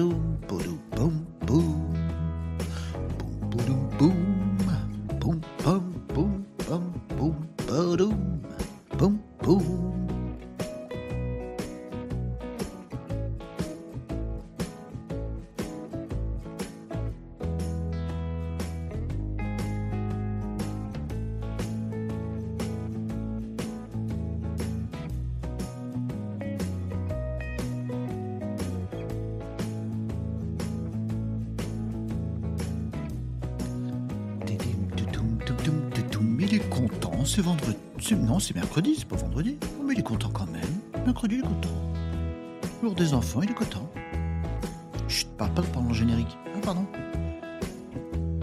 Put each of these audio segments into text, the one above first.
Ba-dum. C'est- mercredi, c'est pas vendredi. Oh, mais il est content quand même. Mercredi, il est content. Jour des enfants, il est content. Chut, parle pas pendant le générique. Ah, pardon.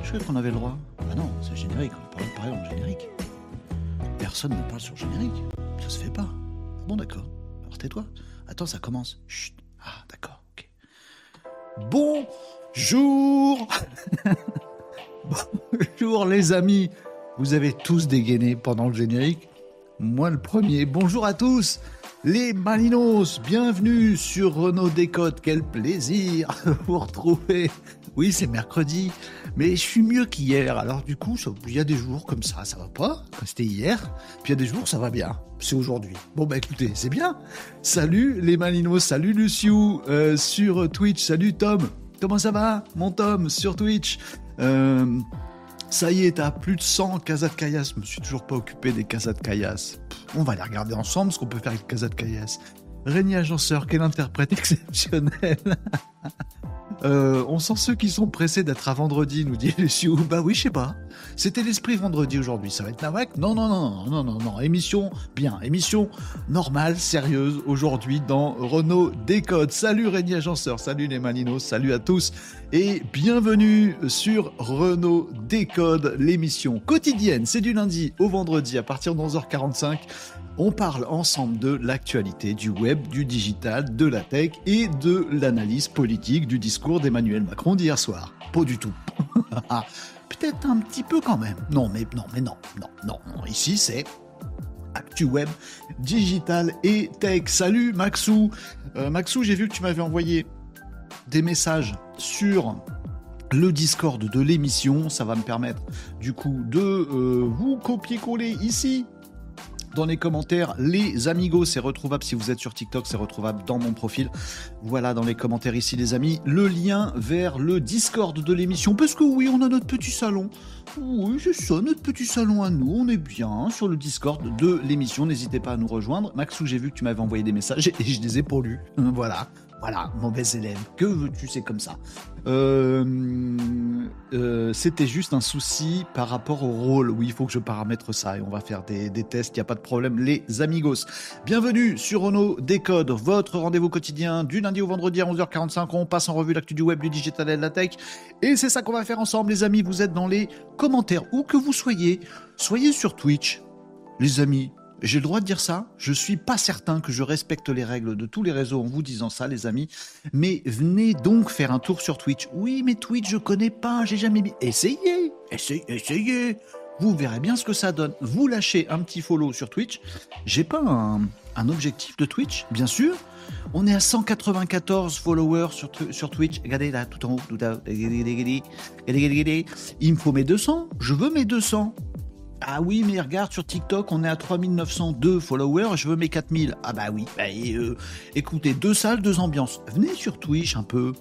Je croyais qu'on avait le droit. Ah non, c'est générique, on n'a pas parler dans le générique. Personne ne parle sur le générique. Ça se fait pas. Ah bon, d'accord. Alors tais-toi. Attends, ça commence. Chut. Ah, d'accord. Bonjour Bonjour les amis, vous avez tous dégainé pendant le générique, moi le premier. Bonjour à tous, les Malinos, bienvenue sur Renault Décode, quel plaisir vous retrouver. Oui, c'est mercredi, mais je suis mieux qu'hier, alors du coup, il y a des jours comme ça, ça va pas, c'était hier, puis il y a des jours, ça va bien, c'est aujourd'hui. Bon bah écoutez, c'est bien. Salut les Malinos, salut Luciou euh, sur Twitch, salut Tom. Comment ça va, mon Tom, sur Twitch? Euh, Ça y est, t'as plus de 100 casas de caillasse. Je me suis toujours pas occupé des casas de. Pff, On va les regarder ensemble, ce qu'on peut faire avec casas de caillasse. Régnier Agenceur, quel interprète exceptionnel Euh, on sent ceux qui sont pressés d'être à vendredi, nous dit Luciou. Bah oui, je sais pas. C'était l'esprit vendredi aujourd'hui. Ça va être Nawak Non, non, non, non, non, non. Émission bien. Émission normale, sérieuse aujourd'hui dans Renault Décode. Salut Régnier Agenceur, salut les Malinos, salut à tous et bienvenue sur Renault Décode, l'émission quotidienne. C'est du lundi au vendredi à partir de 11h45. On parle ensemble de l'actualité, du web, du digital, de la tech et de l'analyse politique du discours d'Emmanuel Macron d'hier soir. Pas du tout. Peut-être un petit peu quand même. Non, mais non, mais non, non, non. Ici, c'est Actu Web, Digital et Tech. Salut Maxou. Euh, Maxou, j'ai vu que tu m'avais envoyé des messages sur le Discord de l'émission. Ça va me permettre du coup de euh, vous copier-coller ici dans les commentaires. Les amigos, c'est retrouvable si vous êtes sur TikTok, c'est retrouvable dans mon profil. Voilà dans les commentaires ici les amis, le lien vers le Discord de l'émission. Parce que oui, on a notre petit salon. Oui, c'est ça, notre petit salon à nous. On est bien sur le Discord de l'émission. N'hésitez pas à nous rejoindre. Maxou, j'ai vu que tu m'avais envoyé des messages et je les ai pas lus. Voilà. Voilà, mauvais élève. Que veux-tu, c'est comme ça. Euh, euh, C'était juste un souci par rapport au rôle. Oui, il faut que je paramètre ça et on va faire des, tests. Il n'y a pas de problème, les amigos. Bienvenue sur Renault Décode, votre rendez-vous quotidien du lundi au vendredi à 11h45. On passe en revue l'actu du web, du digital et de la tech. Et c'est ça qu'on va faire ensemble, les amis. Vous êtes dans les commentaires, où que vous soyez. Soyez sur Twitch, les amis. J'ai le droit de dire ça. Je suis pas certain que je respecte les règles de tous les réseaux en vous disant ça, les amis. Mais venez donc faire un tour sur Twitch. Oui, mais Twitch, je connais pas, j'ai jamais mis. Essayez, essayez, essayez. Vous verrez bien ce que ça donne. Vous lâchez un petit follow sur Twitch. J'ai pas un, objectif de Twitch, bien sûr. On est à 194 followers sur, sur Twitch. Regardez là. Tout en haut. Il me faut mes 200. Je veux mes 200. Ah oui, mais regarde, sur TikTok, on est à 3902 followers, je veux mes 4000. Ah bah oui, bah, euh, écoutez, deux salles, deux ambiances. Venez sur Twitch un peu.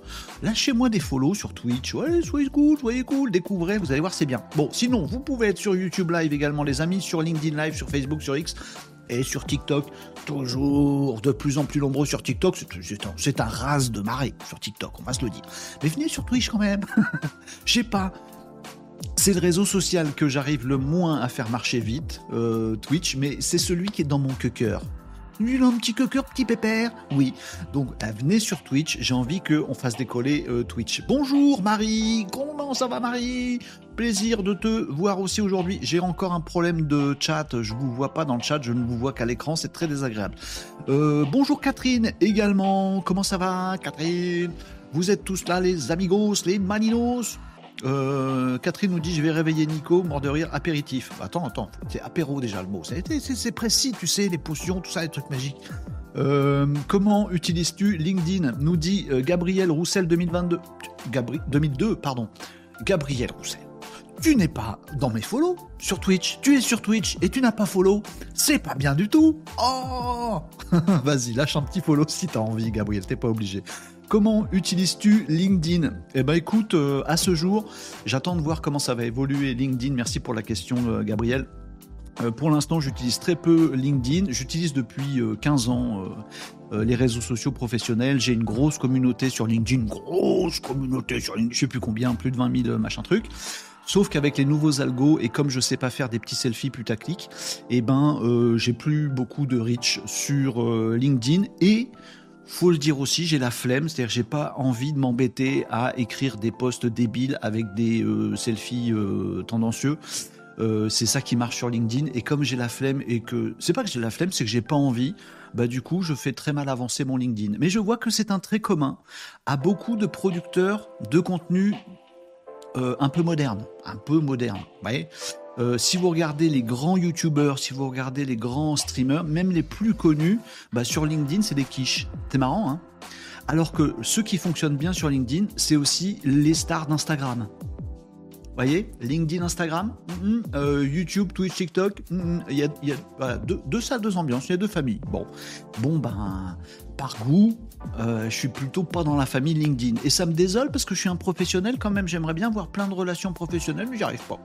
Lâchez-moi des follow sur Twitch. Ouais, soyez cool, soyez cool, découvrez, vous allez voir, c'est bien. Bon, sinon, vous pouvez être sur YouTube Live également, les amis, sur LinkedIn Live, sur Facebook, sur X et sur TikTok. Toujours de plus en plus nombreux sur TikTok. C'est- un, un ras de marée sur TikTok, on va se le dire. Mais venez sur Twitch quand même. Je sais pas. C'est le réseau social que j'arrive le moins à faire marcher vite, euh, Twitch, mais c'est celui qui est dans mon cœur. Il a petit cœur, petit pépère Oui. Donc, venez sur Twitch. J'ai envie qu'on fasse décoller euh, Twitch. Bonjour Marie Comment ça va Marie? Plaisir de te voir aussi aujourd'hui. J'ai encore un problème de chat. Je vous vois pas dans le chat. Je ne vous vois qu'à l'écran. C'est très désagréable. Euh, bonjour Catherine également. Comment ça va Catherine? Vous êtes tous là les amigos, les maninos? Euh, Catherine nous dit je vais réveiller Nico, mort de rire, apéritif. Attends, attends, c'est apéro déjà le mot. C'est précis, tu sais, les potions, tout ça, les trucs magiques. Euh, comment utilises-tu LinkedIn Nous dit euh, Gabriel Roussel 2022. Gabri 2002, pardon. Gabriel Roussel. Tu n'es pas dans mes follow sur Twitch. Tu es sur Twitch et tu n'as pas follow. C'est pas bien du tout. Oh Vas-y, lâche un petit follow si t'as envie, Gabriel. T'es pas obligé. Comment utilises-tu LinkedIn? Eh ben écoute, euh, à ce jour, j'attends de voir comment ça va évoluer LinkedIn. Merci pour la question, Gabriel. Euh, pour l'instant, j'utilise très peu LinkedIn. J'utilise depuis 15 euh, ans euh, les réseaux sociaux professionnels. J'ai une grosse communauté sur LinkedIn, une grosse communauté sur LinkedIn, je sais plus combien, plus de 20 000 machin truc. Sauf qu'avec les nouveaux algos et comme je sais pas faire des petits selfies putaclic, eh ben j'ai plus beaucoup de reach sur LinkedIn et faut le dire aussi, j'ai la flemme, c'est-à-dire j'ai pas envie de m'embêter à écrire des posts débiles avec des selfies tendancieux. Euh, c'est ça qui marche sur LinkedIn. Et comme j'ai la flemme et que c'est pas que j'ai la flemme, c'est que j'ai pas envie. Bah du coup, je fais très mal avancer mon LinkedIn. Mais je vois que c'est un trait commun à beaucoup de producteurs de contenu euh, un peu moderne, un peu moderne. Vous voyez? Euh, si vous regardez les grands youtubeurs, si vous regardez les grands streamers, même les plus connus, bah sur LinkedIn, c'est des quiches. C'est marrant, hein. Alors que ceux qui fonctionnent bien sur LinkedIn, c'est aussi les stars d'Instagram. Voyez, LinkedIn, Instagram, euh, YouTube, Twitch, TikTok, il y a, deux, salles, deux ambiances, il y a deux familles. Bon, bon ben, par goût, euh, je suis plutôt pas dans la famille LinkedIn. Et ça me désole parce que je suis un professionnel quand même, j'aimerais bien voir plein de relations professionnelles, mais j'y arrive pas.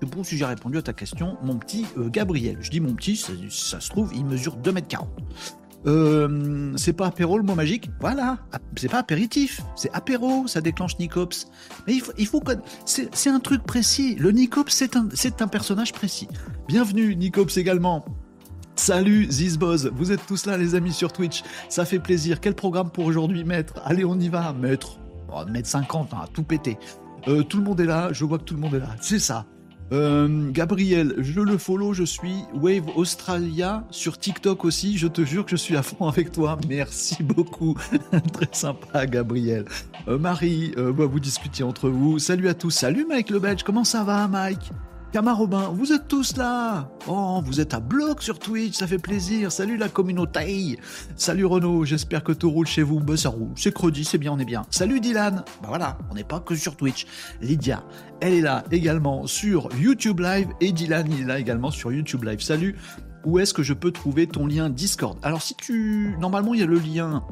C'est bon si j'ai répondu à ta question, mon petit euh, Gabriel. Je dis mon petit, ça, se trouve, il mesure 2m40. Euh, c'est pas apéro le mot magique? Voilà, c'est pas apéritif, c'est apéro, ça déclenche Nicops. Mais il faut, il c'est un truc précis. Le Nicops, c'est un, personnage précis. Bienvenue Nicops également. Salut Zizboz, vous êtes tous là les amis sur Twitch, ça fait plaisir. Quel programme pour aujourd'hui, maître? Allez, on y va, maître. Oh, maître 50, hein, tout péter. Euh, tout le monde est là, je vois que tout le monde est là. C'est ça. Euh, Gabriel, je le follow, je suis Wave Australia sur TikTok aussi. Je te jure que je suis à fond avec toi. Merci beaucoup. Très sympa, Gabriel. Euh, Marie, euh, bah, vous discutiez entre vous. Salut à tous. Salut Mike le Belge. Comment ça va, Mike? Robin, vous êtes tous là Oh, vous êtes à bloc sur Twitch, ça fait plaisir. Salut la communauté Salut Renaud, j'espère que tout roule chez vous. Bah ça roule, c'est credi, c'est bien, on est bien. Salut Dylan Bah voilà, on n'est pas que sur Twitch. Lydia, elle est là également sur YouTube Live et Dylan, il est là également sur YouTube Live. Salut où est-ce que je peux trouver ton lien Discord? Alors si tu... Normalement il y a le lien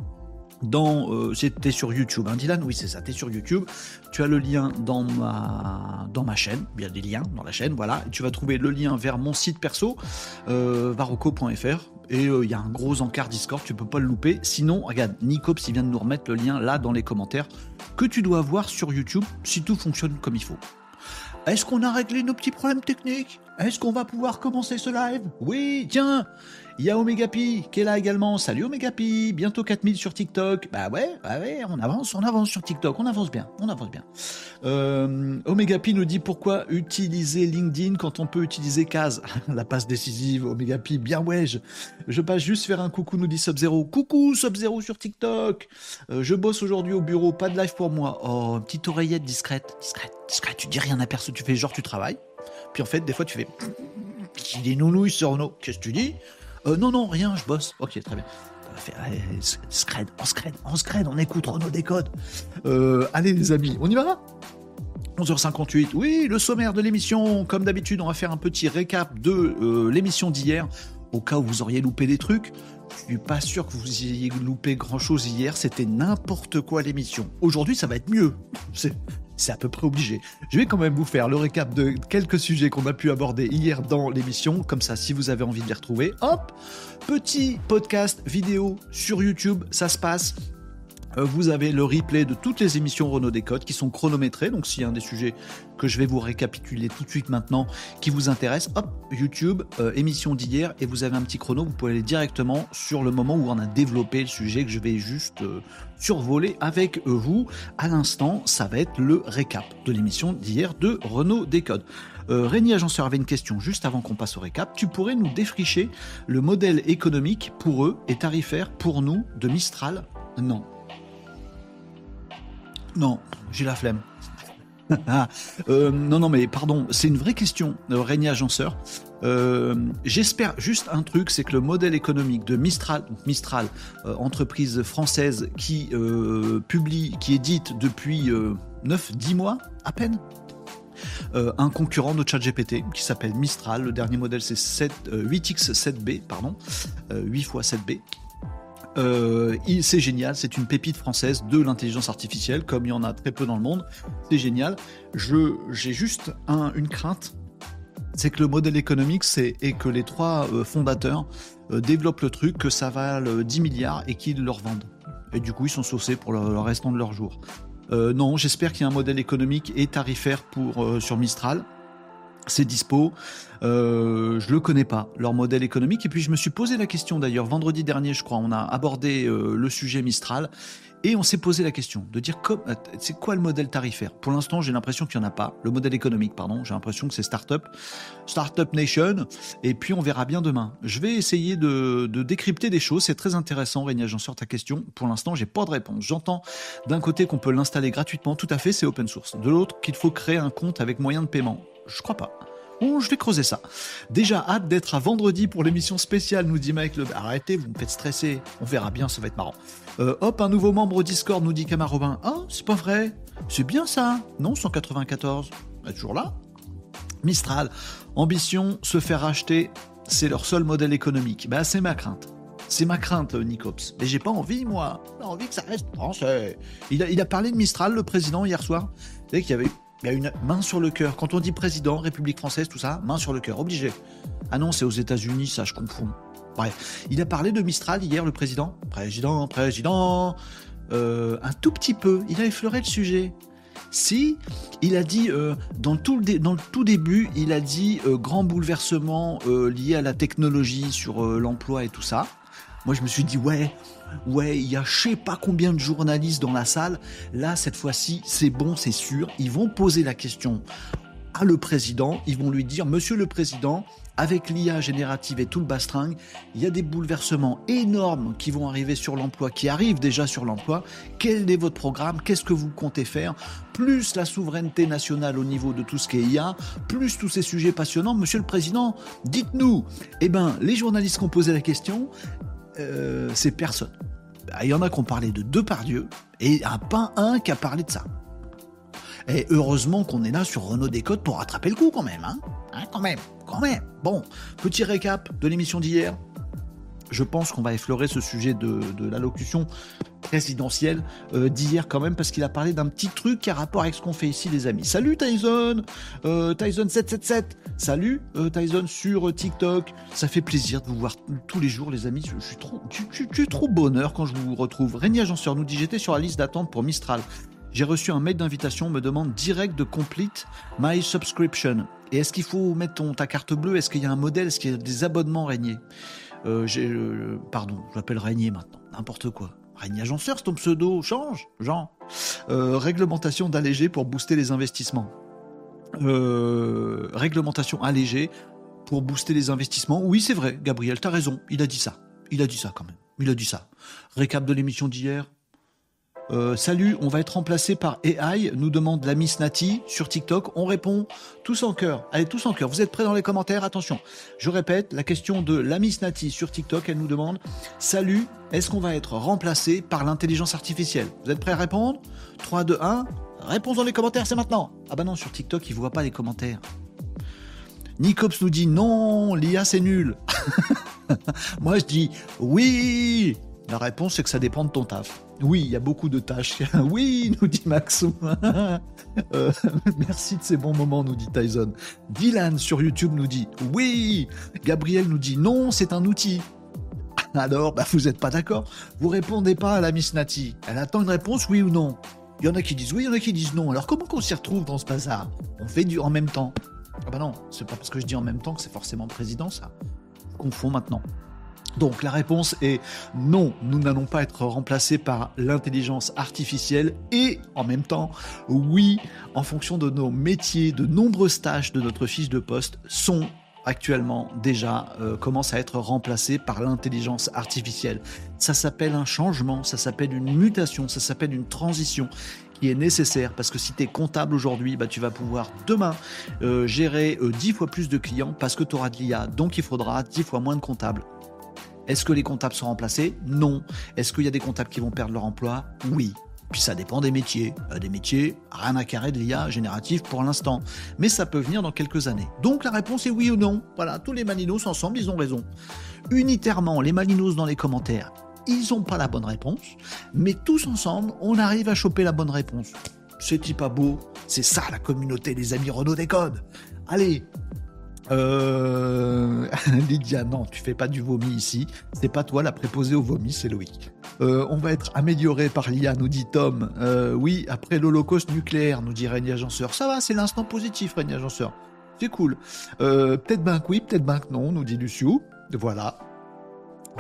dans euh, c'était sur YouTube hein, Dylan oui c'est ça t'es sur YouTube. Tu as le lien dans ma dans ma chaîne. Il y a des liens dans la chaîne voilà. Tu vas trouver le lien vers mon site perso euh, et euh, il y a un gros encart Discord tu peux pas le louper. Sinon regarde Nicops il vient de nous remettre le lien là dans les commentaires que tu dois voir sur YouTube si tout fonctionne comme il faut. Est-ce qu'on a réglé nos petits problèmes techniques? Est-ce qu'on va pouvoir commencer ce live? Oui, tiens il y a Omegapi qui est là également. Salut Omegapi, bientôt 4000 sur TikTok. Bah ouais, bah ouais, on avance, on avance sur TikTok, on avance bien, on avance bien. Euh, Omegapi nous dit pourquoi utiliser LinkedIn quand on peut utiliser Case. La passe décisive, Omegapi, bien ouais. Je, passe juste faire un coucou, nous dit Sub-Zero. Coucou Sub-Zero sur TikTok. Euh, je bosse aujourd'hui au bureau, pas de live pour moi. Oh, petite oreillette discrète, discrète, discrète. Tu dis rien à personne, tu fais genre tu travailles. Puis en fait, des fois tu fais des nounouilles sur Renault. Qu'est-ce que tu dis? Euh, non, non, rien, je bosse. Ok, très bien. Scred, on scred, on scred, on écoute Renault Décode. Euh, allez les amis, on y va? 11h58, oui, le sommaire de l'émission. Comme d'habitude, on va faire un petit récap de euh, l'émission d'hier, au cas où vous auriez loupé des trucs. Je suis pas sûr que vous ayez loupé grand chose hier, c'était n'importe quoi l'émission. Aujourd'hui, ça va être mieux. C'est à peu près obligé. Je vais quand même vous faire le récap de quelques sujets qu'on a pu aborder hier dans l'émission, comme ça si vous avez envie de les retrouver, hop, petit podcast vidéo sur YouTube, ça se passe vous avez le replay de toutes les émissions Renault Décode qui sont chronométrées. Donc, s'il y a un des sujets que je vais vous récapituler tout de suite maintenant qui vous intéresse, hop, YouTube, euh, émission d'hier, et vous avez un petit chrono. Vous pouvez aller directement sur le moment où on a développé le sujet que je vais juste euh, survoler avec vous. À l'instant, ça va être le récap de l'émission d'hier de Renault Décode. Euh, Rémi Agenceur avait une question juste avant qu'on passe au récap. Tu pourrais nous défricher le modèle économique pour eux et tarifaire pour nous de Mistral? Non. Non, j'ai la flemme. Euh, non, non, mais pardon, c'est une vraie question, euh, Régnier Agenceur. Euh, J'espère juste un truc, c'est que le modèle économique de Mistral, Mistral entreprise française qui publie, qui édite depuis 9-10 mois à peine, un concurrent de ChatGPT qui s'appelle Mistral. Le dernier modèle c'est 8X7B, pardon, 8 x 7B. Euh, c'est génial, c'est une pépite française de l'intelligence artificielle, comme il y en a très peu dans le monde. C'est génial. J'ai juste un, une crainte, c'est que le modèle économique, c'est et que les trois euh, fondateurs euh, développent le truc, que ça vale 10 milliards et qu'ils le revendent. Et du coup, ils sont saucés pour le, restant de leur jour. Non, j'espère qu'il y a un modèle économique et tarifaire pour sur Mistral c'est dispo. Euh, je le connais pas, leur modèle économique. Et puis je me suis posé la question d'ailleurs vendredi dernier, je crois, on a abordé euh, le sujet Mistral et on s'est posé la question de dire c'est quoi le modèle tarifaire? Pour l'instant, j'ai l'impression qu'il y en a pas. Le modèle économique, pardon. J'ai l'impression que c'est startup, startup nation. Et puis on verra bien demain. Je vais essayer de, de décrypter des choses. C'est très intéressant, Régnier. J'en sors ta question. Pour l'instant, j'ai pas de réponse. J'entends d'un côté qu'on peut l'installer gratuitement, tout à fait, c'est open source. De l'autre, qu'il faut créer un compte avec moyen de paiement. Je crois pas. Bon, je vais creuser ça. Déjà, hâte d'être à vendredi pour l'émission spéciale, nous dit Mike Le... Arrêtez, vous me faites stresser. On verra bien, ça va être marrant. Euh, hop, un nouveau membre au Discord, nous dit Camar Robin. Ah, c'est pas vrai. C'est bien ça. Non, 194. est toujours là. Mistral. Ambition, se faire racheter, c'est leur seul modèle économique. Bah, c'est ma crainte. C'est ma crainte, Nicops. Mais j'ai pas envie, moi. J'ai envie que ça reste français. Il a, il a parlé de Mistral, le président, hier soir. Vous qu'il y avait il y a une main sur le cœur. Quand on dit président, République française, tout ça, main sur le cœur, obligé. Ah non, c'est aux États-Unis, ça, je confonds. Bref, il a parlé de Mistral hier, le président. Président, président. Euh, un tout petit peu. Il a effleuré le sujet. Si, il a dit, euh, dans, tout le dans le tout début, il a dit euh, grand bouleversement lié à la technologie sur l'emploi et tout ça. Moi, je me suis dit, ouais, ouais, il y a je sais pas combien de journalistes dans la salle. Là, cette fois-ci, c'est bon, c'est sûr. Ils vont poser la question à le président. Ils vont lui dire, Monsieur le Président, avec l'IA générative et tout le bastringue, il y a des bouleversements énormes qui vont arriver sur l'emploi, qui arrivent déjà sur l'emploi. Quel est votre programme? Qu'est-ce que vous comptez faire? Plus la souveraineté nationale au niveau de tout ce qui est IA, plus tous ces sujets passionnants. Monsieur le Président, dites-nous. Eh ben, les journalistes qui ont posé la question, euh, c'est personne. Bah, il y en a qui ont parlé de deux par Dieu et un pas un qui a parlé de ça. Et heureusement qu'on est là sur Renault Décode pour rattraper le coup quand même, hein, hein Quand même, quand même. Bon, petit récap de l'émission d'hier. Je pense qu'on va effleurer ce sujet de, de l'allocution présidentielle euh, d'hier quand même parce qu'il a parlé d'un petit truc qui a rapport avec ce qu'on fait ici les amis. Salut Tyson euh, Tyson 777 Salut euh, Tyson sur TikTok. Ça fait plaisir de vous voir tous les jours les amis. Je, suis trop, bonheur quand je vous retrouve. Régnier Agenceur nous dit j'étais sur la liste d'attente pour Mistral. J'ai reçu un mail d'invitation, me demande direct de complete my subscription. Et est-ce qu'il faut mettre ta carte bleue? Est-ce qu'il y a un modèle? Est-ce qu'il y a des abonnements Régnier? Euh, euh, Pardon, je m'appelle Régnier maintenant. N'importe quoi. Régnier Agenceur, c'est ton pseudo. Change, Jean. Euh, réglementation d'alléger pour booster les investissements. Euh, réglementation allégée pour booster les investissements. Oui, c'est vrai, Gabriel, t'as raison. Il a dit ça. Il a dit ça quand même. Il a dit ça. Récap de l'émission d'hier. Euh, salut, on va être remplacé par AI, nous demande la Miss Nati sur TikTok. On répond tous en cœur. Allez, tous en cœur. Vous êtes prêts dans les commentaires? Attention. Je répète, la question de la Miss Nati sur TikTok, elle nous demande Salut, est-ce qu'on va être remplacé par l'intelligence artificielle? Vous êtes prêts à répondre? 3, 2, 1. Réponse dans les commentaires, c'est maintenant. Ah bah non, sur TikTok, ils voient pas les commentaires. Nicops nous dit non, l'IA c'est nul. Moi je dis oui. La réponse c'est que ça dépend de ton taf. Oui, il y a beaucoup de tâches. oui, nous dit Maxou. euh, merci de ces bons moments, nous dit Tyson. Dylan sur YouTube nous dit oui. Gabriel nous dit non, c'est un outil. Alors, bah, vous n'êtes pas d'accord. Vous répondez pas à la Miss Nati. Elle attend une réponse oui ou non. Il y en a qui disent oui, il y en a qui disent non. Alors comment qu'on s'y retrouve dans ce bazar? On fait du en même temps. Ah bah non, c'est pas parce que je dis en même temps que c'est forcément président ça. Je confonds maintenant. Donc la réponse est non, nous n'allons pas être remplacés par l'intelligence artificielle et en même temps, oui, en fonction de nos métiers, de nombreuses tâches de notre fiche de poste sont actuellement déjà euh, commencent à être remplacées par l'intelligence artificielle. Ça s'appelle un changement, ça s'appelle une mutation, ça s'appelle une transition qui est nécessaire parce que si tu es comptable aujourd'hui, bah, tu vas pouvoir demain euh, gérer euh, dix 10 fois plus de clients parce que tu auras de l'IA. Donc il faudra 10 fois moins de comptables. Est-ce que les comptables sont remplacés? Non. Est-ce qu'il y a des comptables qui vont perdre leur emploi? Oui. Puis ça dépend des métiers. Euh, des métiers, rien à carrer de l'IA générative pour l'instant. Mais ça peut venir dans quelques années. Donc la réponse est oui ou non. Voilà, tous les Malinos ensemble, ils ont raison. Unitairement, les Malinos dans les commentaires, ils n'ont pas la bonne réponse. Mais tous ensemble, on arrive à choper la bonne réponse. C'est pas beau. C'est ça la communauté des amis Renault Décode. Allez, euh... Lydia, non, tu fais pas du vomi ici. C'est pas toi la préposée au vomi, c'est Loïc. Euh, on va être amélioré par l'IA, nous dit Tom. Euh, oui, après l'Holocauste nucléaire, nous dit Régnier Agenceur. Ça va, c'est l'instant positif, Régnier Agenceur. C'est cool. Euh, peut-être ben que oui, peut-être ben que non, nous dit Luciou. Voilà.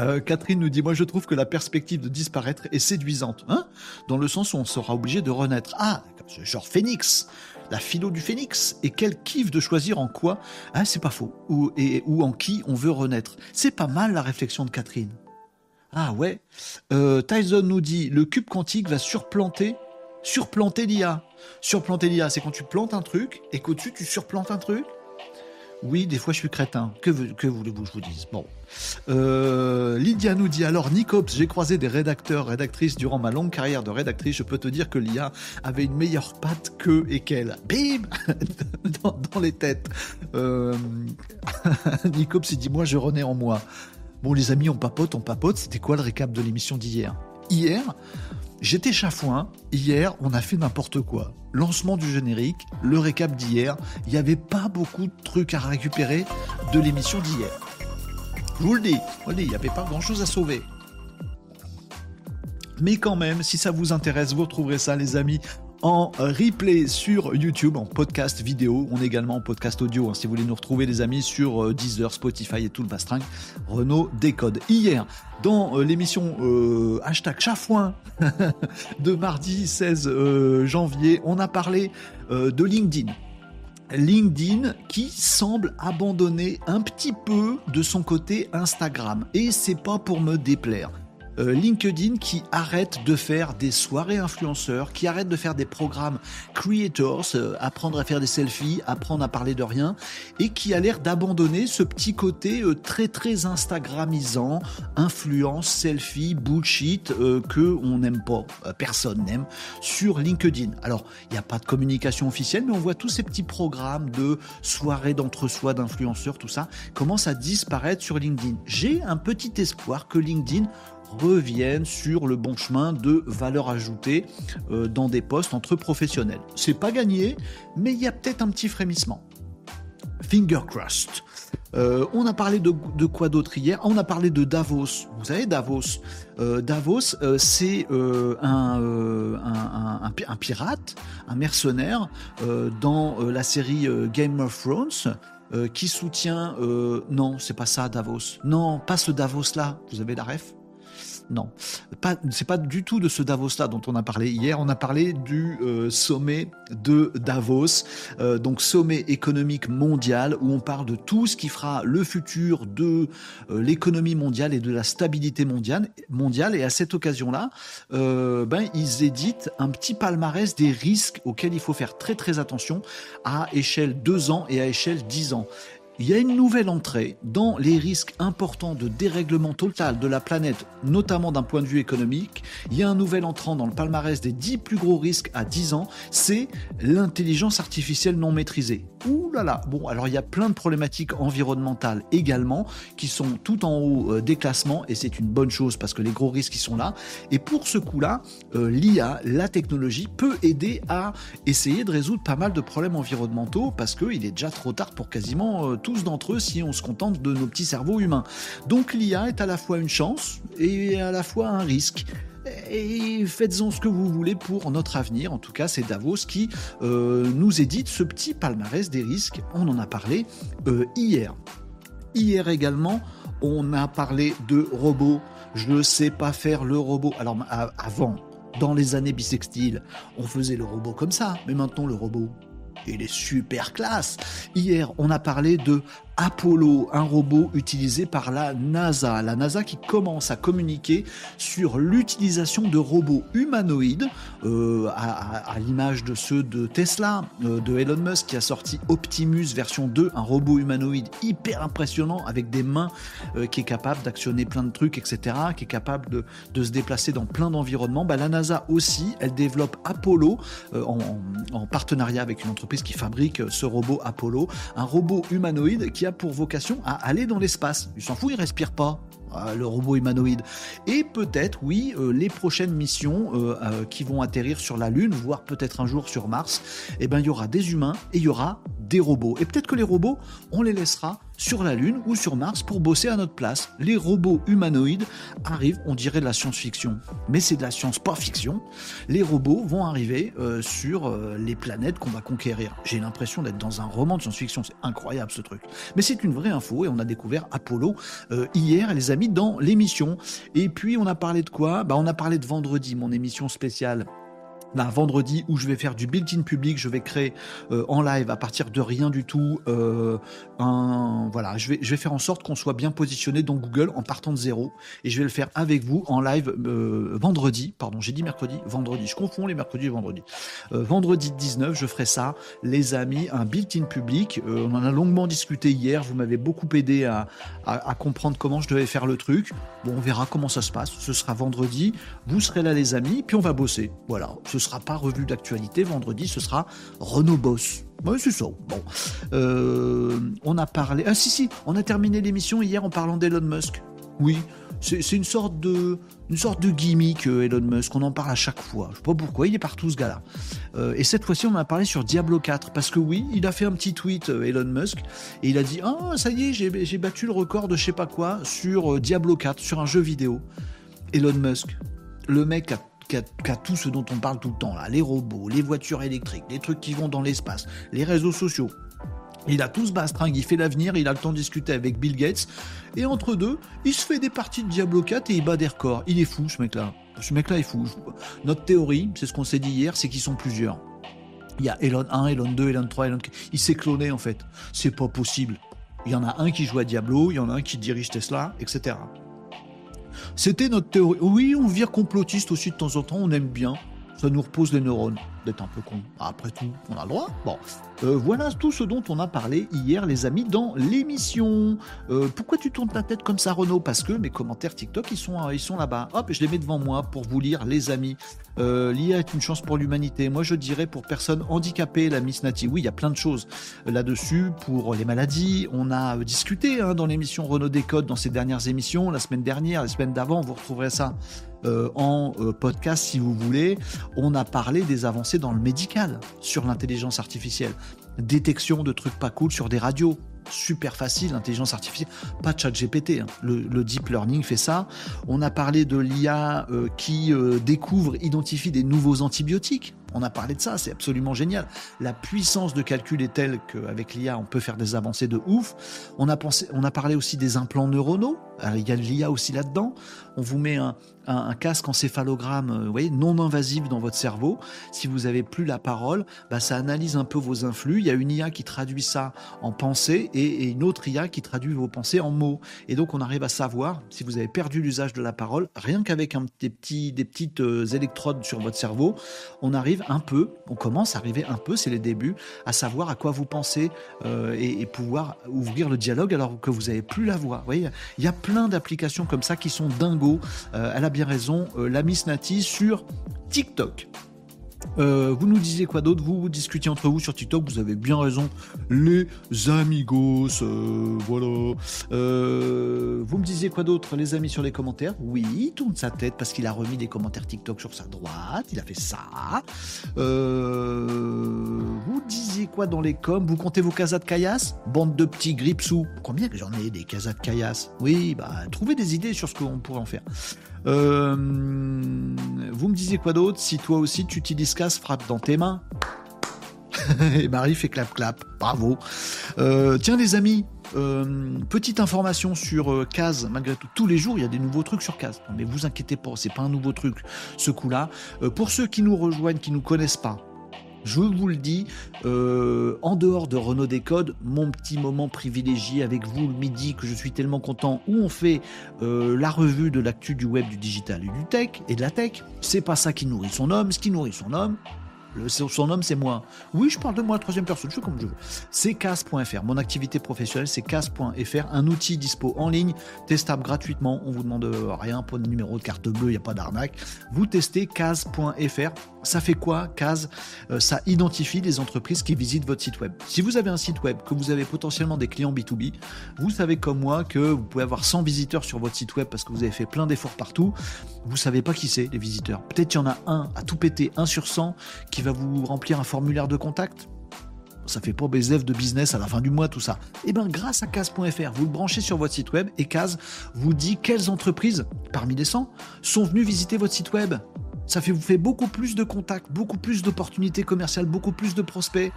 Euh, Catherine nous dit Moi, je trouve que la perspective de disparaître est séduisante, hein? Dans le sens où on sera obligé de renaître. Ah, genre Phoenix la philo du phénix. Et quel kiff de choisir en quoi, ah, c'est pas faux, ou, et, ou en qui on veut renaître. C'est pas mal la réflexion de Catherine. Ah ouais. Euh, Tyson nous dit le cube quantique va surplanter, surplanter l'IA. Surplanter l'IA, c'est quand tu plantes un truc et qu'au-dessus tu surplantes un truc? Oui, des fois je suis crétin. Que, que voulez-vous que je vous dise? Bon. Euh, Lydia nous dit alors Nicops, j'ai croisé des rédacteurs, rédactrices durant ma longue carrière de rédactrice. Je peux te dire que l'IA avait une meilleure patte qu'eux et qu'elle. Bim dans, les têtes. Euh... Nicops, il dit moi je renais en moi. Bon les amis, on papote, on papote. C'était quoi le récap de l'émission d'hier? Hier, J'étais chafouin. Hier, on a fait n'importe quoi. Lancement du générique, le récap d'hier. Il n'y avait pas beaucoup de trucs à récupérer de l'émission d'hier. Je vous le dis, il n'y avait pas grand chose à sauver. Mais quand même, si ça vous intéresse, vous retrouverez ça, les amis, en replay sur YouTube, en podcast vidéo. On est également en podcast audio. Hein, si vous voulez nous retrouver, les amis, sur euh, Deezer, Spotify et tout le bastring. Renault décode. Hier, dans euh, l'émission euh, hashtag Chafouin de mardi 16 janvier, on a parlé de LinkedIn. LinkedIn qui semble abandonner un petit peu de son côté Instagram. Et c'est pas pour me déplaire. Euh, LinkedIn qui arrête de faire des soirées influenceurs, qui arrête de faire des programmes creators, euh, apprendre à faire des selfies, apprendre à parler de rien, et qui a l'air d'abandonner ce petit côté euh, très très instagramisant, influence, selfie, bullshit que on n'aime pas, personne n'aime sur LinkedIn. Alors il n'y a pas de communication officielle, mais on voit tous ces petits programmes de soirées d'entre-soi d'influenceurs, tout ça commence à disparaître sur LinkedIn. J'ai un petit espoir que LinkedIn reviennent sur le bon chemin de valeur ajoutée euh, dans des postes entre professionnels. C'est pas gagné, mais il y a peut-être un petit frémissement. Finger crossed. Euh, on a parlé de, quoi d'autre hier? On a parlé de Davos. Vous savez, Davos. Euh, Davos, c'est un, un, pirate, un mercenaire dans la série Game of Thrones. qui soutient non c'est pas ça Davos non pas ce Davos là vous avez la ref? Non, pas, c'est pas du tout de ce Davos-là dont on a parlé hier. On a parlé du euh, sommet de Davos, euh, donc sommet économique mondial où on parle de tout ce qui fera le futur de euh, l'économie mondiale et de la stabilité mondiale. Et à cette occasion-là, ben ils éditent un petit palmarès des risques auxquels il faut faire très très attention à échelle 2 ans et à échelle 10 ans il y a une nouvelle entrée dans les risques importants de dérèglement total de la planète, notamment d'un point de vue économique. Il y a un nouvel entrant dans le palmarès des 10 plus gros risques à 10 ans, c'est l'intelligence artificielle non maîtrisée. Ouh là là, bon, alors il y a plein de problématiques environnementales également qui sont tout en haut euh, des classements et c'est une bonne chose parce que les gros risques ils sont là. Et pour ce coup-là, euh, l'IA, la technologie peut aider à essayer de résoudre pas mal de problèmes environnementaux parce qu'il est déjà trop tard pour quasiment euh, tous d'entre eux si on se contente de nos petits cerveaux humains. Donc l'IA est à la fois une chance et à la fois un risque et faites-en ce que vous voulez pour notre avenir. En tout cas, c'est Davos qui euh, nous édite ce petit palmarès des risques. On en a parlé euh, hier. Hier également, on a parlé de robots. Je ne sais pas faire le robot. Alors avant, dans les années bissextiles, on faisait le robot comme ça. Mais maintenant, le robot, il est super classe. Hier, on a parlé de Apollo, un robot utilisé par la NASA. La NASA qui commence à communiquer sur l'utilisation de robots humanoïdes, euh, à, l'image de ceux de Tesla, euh, de Elon Musk qui a sorti Optimus version 2, un robot humanoïde hyper impressionnant avec des mains euh, qui est capable d'actionner plein de trucs, etc., qui est capable de, se déplacer dans plein d'environnements. Bah, la NASA aussi, elle développe Apollo en, en partenariat avec une entreprise qui fabrique ce robot Apollo, un robot humanoïde qui pour vocation à aller dans l'espace. Il s'en fout, il respire pas. Euh, le robot humanoïde. Et peut-être, oui, euh, les prochaines missions euh, qui vont atterrir sur la Lune, voire peut-être un jour sur Mars, eh ben, il y aura des humains et il y aura des robots. Et peut-être que les robots, on les laissera sur la Lune ou sur Mars pour bosser à notre place. Les robots humanoïdes arrivent, on dirait de la science-fiction, mais c'est de la science pas fiction. Les robots vont arriver euh, sur euh, les planètes qu'on va conquérir. J'ai l'impression d'être dans un roman de science-fiction, c'est incroyable ce truc. Mais c'est une vraie info et on a découvert Apollo euh, hier, les amis, dans l'émission. Et puis on a parlé de quoi? Bah, On a parlé de vendredi, mon émission spéciale un vendredi où je vais faire du built-in public, je vais créer euh, en live à partir de rien du tout euh, voilà, je vais faire en sorte qu'on soit bien positionné dans Google en partant de zéro et je vais le faire avec vous en live euh, vendredi, pardon, j'ai dit mercredi, vendredi, je confonds les mercredis et vendredis. vendredi 19, je ferai ça, les amis, un built-in public. on en a longuement discuté hier, vous m'avez beaucoup aidé à comprendre comment je devais faire le truc. Bon, on verra comment ça se passe. Ce sera vendredi, vous serez là les amis, puis on va bosser. Voilà, ce sera pas revue d'actualité. Vendredi, ce sera Renault Boss. Oui, c'est ça. Bon. Euh, on a parlé. Ah, si, si, on a terminé l'émission hier en parlant d'Elon Musk. Oui, c'est une sorte de une sorte de gimmick euh, Elon Musk, on en parle à chaque fois. Je sais pas pourquoi, il est partout ce gars-là. Euh, et cette fois-ci, on a parlé sur Diablo 4 parce que oui, il a fait un petit tweet Elon Musk et il a dit "Ah, ça y est, j'ai battu le record de je sais pas quoi sur Diablo 4 sur un jeu vidéo." Elon Musk, le mec a qu'à tout ce dont on parle tout le temps, là, les robots, les voitures électriques, les trucs qui vont dans l'espace, les réseaux sociaux. Il a tout ce bastringue, il fait l'avenir, il a le temps de discuter avec Bill Gates, et entre deux, il se fait des parties de Diablo 4 et il bat des records. Il est fou, ce mec-là. Ce mec-là est fou. Notre théorie, c'est ce qu'on s'est dit hier, c'est qu'ils sont plusieurs. Il y a Elon 1, Elon 2, Elon 3, Elon 4. Il s'est cloné, en fait. C'est pas possible. Il y en a un qui joue à Diablo, il y en a un qui dirige Tesla, etc. C'était notre théorie. Oui, on vire complotiste aussi de temps en temps, on aime bien. Ça nous repose les neurones d'être un peu con. Après tout, on a le droit. Bon, euh, voilà tout ce dont on a parlé hier, les amis, dans l'émission. Euh, pourquoi tu tournes ta tête comme ça, Renaud? Parce que mes commentaires TikTok, ils sont, ils sont là-bas. Hop, je les mets devant moi pour vous lire, les amis. Euh, L'IA est une chance pour l'humanité. Moi, je dirais pour personnes handicapées, la Miss Nati. Oui, il y a plein de choses là-dessus. Pour les maladies, on a discuté hein, dans l'émission Renault Décode, dans ces dernières émissions, la semaine dernière, la semaine d'avant, vous retrouverez ça. en podcast si vous voulez, on a parlé des avancées dans le médical sur l'intelligence artificielle. Détection de trucs pas cool sur des radios. Super facile, l'intelligence artificielle. Pas de chat GPT. Hein. Le, deep learning fait ça. On a parlé de l'IA euh, qui euh, découvre, identifie des nouveaux antibiotiques. On a parlé de ça, c'est absolument génial. La puissance de calcul est telle qu'avec l'IA, on peut faire des avancées de ouf. On a, pensé, on a parlé aussi des implants neuronaux. il y a l'IA aussi là-dedans. On vous met un, un, casque encéphalogramme euh, vous non invasif dans votre cerveau. Si vous n'avez plus la parole, bah, ça analyse un peu vos influx. Il y a une IA qui traduit ça en pensée et, une autre IA qui traduit vos pensées en mots. Et donc, on arrive à savoir si vous avez perdu l'usage de la parole, rien qu'avec des, petits, des petites euh, électrodes sur votre cerveau, on arrive un peu, on commence à arriver un peu, c'est les débuts, à savoir à quoi vous pensez euh, et, pouvoir ouvrir le dialogue alors que vous n'avez plus la voix. Vous il y a plein d'applications comme ça qui sont dingos. Euh, bien raison, euh, la Miss Nati sur TikTok. Euh, vous nous disiez quoi d'autre? Vous, discutiez entre vous sur TikTok, vous avez bien raison, les amigos, euh, voilà. Euh, vous me disiez quoi d'autre, les amis, sur les commentaires? Oui, tourne sa tête parce qu'il a remis des commentaires TikTok sur sa droite, il a fait ça. Quoi dans les coms? Vous comptez vos casas de caillasse? Bande de petits sous Combien que j'en ai des casas de caillasse? Oui, bah, trouvez des idées sur ce qu'on pourrait en faire. Euh, vous me disiez quoi d'autre? Si toi aussi tu utilises casse, frappe dans tes mains. Et Marie fait clap clap. Bravo. Euh, tiens les amis, euh, petite information sur Case, malgré tout, tous les jours il y a des nouveaux trucs sur Case. Mais vous inquiétez pas, c'est pas un nouveau truc ce coup-là. pour ceux qui nous rejoignent, qui nous connaissent pas, Je vous le dis, euh, en dehors de Renault Décode, mon petit moment privilégié avec vous le midi, que je suis tellement content, où on fait euh, la revue de l'actu du web, du digital et du tech, et de la tech, c'est pas ça qui nourrit son homme. Ce qui nourrit son homme, son homme, c'est moi. Oui, je parle de moi, troisième personne, je fais comme je veux. C'est cas.fr. Mon activité professionnelle, c'est cas.fr. Un outil dispo en ligne, testable gratuitement. On vous demande rien pour le numéro de carte bleue, il n'y a pas d'arnaque. Vous testez cas.fr. Ça fait quoi, CAS euh, Ça identifie les entreprises qui visitent votre site web. Si vous avez un site web, que vous avez potentiellement des clients B2B, vous savez comme moi que vous pouvez avoir 100 visiteurs sur votre site web parce que vous avez fait plein d'efforts partout. Vous savez pas qui c'est, les visiteurs. Peut-être qu'il y en a un à tout péter, un sur 100, qui va vous remplir un formulaire de contact ça fait pas BSF de business à la fin du mois, tout ça. Eh bien, grâce à Case.fr, vous le branchez sur votre site web et Case vous dit quelles entreprises, parmi les 100, sont venues visiter votre site web. Ça vous fait beaucoup plus de contacts, beaucoup plus d'opportunités commerciales, beaucoup plus de prospects.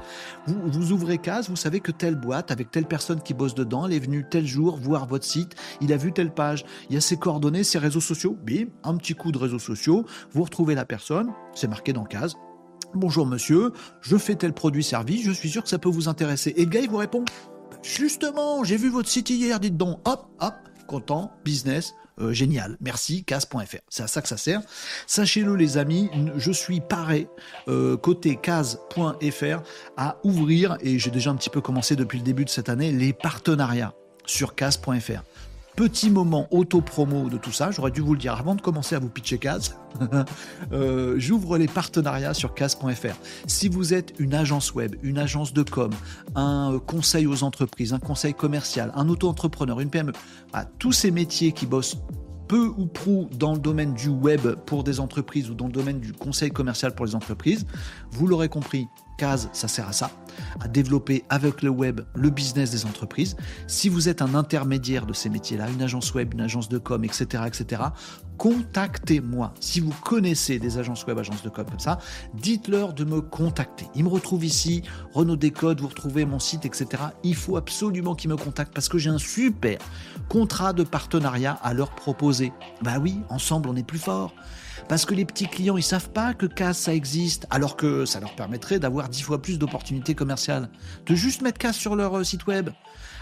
Vous, vous ouvrez Case, vous savez que telle boîte, avec telle personne qui bosse dedans, elle est venue tel jour voir votre site, il a vu telle page, il y a ses coordonnées, ses réseaux sociaux. Bim, un petit coup de réseaux sociaux, vous retrouvez la personne, c'est marqué dans Case, Bonjour monsieur, je fais tel produit-service, je suis sûr que ça peut vous intéresser. Et le gars, il vous répond Justement, j'ai vu votre site hier, dites donc. Hop, hop, content, business, euh, génial. Merci, case.fr. C'est à ça que ça sert. Sachez-le, les amis, je suis paré euh, côté case.fr à ouvrir, et j'ai déjà un petit peu commencé depuis le début de cette année, les partenariats sur case.fr. Petit moment auto-promo de tout ça, j'aurais dû vous le dire avant de commencer à vous pitcher Case. Euh, j'ouvre les partenariats sur case.fr. Si vous êtes une agence web, une agence de com, un conseil aux entreprises, un conseil commercial, un auto-entrepreneur, une PME, tous ces métiers qui bossent peu ou prou dans le domaine du web pour des entreprises ou dans le domaine du conseil commercial pour les entreprises, vous l'aurez compris, CASE, ça sert à ça, à développer avec le web le business des entreprises. Si vous êtes un intermédiaire de ces métiers-là, une agence web, une agence de com, etc., etc., contactez-moi. Si vous connaissez des agences web, agences de com comme ça, dites-leur de me contacter. Ils me retrouvent ici, Renault Décode, vous retrouvez mon site, etc. Il faut absolument qu'ils me contactent parce que j'ai un super contrat de partenariat à leur proposer. Bah oui, ensemble on est plus fort. Parce que les petits clients, ils savent pas que CAS, ça existe, alors que ça leur permettrait d'avoir dix fois plus d'opportunités commerciales. De juste mettre CAS sur leur euh, site web.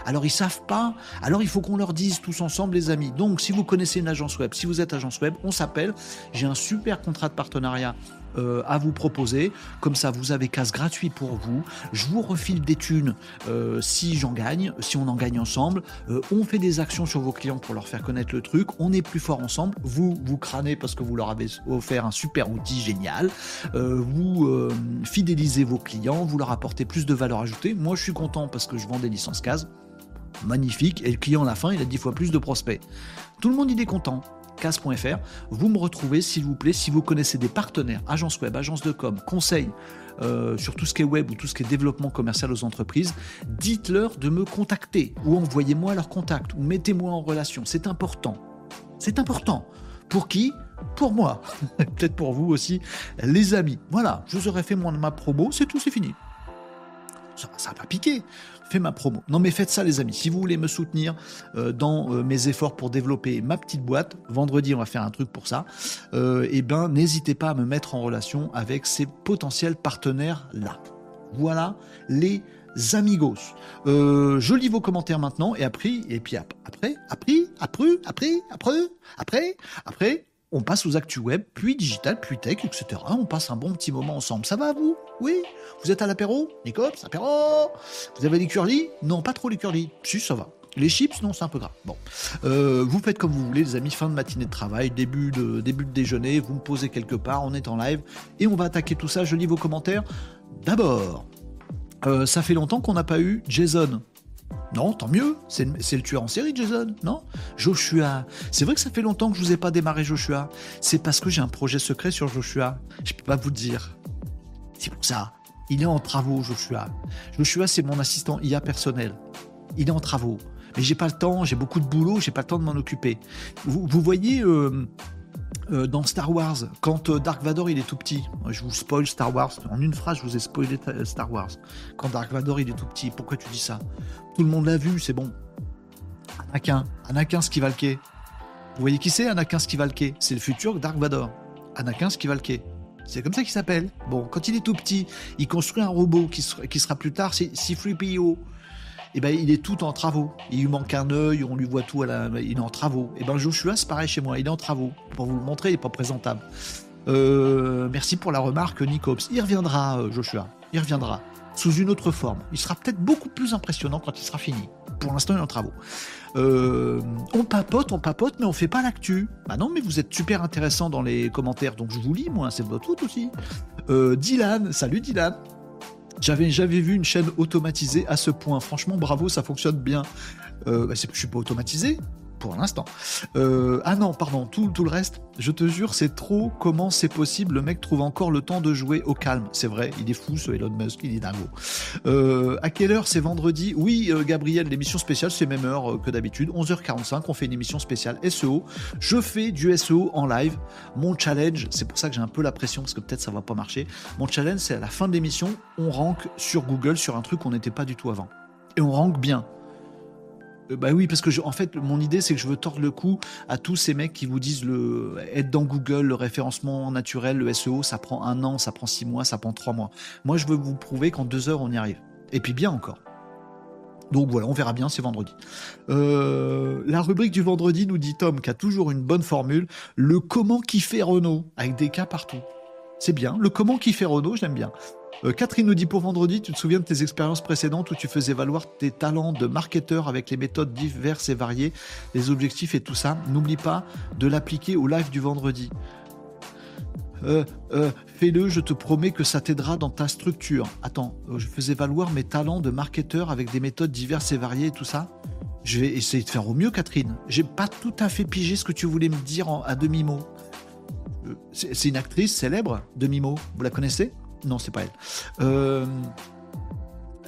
Alors ils savent pas, alors il faut qu'on leur dise tous ensemble les amis. Donc si vous connaissez une agence web, si vous êtes agence web, on s'appelle. J'ai un super contrat de partenariat euh, à vous proposer. Comme ça, vous avez casse gratuit pour vous. Je vous refile des thunes euh, si j'en gagne, si on en gagne ensemble. Euh, on fait des actions sur vos clients pour leur faire connaître le truc. On est plus fort ensemble. Vous, vous crânez parce que vous leur avez offert un super outil génial. vous fidélisez vos clients, vous leur apportez plus de valeur ajoutée. Moi, je suis content parce que je vends des licences CAS. Magnifique. Et le client, à la fin, il a 10 fois plus de prospects. Tout le monde, il est content Vous me retrouvez, s'il vous plaît, si vous connaissez des partenaires, agences web, agences de com, conseils euh, sur tout ce qui est web ou tout ce qui est développement commercial aux entreprises, dites-leur de me contacter ou envoyez-moi leur contact ou mettez-moi en relation. C'est important. C'est important. Pour qui? Pour moi. Peut-être pour vous aussi, les amis. Voilà, je vous aurais fait mon, ma promo, c'est tout, c'est fini. Ça va piquer fais ma promo. Non mais faites ça les amis. Si vous voulez me soutenir euh, dans euh, mes efforts pour développer ma petite boîte, vendredi on va faire un truc pour ça, euh, eh ben n'hésitez pas à me mettre en relation avec ces potentiels partenaires là. Voilà les amigos. je lis vos commentaires maintenant et après, et puis après, après, après, après, après, après, après, après, on passe aux actus web, puis digital, puis tech, etc. On passe un bon petit moment ensemble. Ça va vous? Oui? Vous êtes à l'apéro? Nicops, apéro? Vous avez les curly? Non, pas trop les curly. Si, ça va. Les chips, non, c'est un peu grave. Bon, euh, vous faites comme vous voulez, les amis. Fin de matinée de travail, début de début de déjeuner. Vous me posez quelque part, on est en live et on va attaquer tout ça. Je lis vos commentaires. D'abord, euh, ça fait longtemps qu'on n'a pas eu Jason. Non, tant mieux. C'est le tueur en série, Jason, non? Joshua. C'est vrai que ça fait longtemps que je vous ai pas démarré Joshua. C'est parce que j'ai un projet secret sur Joshua. Je peux pas vous dire. C'est pour ça. Il est en travaux, Joshua. Joshua, c'est mon assistant IA personnel. Il est en travaux. Mais j'ai pas le temps, j'ai beaucoup de boulot, j'ai pas le temps de m'en occuper. Vous, voyez, euh, euh, dans Star Wars, quand euh, Dark Vador il est tout petit, je vous spoil Star Wars, en une phrase je vous ai spoilé Star Wars. Quand Dark Vador il est tout petit, pourquoi tu dis ça? Tout le monde l'a vu, c'est bon. Anakin, Anakin Skivalke. Vous voyez qui c'est Anakin Skivalke C'est le futur Dark Vador. Anakin Skivalke. C'est comme ça qu'il s'appelle. Bon, quand il est tout petit, il construit un robot qui sera, plus tard c'est C3PO. Et ben, il est tout en travaux. Il lui manque un œil, on lui voit tout, à la... il est en travaux. Et ben, Joshua, c'est pareil chez moi, il est en travaux. Pour vous le montrer, il n'est pas présentable. Euh, merci pour la remarque, Nicops. Il reviendra, euh, Joshua. Il reviendra. Sous une autre forme. Il sera peut-être beaucoup plus impressionnant quand il sera fini. Pour l'instant, il est en travaux. Euh, on papote, on papote, mais on fait pas l'actu. Bah non, mais vous êtes super intéressant dans les commentaires, donc je vous lis, moi, c'est votre route aussi. Dylan, salut Dylan. J'avais jamais vu une chaîne automatisée à ce point. Franchement, bravo, ça fonctionne bien. Euh, bah, je suis pas automatisé pour l'instant. Euh, ah non, pardon, tout, tout le reste, je te jure, c'est trop. Comment c'est possible Le mec trouve encore le temps de jouer au calme. C'est vrai, il est fou ce Elon Musk, il est dingo. Euh, à quelle heure c'est vendredi? Oui, euh, Gabriel, l'émission spéciale, c'est même heure que d'habitude. 11h45, on fait une émission spéciale SEO. Je fais du SEO en live. Mon challenge, c'est pour ça que j'ai un peu la pression, parce que peut-être ça va pas marcher. Mon challenge, c'est à la fin de l'émission, on rank sur Google sur un truc qu'on n'était pas du tout avant. Et on rank bien. Euh, bah oui, parce que en fait, mon idée, c'est que je veux tordre le cou à tous ces mecs qui vous disent le être dans Google, le référencement naturel, le SEO, ça prend un an, ça prend six mois, ça prend trois mois. Moi, je veux vous prouver qu'en deux heures, on y arrive. Et puis bien encore. Donc voilà, on verra bien, c'est vendredi. Euh, la rubrique du vendredi nous dit Tom qui a toujours une bonne formule, le comment qui fait Renault, avec des cas partout. C'est bien, le comment qui fait Renault, j'aime bien. Euh, Catherine nous dit pour vendredi, tu te souviens de tes expériences précédentes où tu faisais valoir tes talents de marketeur avec les méthodes diverses et variées, les objectifs et tout ça. N'oublie pas de l'appliquer au live du vendredi. Euh, euh, fais-le, je te promets que ça t'aidera dans ta structure. Attends, je faisais valoir mes talents de marketeur avec des méthodes diverses et variées et tout ça. Je vais essayer de faire au mieux, Catherine. J'ai pas tout à fait pigé ce que tu voulais me dire à demi-mot. C'est une actrice célèbre, demi-mot. Vous la connaissez? Non, c'est pas elle. Euh,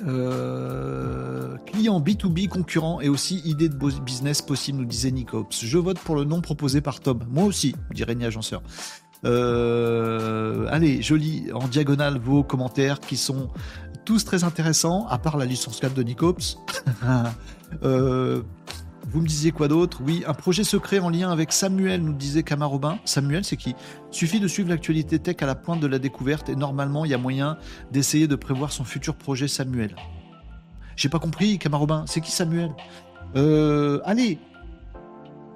euh, client B2B concurrent et aussi idée de business possible, nous disait Nicops. Je vote pour le nom proposé par Tom. Moi aussi, dit Régnier Agenceur. Euh, allez, je lis en diagonale vos commentaires qui sont tous très intéressants, à part la licence 4 de Nicops. vous me disiez quoi d'autre? Oui, un projet secret en lien avec Samuel, nous disait Camarobin. Samuel, c'est qui? Suffit de suivre l'actualité tech à la pointe de la découverte et normalement, il y a moyen d'essayer de prévoir son futur projet Samuel. J'ai pas compris, Camarobin. C'est qui Samuel? Euh, Allez,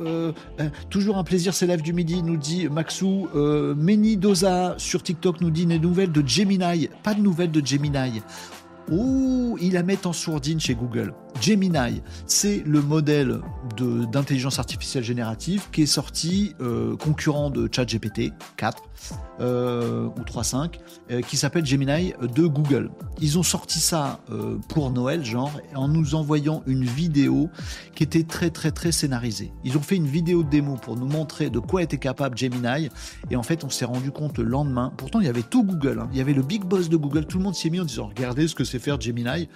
euh, euh, toujours un plaisir, c'est du midi, nous dit Maxou. Euh, Doza sur TikTok nous dit des nouvelles de Gemini. Pas de nouvelles de Gemini. Oh, ils la mettent en sourdine chez Google. Gemini, c'est le modèle d'intelligence artificielle générative qui est sorti euh, concurrent de ChatGPT 4 euh, ou 3.5 euh, qui s'appelle Gemini de Google. Ils ont sorti ça pour Noël, genre, en nous envoyant une vidéo qui était très très très scénarisée. Ils ont fait une vidéo de démo pour nous montrer de quoi était capable Gemini et en fait on s'est rendu compte le lendemain. Pourtant il y avait tout Google, hein. il y avait le big boss de Google, tout le monde s'est mis en disant regardez ce que c'est faire Gemini,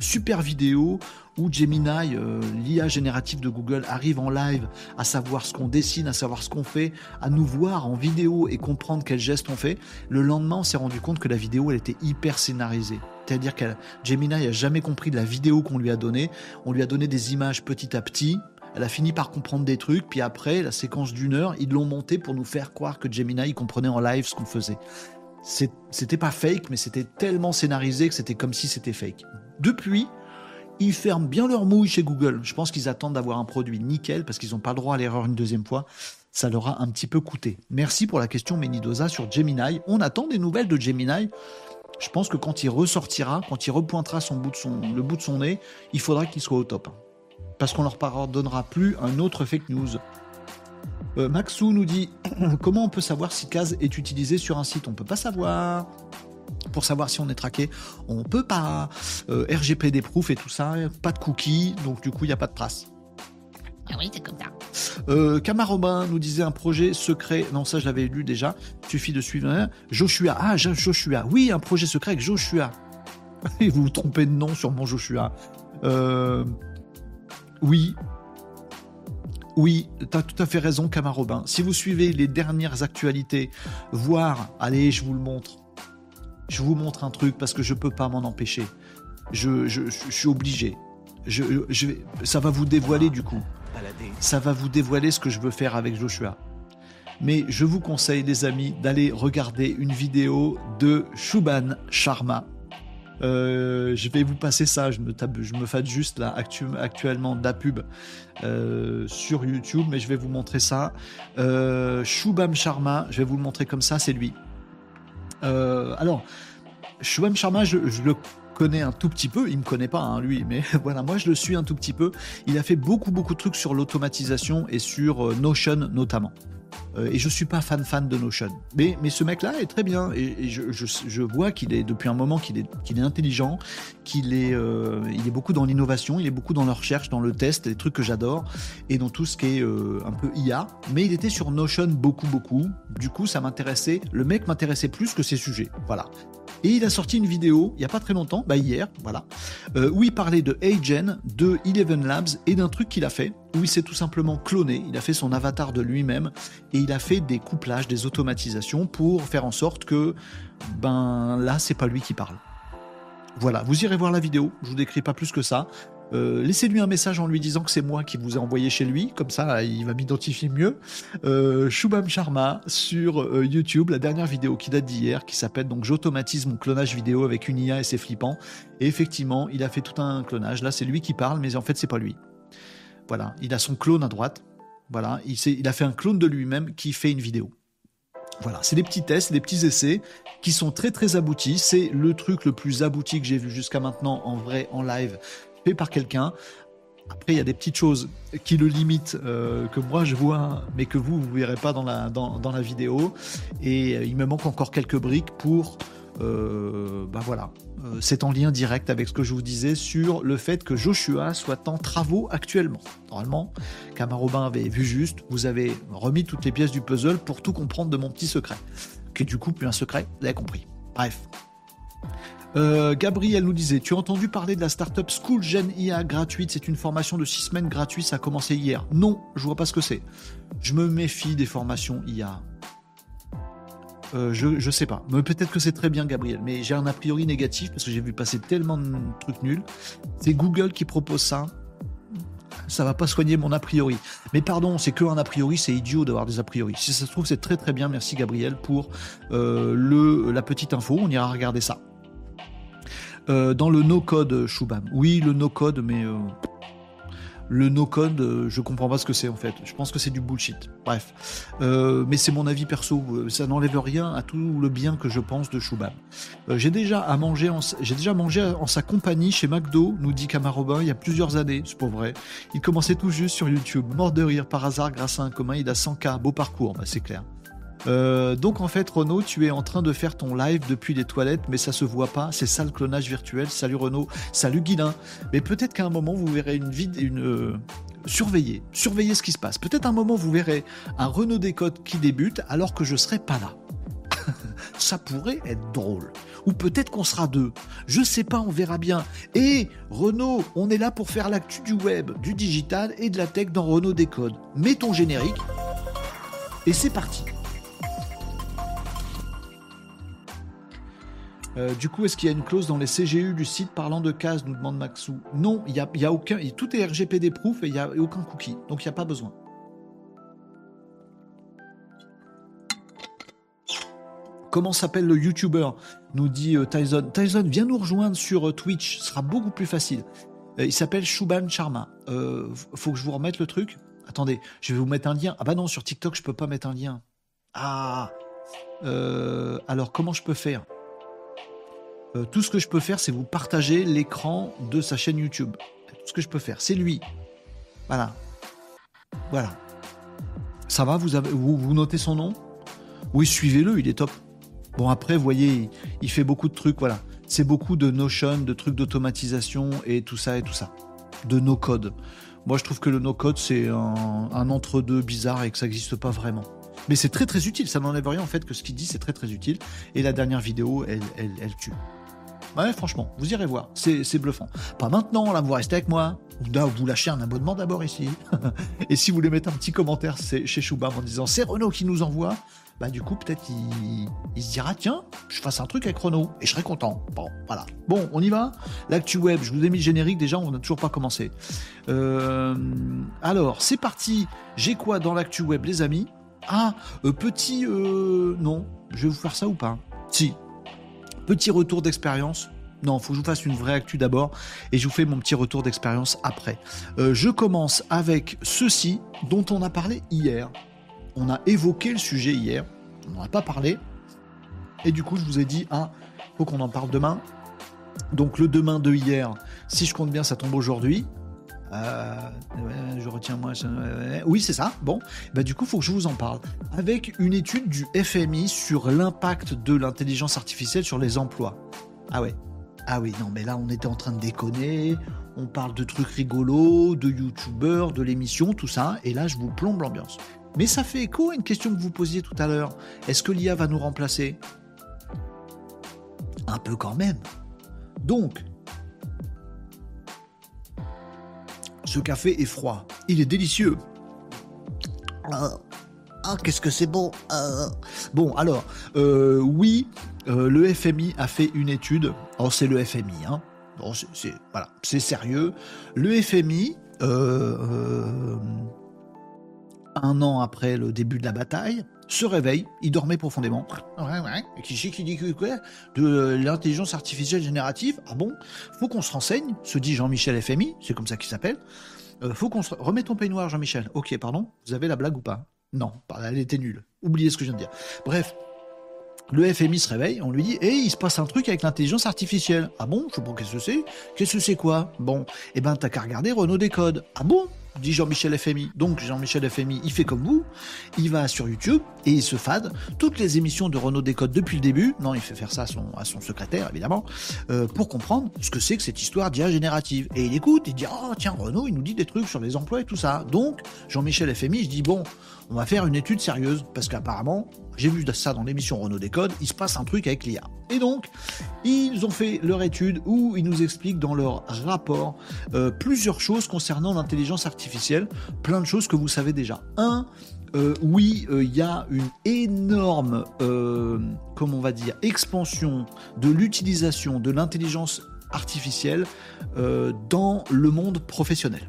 super vidéo où Gemini, euh, l'IA générative de Google, arrive en live à savoir ce qu'on dessine, à savoir ce qu'on fait, à nous voir en vidéo et comprendre quel geste on fait. Le lendemain, on s'est rendu compte que la vidéo, elle était hyper scénarisée. C'est-à-dire que Gemini n'a jamais compris de la vidéo qu'on lui a donnée. On lui a donné des images petit à petit. Elle a fini par comprendre des trucs, puis après, la séquence d'une heure, ils l'ont montée pour nous faire croire que Gemini comprenait en live ce qu'on faisait. C'était pas fake, mais c'était tellement scénarisé que c'était comme si c'était fake. Depuis, ils ferment bien leur mouille chez Google. Je pense qu'ils attendent d'avoir un produit nickel parce qu'ils n'ont pas le droit à l'erreur une deuxième fois. Ça leur a un petit peu coûté. Merci pour la question Menidoza sur Gemini. On attend des nouvelles de Gemini. Je pense que quand il ressortira, quand il repointera son bout de son, le bout de son nez, il faudra qu'il soit au top. Parce qu'on leur pardonnera plus un autre fake news. Euh, Maxou nous dit comment on peut savoir si Case est utilisé sur un site? On peut pas savoir pour savoir si on est traqué. On peut pas. Euh, RGPD proof et tout ça, pas de cookies, donc du coup, il n'y a pas de trace. Ah oui, c'est comme ça. Euh, Robin nous disait un projet secret. Non, ça, je l'avais lu déjà. Il suffit de suivre. Joshua. Ah, Joshua. Oui, un projet secret avec Joshua. vous vous trompez de nom sur mon Joshua. Euh, oui. Oui, tu as tout à fait raison, Robin. Si vous suivez les dernières actualités, voire, allez, je vous le montre, je vous montre un truc parce que je peux pas m'en empêcher. Je, je, suis obligé. Je, ça va vous dévoiler du coup. Ça va vous dévoiler ce que je veux faire avec Joshua. mais je vous conseille, les amis, d'aller regarder une vidéo de Shuban Sharma. Euh, je vais vous passer ça, je me, tape, je me juste là actuellement de la pub euh, sur YouTube, mais je vais vous montrer ça. Euh, Shubham Sharma, je vais vous le montrer comme ça, c'est lui. Euh, alors, Shubham Sharma, je, je, le connais un tout petit peu, il me connaît pas hein, lui, mais voilà, moi je le suis un tout petit peu. Il a fait beaucoup beaucoup de trucs sur l'automatisation et sur euh, Notion notamment. Euh, et je suis pas fan fan de Notion. Mais, mais ce mec-là est très bien. Et, je, je, vois qu'il est depuis un moment qu'il est, qu'il est intelligent, qu'il est, euh, il est beaucoup dans l'innovation, il est beaucoup dans la recherche, dans le test, des trucs que j'adore, et dans tout ce qui est un peu IA. Mais il était sur Notion beaucoup beaucoup. Du coup, ça m'intéressait. Le mec m'intéressait plus que ses sujets. Voilà. Et il a sorti une vidéo il n'y a pas très longtemps, bah hier, voilà, euh, où il parlait de Agen, de Eleven Labs et d'un truc qu'il a fait, où il s'est tout simplement cloné, il a fait son avatar de lui-même et il a fait des couplages, des automatisations pour faire en sorte que, ben là, c'est pas lui qui parle. Voilà, vous irez voir la vidéo, je vous décris pas plus que ça. Euh, laissez-lui un message en lui disant que c'est moi qui vous ai envoyé chez lui, comme ça il va m'identifier mieux. Euh, Shubham Sharma sur euh, YouTube, la dernière vidéo qui date d'hier, qui s'appelle donc J'automatise mon clonage vidéo avec une IA et c'est flippant. Et effectivement, il a fait tout un clonage. Là, c'est lui qui parle, mais en fait, c'est pas lui. Voilà, il a son clone à droite. Voilà, il, il a fait un clone de lui-même qui fait une vidéo. Voilà, c'est des petits tests, des petits essais qui sont très très aboutis. C'est le truc le plus abouti que j'ai vu jusqu'à maintenant en vrai, en live, par quelqu'un. Après, il y a des petites choses qui le limitent, euh, que moi je vois, mais que vous, vous verrez pas dans la, dans, dans la vidéo. Et euh, il me manque encore quelques briques pour. Euh, bah voilà, euh, c'est en lien direct avec ce que je vous disais sur le fait que Joshua soit en travaux actuellement. Normalement, Camarobin avait vu juste, vous avez remis toutes les pièces du puzzle pour tout comprendre de mon petit secret. Qui est du coup plus un secret, vous avez compris. Bref. Euh, Gabriel nous disait Tu as entendu parler de la startup School Gen IA gratuite? C'est une formation de 6 semaines gratuite, ça a commencé hier. Non, je vois pas ce que c'est. Je me méfie des formations IA. Euh, je, je sais pas. Mais peut-être que c'est très bien, Gabriel. Mais j'ai un a priori négatif parce que j'ai vu passer tellement de trucs nuls. C'est Google qui propose ça. Ça va pas soigner mon a priori. Mais pardon, c'est que un a priori, c'est idiot d'avoir des a priori. Si ça se trouve, c'est très très bien. Merci Gabriel pour euh, le, la petite info. On ira regarder ça. Euh, dans le no-code, Shubham. Oui, le no-code, mais euh, le no-code, euh, je comprends pas ce que c'est en fait. Je pense que c'est du bullshit. Bref. mais c'est mon avis perso. Ça n'enlève rien à tout le bien que je pense de Shubham. j'ai déjà déjà mangé en sa compagnie chez McDo, nous dit Camarobin, il y a plusieurs années. C'est pas vrai. Il commençait tout juste sur YouTube. Mort de rire par hasard grâce à un commun. Il a 100K. Beau parcours. Bah, c'est clair. Euh, donc en fait, Renaud, tu es en train de faire ton live depuis les toilettes, mais ça se voit pas. C'est ça le clonage virtuel. Salut Renaud, salut Guilin. Mais peut-être qu'à un moment vous verrez une vide, une euh, surveiller, surveiller ce qui se passe. Peut-être un moment vous verrez un Renault Décote qui débute alors que je serai pas là. ça pourrait être drôle. Ou peut-être qu'on sera deux. Je sais pas, on verra bien. Et Renault, on est là pour faire l'actu du web, du digital et de la tech dans Renault Décode. Mets ton générique. Et c'est parti. Euh, du coup, est-ce qu'il y a une clause dans les CGU du site parlant de cases nous demande Maxou. Non, il n'y a, y a, aucun. Tout est RGPD proof et il n'y a aucun cookie. Donc il n'y a pas besoin. Comment s'appelle le YouTuber nous dit euh, Tyson. Tyson, viens nous rejoindre sur euh, Twitch, ce sera beaucoup plus facile. il s'appelle Shuban Sharma. faut que je vous remette le truc. Attendez, je vais vous mettre un lien. Ah bah non, sur TikTok, je peux pas mettre un lien. Ah. alors comment je peux faire? Euh, tout ce que je peux faire, c'est vous partager l'écran de sa chaîne YouTube. Tout ce que je peux faire, c'est lui. Voilà. Voilà. Ça va, vous, notez son nom? Oui, suivez-le, il est top. Bon, après, vous voyez, il, fait beaucoup de trucs, voilà. C'est beaucoup de Notion, de trucs d'automatisation et tout ça et tout ça. De no-code. Moi, je trouve que le no-code, c'est un, entre-deux bizarre et que ça n'existe pas vraiment. Mais c'est très très utile, ça n'enlève rien en fait que ce qu'il dit, c'est très très utile. Et la dernière vidéo, elle tue. Ouais, franchement, vous irez voir, c'est bluffant. Pas maintenant, là, vous restez avec moi. Ou vous lâchez un abonnement d'abord ici. et si vous voulez mettre un petit commentaire chez Choubam en disant c'est Renault qui nous envoie, bah du coup peut-être il, se dira tiens, je fasse un truc avec Renault et je serai content. Bon, voilà. Bon, on y va. L'actu web, je vous ai mis le générique déjà, on n'a toujours pas commencé. Euh, alors, c'est parti. J'ai quoi dans l'actu web, les amis? Ah, euh, petit... euh, non, je vais vous faire ça ou pas? Si. Petit retour d'expérience. Non, faut que je vous fasse une vraie actu d'abord et je vous fais mon petit retour d'expérience après. Euh, je commence avec ceci dont on a parlé hier. On a évoqué le sujet hier, on n'en a pas parlé. Et du coup, je vous ai dit, ah, faut qu'on en parle demain. Donc le demain de hier, si je compte bien, ça tombe aujourd'hui. Euh, je retiens moi. Oui, c'est ça. Bon, bah du coup, faut que je vous en parle. Avec une étude du FMI sur l'impact de l'intelligence artificielle sur les emplois. Ah ouais. Ah oui, non, mais là, on était en train de déconner. On parle de trucs rigolos, de youtubeurs, de l'émission, tout ça. Et là, je vous plombe l'ambiance. Mais ça fait écho à une question que vous posiez tout à l'heure. Est-ce que l'IA va nous remplacer? Un peu quand même. Donc, ce café est froid. Il est délicieux. Ah, ah, qu'est-ce que c'est bon. Ah. Bon, alors, euh, oui, euh, le FMI a fait une étude. Oh, c'est le FMI, hein. C'est, sérieux. Le FMI, euh, un an après le début de la bataille, se réveille, il dormait profondément. Ouais, ouais. Et qui, qui dit que quoi De l'intelligence artificielle générative Ah bon Faut qu'on se renseigne, se dit Jean-Michel FMI, c'est comme ça qu'il s'appelle. Euh, faut qu'on se... Remets ton peignoir, Jean-Michel. Ok, pardon, vous avez la blague ou pas? Non, elle était nulle. Oubliez ce que je viens de dire. Bref, le FMI se réveille, on lui dit Eh, il se passe un truc avec l'intelligence artificielle. Ah bon Je sais pas qu'est-ce que c'est? Qu'est-ce que c'est quoi? Bon, eh ben t'as qu'à regarder Renault Décode. Ah bon? Dit Jean-Michel FMI. Donc Jean-Michel FMI, il fait comme vous, il va sur YouTube et il se fade toutes les émissions de Renault Décode depuis le début. Non, il fait faire ça à son, secrétaire, évidemment, euh, pour comprendre ce que c'est que cette histoire d'IA générative. Et il écoute, il dit Oh tiens, Renault, il nous dit des trucs sur les emplois et tout ça. Donc Jean-Michel FMI, je dis Bon, on va faire une étude sérieuse parce qu'apparemment, j'ai vu ça dans l'émission Renault Décode, il se passe un truc avec l'IA. Et donc, ils ont fait leur étude où ils nous expliquent dans leur rapport euh, plusieurs choses concernant l'intelligence artificielle, plein de choses que vous savez déjà. Un, euh, oui, euh, il y a une énorme, comment on va dire, expansion de l'utilisation de l'intelligence artificielle dans le monde professionnel.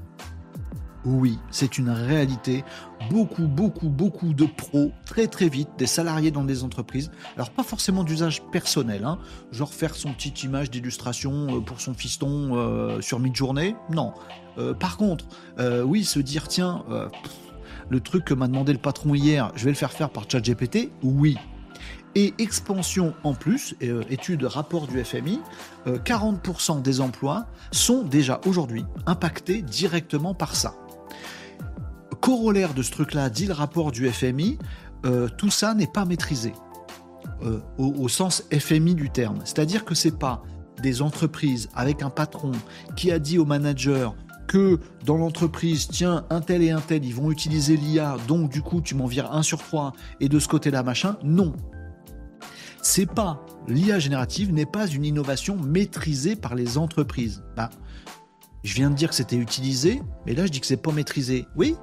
Oui, c'est une réalité. Beaucoup, beaucoup, beaucoup de pros, très très vite, des salariés dans des entreprises. Alors pas forcément d'usage personnel, hein, genre faire son petite image d'illustration euh, pour son fiston euh, sur mid-journée, non. Euh, par contre, oui, se dire tiens, le truc que m'a demandé le patron hier, je vais le faire faire par ChatGPT, oui. Et expansion en plus, étude rapport du FMI, euh, 40% des emplois sont déjà aujourd'hui impactés directement par ça corollaire de ce truc-là, dit le rapport du FMI, euh, tout ça n'est pas maîtrisé euh, au, sens FMI du terme. C'est-à-dire que c'est pas des entreprises avec un patron qui a dit au manager que dans l'entreprise, tiens, un tel et un tel, ils vont utiliser l'IA, donc du coup, tu m'en vires un sur trois, et de ce côté-là, machin. Non. C'est pas, l'IA générative n'est pas une innovation maîtrisée par les entreprises. Bah, je viens de dire que c'était utilisé, mais là, je dis que c'est pas maîtrisé. Oui,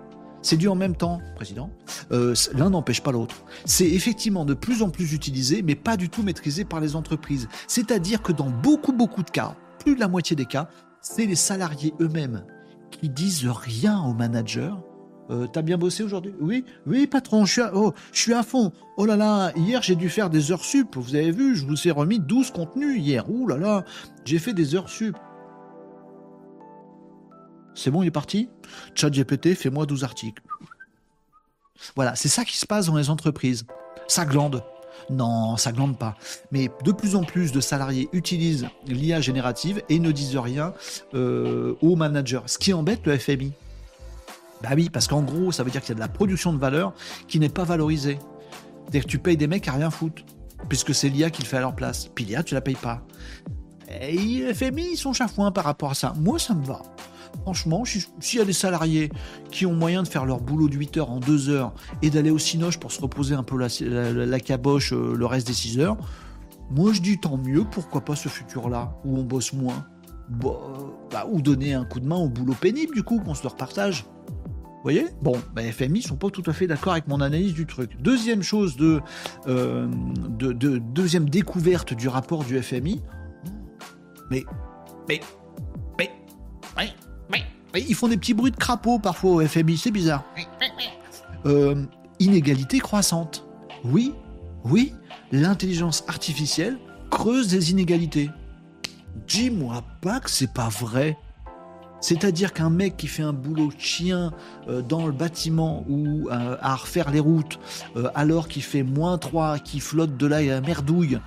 c'est dû en même temps, président. Euh, L'un n'empêche pas l'autre. C'est effectivement de plus en plus utilisé, mais pas du tout maîtrisé par les entreprises. C'est-à-dire que dans beaucoup, beaucoup de cas, plus de la moitié des cas, c'est les salariés eux-mêmes qui disent rien au manager. Euh, T'as bien bossé aujourd'hui? Oui, oui, patron, je suis, à, oh, je suis à fond. Oh là là, hier j'ai dû faire des heures sup. Vous avez vu, je vous ai remis 12 contenus hier. Ouh là là, j'ai fait des heures sup. C'est bon, il est parti? Chat GPT, fais-moi 12 articles. Voilà, c'est ça qui se passe dans les entreprises. Ça glande. Non, ça glande pas. Mais de plus en plus de salariés utilisent l'IA générative et ne disent rien euh, aux managers. Ce qui embête le FMI. Bah oui, parce qu'en gros, ça veut dire qu'il y a de la production de valeur qui n'est pas valorisée. C'est-à-dire que tu payes des mecs à rien foutre, puisque c'est l'IA qui le fait à leur place. Puis l'IA, tu la payes pas. Et le FMI, ils sont chafouins par rapport à ça. Moi, ça me va. Franchement, si- s'il y a des salariés qui ont moyen de faire leur boulot de 8 heures en 2 heures et d'aller au Cinoche pour se reposer un peu la, la- caboche euh, le reste des 6 heures, moi je dis tant mieux, pourquoi pas ce futur-là, où on bosse moins Bah, Ou donner un coup de main au boulot pénible, du coup, qu'on se le repartage. Vous voyez? Bon, bah, FMI sont pas tout à fait d'accord avec mon analyse du truc. Deuxième chose de, euh, de, de- deuxième découverte du rapport du FMI. Mais, mais, mais, Oui, ils font des petits bruits de crapaud parfois au FMI, c'est bizarre. Euh, inégalité croissante. Oui, oui, l'intelligence artificielle creuse des inégalités. Dis-moi pas que c'est pas vrai. C'est-à-dire qu'un mec qui fait un boulot de chien euh, dans le bâtiment ou euh, à refaire les routes, euh, alors qu'il fait moins 3, qui flotte de là à merdouille,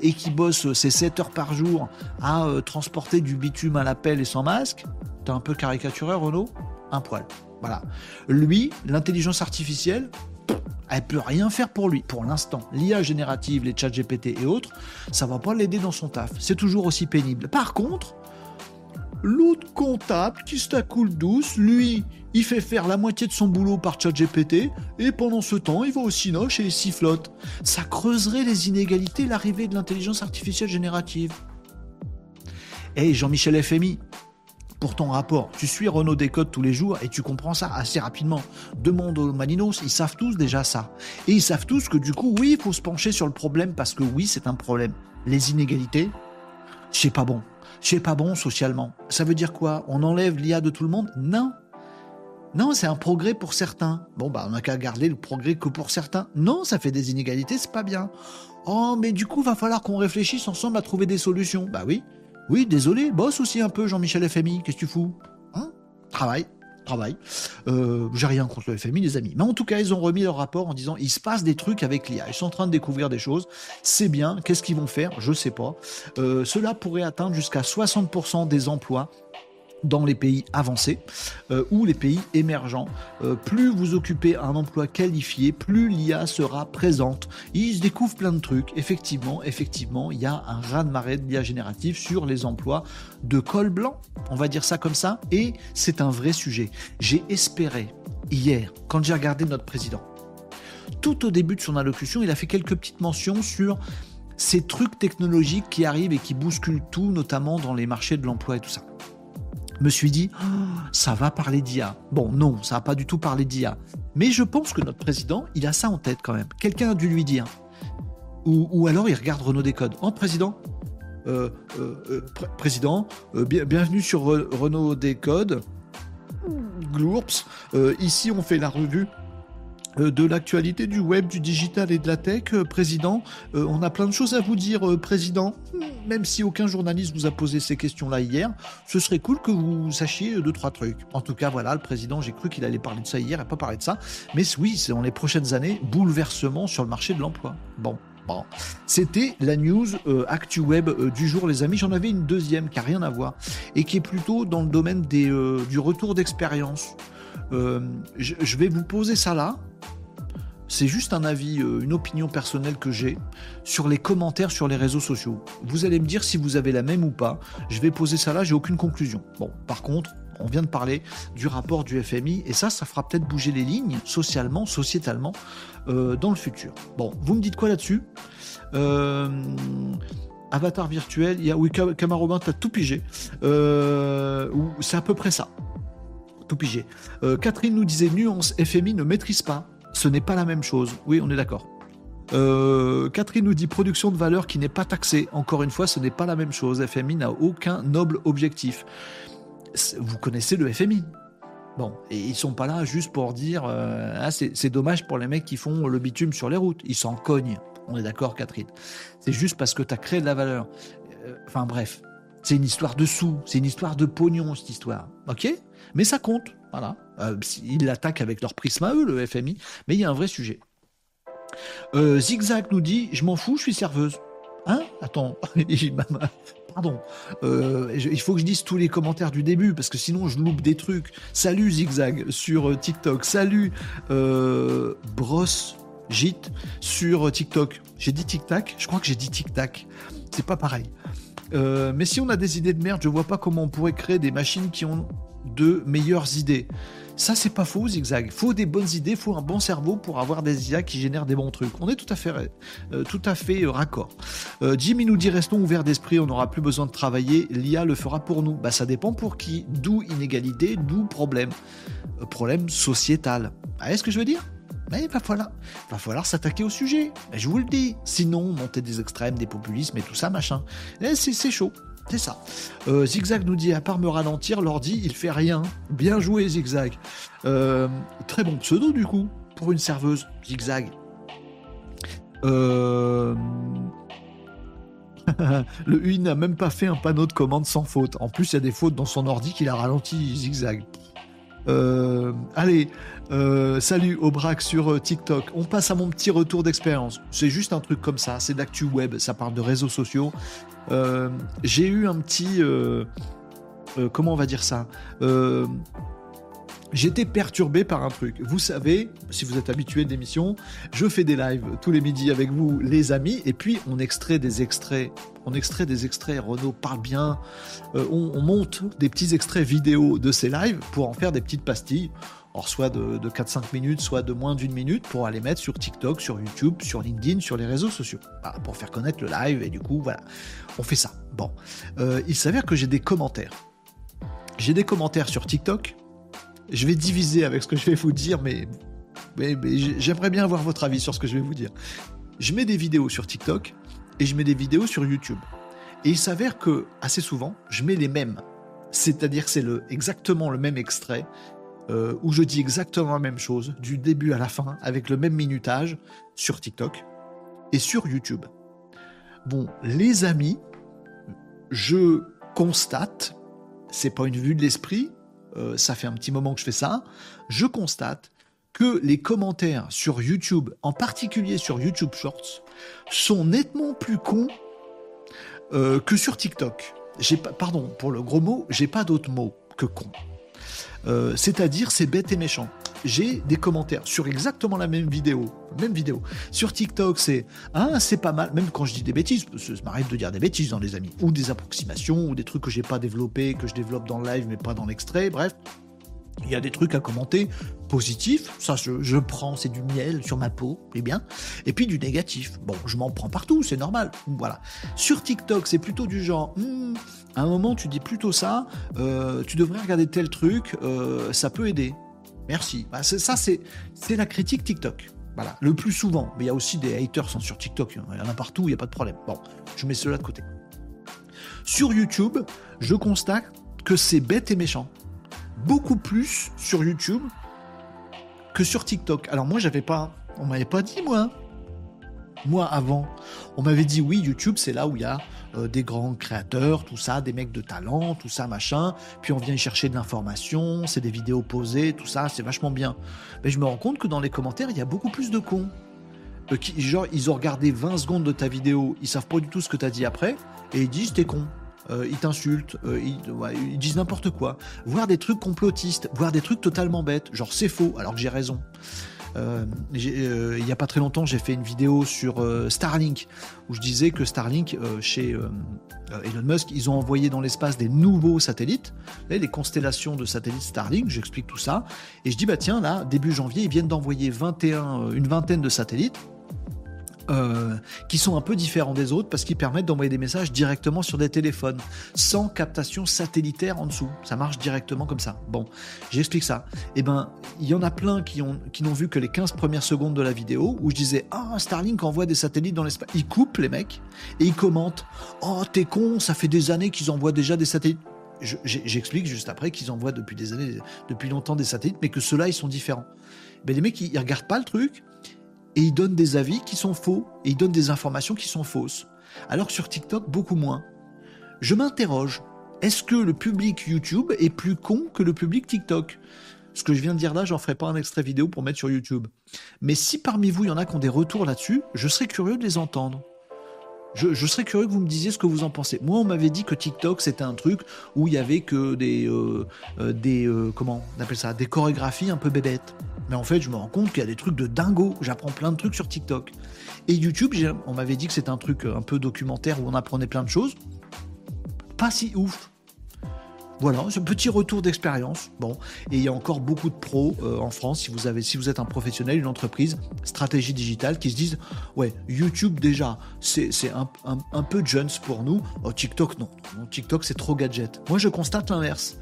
et qui bosse ses 7 heures par jour à transporter du bitume à la pelle et sans masque, t'es un peu caricatureur, Renaud Un poil. Voilà. Lui, l'intelligence artificielle, elle peut rien faire pour lui pour l'instant. L'IA générative, les chats GPT et autres, ça va pas l'aider dans son taf. C'est toujours aussi pénible. Par contre, L'autre comptable qui se coule douce, lui, il fait faire la moitié de son boulot par ChatGPT et pendant ce temps, il va au Cinoche et il sifflote. Ça creuserait les inégalités, l'arrivée de l'intelligence artificielle générative. Hey Jean-Michel FMI, pour ton rapport, tu suis Renault Décode tous les jours et tu comprends ça assez rapidement. Demande aux Maninos, ils savent tous déjà ça. Et ils savent tous que du coup, oui, il faut se pencher sur le problème parce que oui, c'est un problème. Les inégalités, c'est pas bon c'est pas bon socialement. Ça veut dire quoi? On enlève l'IA de tout le monde? Non. Non, c'est un progrès pour certains. Bon, bah, on n'a qu'à garder le progrès que pour certains. Non, ça fait des inégalités, c'est pas bien. Oh, mais du coup, va falloir qu'on réfléchisse ensemble à trouver des solutions. Bah oui. Oui, désolé, bosse aussi un peu, Jean-Michel FMI. Qu'est-ce que tu fous? Hein? Travaille travail. Euh, j'ai rien contre le FMI, les amis. Mais en tout cas, ils ont remis leur rapport en disant il se passe des trucs avec l'IA. Ils sont en train de découvrir des choses. C'est bien. Qu'est-ce qu'ils vont faire? Je sais pas. Euh, cela pourrait atteindre jusqu'à 60% des emplois dans les pays avancés euh, ou les pays émergents. Euh, plus vous occupez un emploi qualifié, plus l'IA sera présente. Il se découvre plein de trucs. Effectivement, effectivement, il y a un raz-de-marée de l'IA générative sur les emplois de col blanc, on va dire ça comme ça, et c'est un vrai sujet. J'ai espéré hier, quand j'ai regardé notre président, tout au début de son allocution, il a fait quelques petites mentions sur ces trucs technologiques qui arrivent et qui bousculent tout, notamment dans les marchés de l'emploi et tout ça me suis dit, oh, ça va parler d'IA. Bon, non, ça va pas du tout parler d'IA. Mais je pense que notre président, il a ça en tête quand même. Quelqu'un a dû lui dire. Ou, alors il regarde Renault Décode. Oh, président, euh, euh, euh, président, bienvenue sur Renault Décode. Glourps. ici, on fait la revue de l'actualité du web, du digital et de la tech, euh, président. Euh, on a plein de choses à vous dire, président. Même si aucun journaliste vous a posé ces questions-là hier, ce serait cool que vous sachiez deux, trois trucs. En tout cas, voilà, le président, j'ai cru qu'il allait parler de ça hier et pas parler de ça. Mais oui, c'est dans les prochaines années, bouleversement sur le marché de l'emploi. Bon. Bon. C'était la news Actu Web du jour, les amis. J'en avais une deuxième qui n'a rien à voir et qui est plutôt dans le domaine des, du retour d'expérience. Je vais vous poser ça là. C'est juste un avis, euh, une opinion personnelle que j'ai sur les commentaires sur les réseaux sociaux. Vous allez me dire si vous avez la même ou pas. Je vais poser ça là, j'ai aucune conclusion. Bon, par contre, on vient de parler du rapport du FMI et ça, ça fera peut-être bouger les lignes socialement, sociétalement euh, dans le futur. Bon, vous me dites quoi là-dessus? Euh, Avatar virtuel, il y a oui, Camarobin, t'as tout pigé. c'est à peu près ça. Pigé. Catherine nous disait nuance, FMI ne maîtrise pas ce n'est pas la même chose. Oui, on est d'accord. Euh, Catherine nous dit production de valeur qui n'est pas taxée. Encore une fois, ce n'est pas la même chose. FMI n'a aucun noble objectif. Vous connaissez le FMI. Bon, et ils sont pas là juste pour dire euh, ah, c'est dommage pour les mecs qui font le bitume sur les routes. Ils s'en cognent. On est d'accord, Catherine. C'est juste parce que tu as créé de la valeur. Euh, enfin bref, c'est une histoire de sous, c'est une histoire de pognon cette histoire. Ok? Mais ça compte. Voilà. Euh, ils l'attaquent avec leur prisme à eux, le FMI, mais il y a un vrai sujet. Euh, Zigzag nous dit Je m'en fous, je suis serveuse. Hein? Attends, pardon. Euh, il faut que je dise tous les commentaires du début parce que sinon je loupe des trucs. Salut Zigzag sur TikTok. Salut Brosse Gite sur TikTok. J'ai dit Tic Tac Je crois que j'ai dit Tic Tac. C'est pas pareil. Mais si on a des idées de merde, je vois pas comment on pourrait créer des machines qui ont de meilleures idées. Ça, c'est pas faux, zigzag. Faut des bonnes idées, faut un bon cerveau pour avoir des IA qui génèrent des bons trucs. On est tout à fait, euh, tout à fait euh, raccord. Euh, Jimmy nous dit restons ouverts d'esprit, on n'aura plus besoin de travailler, l'IA le fera pour nous. Bah, ça dépend pour qui. D'où inégalité, d'où problème. problème sociétal. est ce que je veux dire? Mais il va falloir, va falloir s'attaquer au sujet. je vous le dis. Sinon, monter des extrêmes, des populismes et tout ça, machin. C'est chaud. C'est ça. Euh, Zigzag nous dit, à part me ralentir, l'ordi, il fait rien. Bien joué, Zigzag. Euh, très bon pseudo, du coup. pour une serveuse, zigzag. Euh... le UI n'a même pas fait un panneau de commande sans faute. En plus, il y a des fautes dans son ordi qu'il a ralenti zigzag. Allez, euh, salut Aubrac sur euh, TikTok. On passe à mon petit retour d'expérience. C'est juste un truc comme ça, c'est d'actu web, ça parle de réseaux sociaux. J'ai eu un petit... comment on va dire ça J'étais perturbé par un truc. Vous savez, si vous êtes habitué de l'émission, je fais des lives tous les midis avec vous, les amis, et puis on extrait des extraits. On extrait des extraits. Renaud parle bien. Euh, on, monte des petits extraits vidéo de ces lives pour en faire des petites pastilles. Or, soit de, 4-5 minutes, soit de moins d'une minute pour aller mettre sur TikTok, sur YouTube, sur LinkedIn, sur les réseaux sociaux. pour faire connaître le live, et du coup, voilà, on fait ça. Bon. Euh, il s'avère que j'ai des commentaires. J'ai des commentaires sur TikTok je vais diviser avec ce que je vais vous dire, mais, j'aimerais bien avoir votre avis sur ce que je vais vous dire. Je mets des vidéos sur TikTok et je mets des vidéos sur YouTube. Et il s'avère que assez souvent, je mets les mêmes. C'est-à-dire que c'est le, exactement le même extrait euh, où je dis exactement la même chose du début à la fin avec le même minutage sur TikTok et sur YouTube. Bon, les amis, je constate, c'est pas une vue de l'esprit, euh, ça fait un petit moment que je fais ça, je constate que les commentaires sur YouTube, en particulier sur YouTube Shorts, sont nettement plus cons euh, que sur TikTok. Pardon pour le gros mot, j'ai pas d'autre mot que con. Euh, c'est-à-dire c'est bête et méchant j'ai des commentaires sur exactement la même vidéo. Même vidéo. Sur TikTok, c'est ah, c'est pas mal. Même quand je dis des bêtises, ça m'arrive de dire des bêtises dans les amis. Ou des approximations, ou des trucs que j'ai pas développés, que je développe dans le live mais pas dans l'extrait. Bref, il y a des trucs à commenter positifs, ça je, prends, c'est du miel sur ma peau, et bien. Et puis du négatif, bon, je m'en prends partout, c'est normal. Voilà. Sur TikTok, c'est plutôt du genre, hmm, à un moment tu dis plutôt ça, euh, tu devrais regarder tel truc, euh, ça peut aider. Merci. Bah, ça, c'est la critique TikTok. Voilà, le plus souvent. Mais il y a aussi des haters sur TikTok. Il y en a partout, il n'y a pas de problème. Bon, je mets cela de côté. Sur YouTube, je constate que c'est bête et méchant. Beaucoup plus sur YouTube que sur TikTok. Alors moi, j'avais pas, on m'avait pas dit moi. Moi avant, on m'avait dit oui, YouTube, c'est là où il y a euh, des grands créateurs, tout ça, des mecs de talent, tout ça, machin. Puis on vient y chercher de l'information, c'est des vidéos posées, tout ça, c'est vachement bien. Mais je me rends compte que dans les commentaires, il y a beaucoup plus de cons. Euh, qui, genre, ils ont regardé 20 secondes de ta vidéo, ils savent pas du tout ce que tu as dit après, et ils disent t'es con. Euh, ils t'insultent, ils, ils, disent n'importe quoi, voire des trucs complotistes, voire des trucs totalement bêtes, genre c'est faux alors que j'ai raison. Euh, euh, il n'y a pas très longtemps, j'ai fait une vidéo sur euh, Starlink où je disais que Starlink, chez Elon Musk, ils ont envoyé dans l'espace des nouveaux satellites, les constellations de satellites Starlink, j'explique tout ça. Et je dis, bah tiens, là, début janvier, ils viennent d'envoyer 21, une vingtaine de satellites euh, qui sont un peu différents des autres parce qu'ils permettent d'envoyer des messages directement sur des téléphones sans captation satellitaire en dessous. Ça marche directement comme ça. Bon, j'explique ça. Eh ben, il y en a plein qui ont qui n'ont vu que les 15 premières secondes de la vidéo où je disais "Ah, Starlink envoie des satellites dans l'espace." Ils coupent les mecs et ils commentent "Oh, t'es con, ça fait des années qu'ils envoient déjà des satellites." J'explique juste après qu'ils envoient depuis des années, depuis longtemps des satellites, mais que ceux-là, ils sont différents. Ben, les mecs, ils, ils regardent pas le truc, et ils donnent des avis qui sont faux et ils donnent des informations qui sont fausses. Alors sur TikTok, beaucoup moins. Je m'interroge, est-ce que le public YouTube est plus con que le public TikTok? Ce que je viens de dire là, j'en ferai pas un extrait vidéo pour mettre sur YouTube. Mais si parmi vous, il y en a qui ont des retours là-dessus, je serais curieux de les entendre. Je, serais curieux que vous me disiez ce que vous en pensez. Moi, on m'avait dit que TikTok c'était un truc où il y avait que des, euh, euh, euh, comment on appelle ça, des chorégraphies un peu bébêtes. Mais en fait, je me rends compte qu'il y a des trucs de dingo. J'apprends plein de trucs sur TikTok. Et YouTube, on m'avait dit que c'était un truc un peu documentaire où on apprenait plein de choses. Pas si ouf. Voilà, ce petit retour d'expérience. Bon, et il y a encore beaucoup de pros euh, en France, si vous, avez, si vous êtes un professionnel, une entreprise, stratégie digitale, qui se disent Ouais, YouTube déjà, c'est un, un, peu jeunes pour nous. Oh, TikTok, non. TikTok, c'est trop gadget. Moi, je constate l'inverse.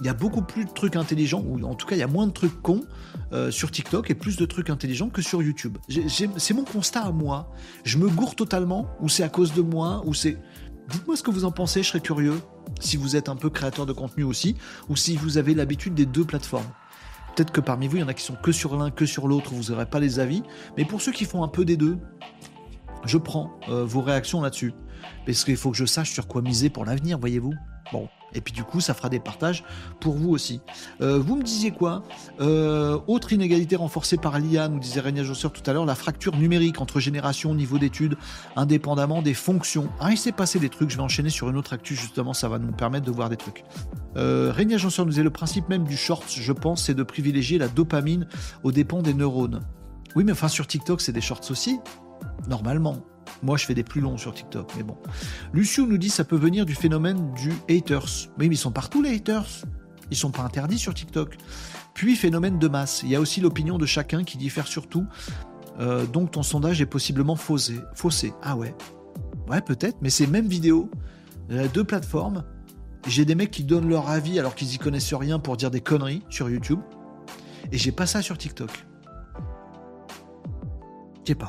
Il y a beaucoup plus de trucs intelligents, ou en tout cas, il y a moins de trucs cons euh, sur TikTok et plus de trucs intelligents que sur YouTube. C'est mon constat à moi. Je me gourre totalement, ou c'est à cause de moi, ou c'est. Dites-moi ce que vous en pensez, je serais curieux. Si vous êtes un peu créateur de contenu aussi, ou si vous avez l'habitude des deux plateformes. peut-être que parmi vous, il y en a qui sont que sur l'un, que sur l'autre, vous n'aurez pas les avis. Mais pour ceux qui font un peu des deux, je prends euh, vos réactions là-dessus. Parce qu'il faut que je sache sur quoi miser pour l'avenir, voyez-vous. Bon, et puis du coup, ça fera des partages pour vous aussi. Euh, vous me disiez quoi euh, Autre inégalité renforcée par l'IA, nous disait Régnier Josseur tout à l'heure, la fracture numérique entre générations, niveau d'études, indépendamment des fonctions. Ah, il s'est passé des trucs, je vais enchaîner sur une autre actu, justement, ça va nous permettre de voir des trucs. Euh, Régnier nous disait le principe même du short, je pense, c'est de privilégier la dopamine aux dépens des neurones. Oui, mais enfin, sur TikTok, c'est des shorts aussi, normalement. Moi, je fais des plus longs sur TikTok, mais bon. Lucio nous dit ça peut venir du phénomène du haters. Oui, mais ils sont partout les haters. Ils sont pas interdits sur TikTok. Puis phénomène de masse. Il y a aussi l'opinion de chacun qui diffère surtout. Euh, donc ton sondage est possiblement faussé. faussé. Ah ouais. Ouais, peut-être, mais c'est même vidéo. deux plateformes. J'ai des mecs qui donnent leur avis alors qu'ils y connaissent rien pour dire des conneries sur YouTube. Et j'ai pas ça sur TikTok. Je sais pas.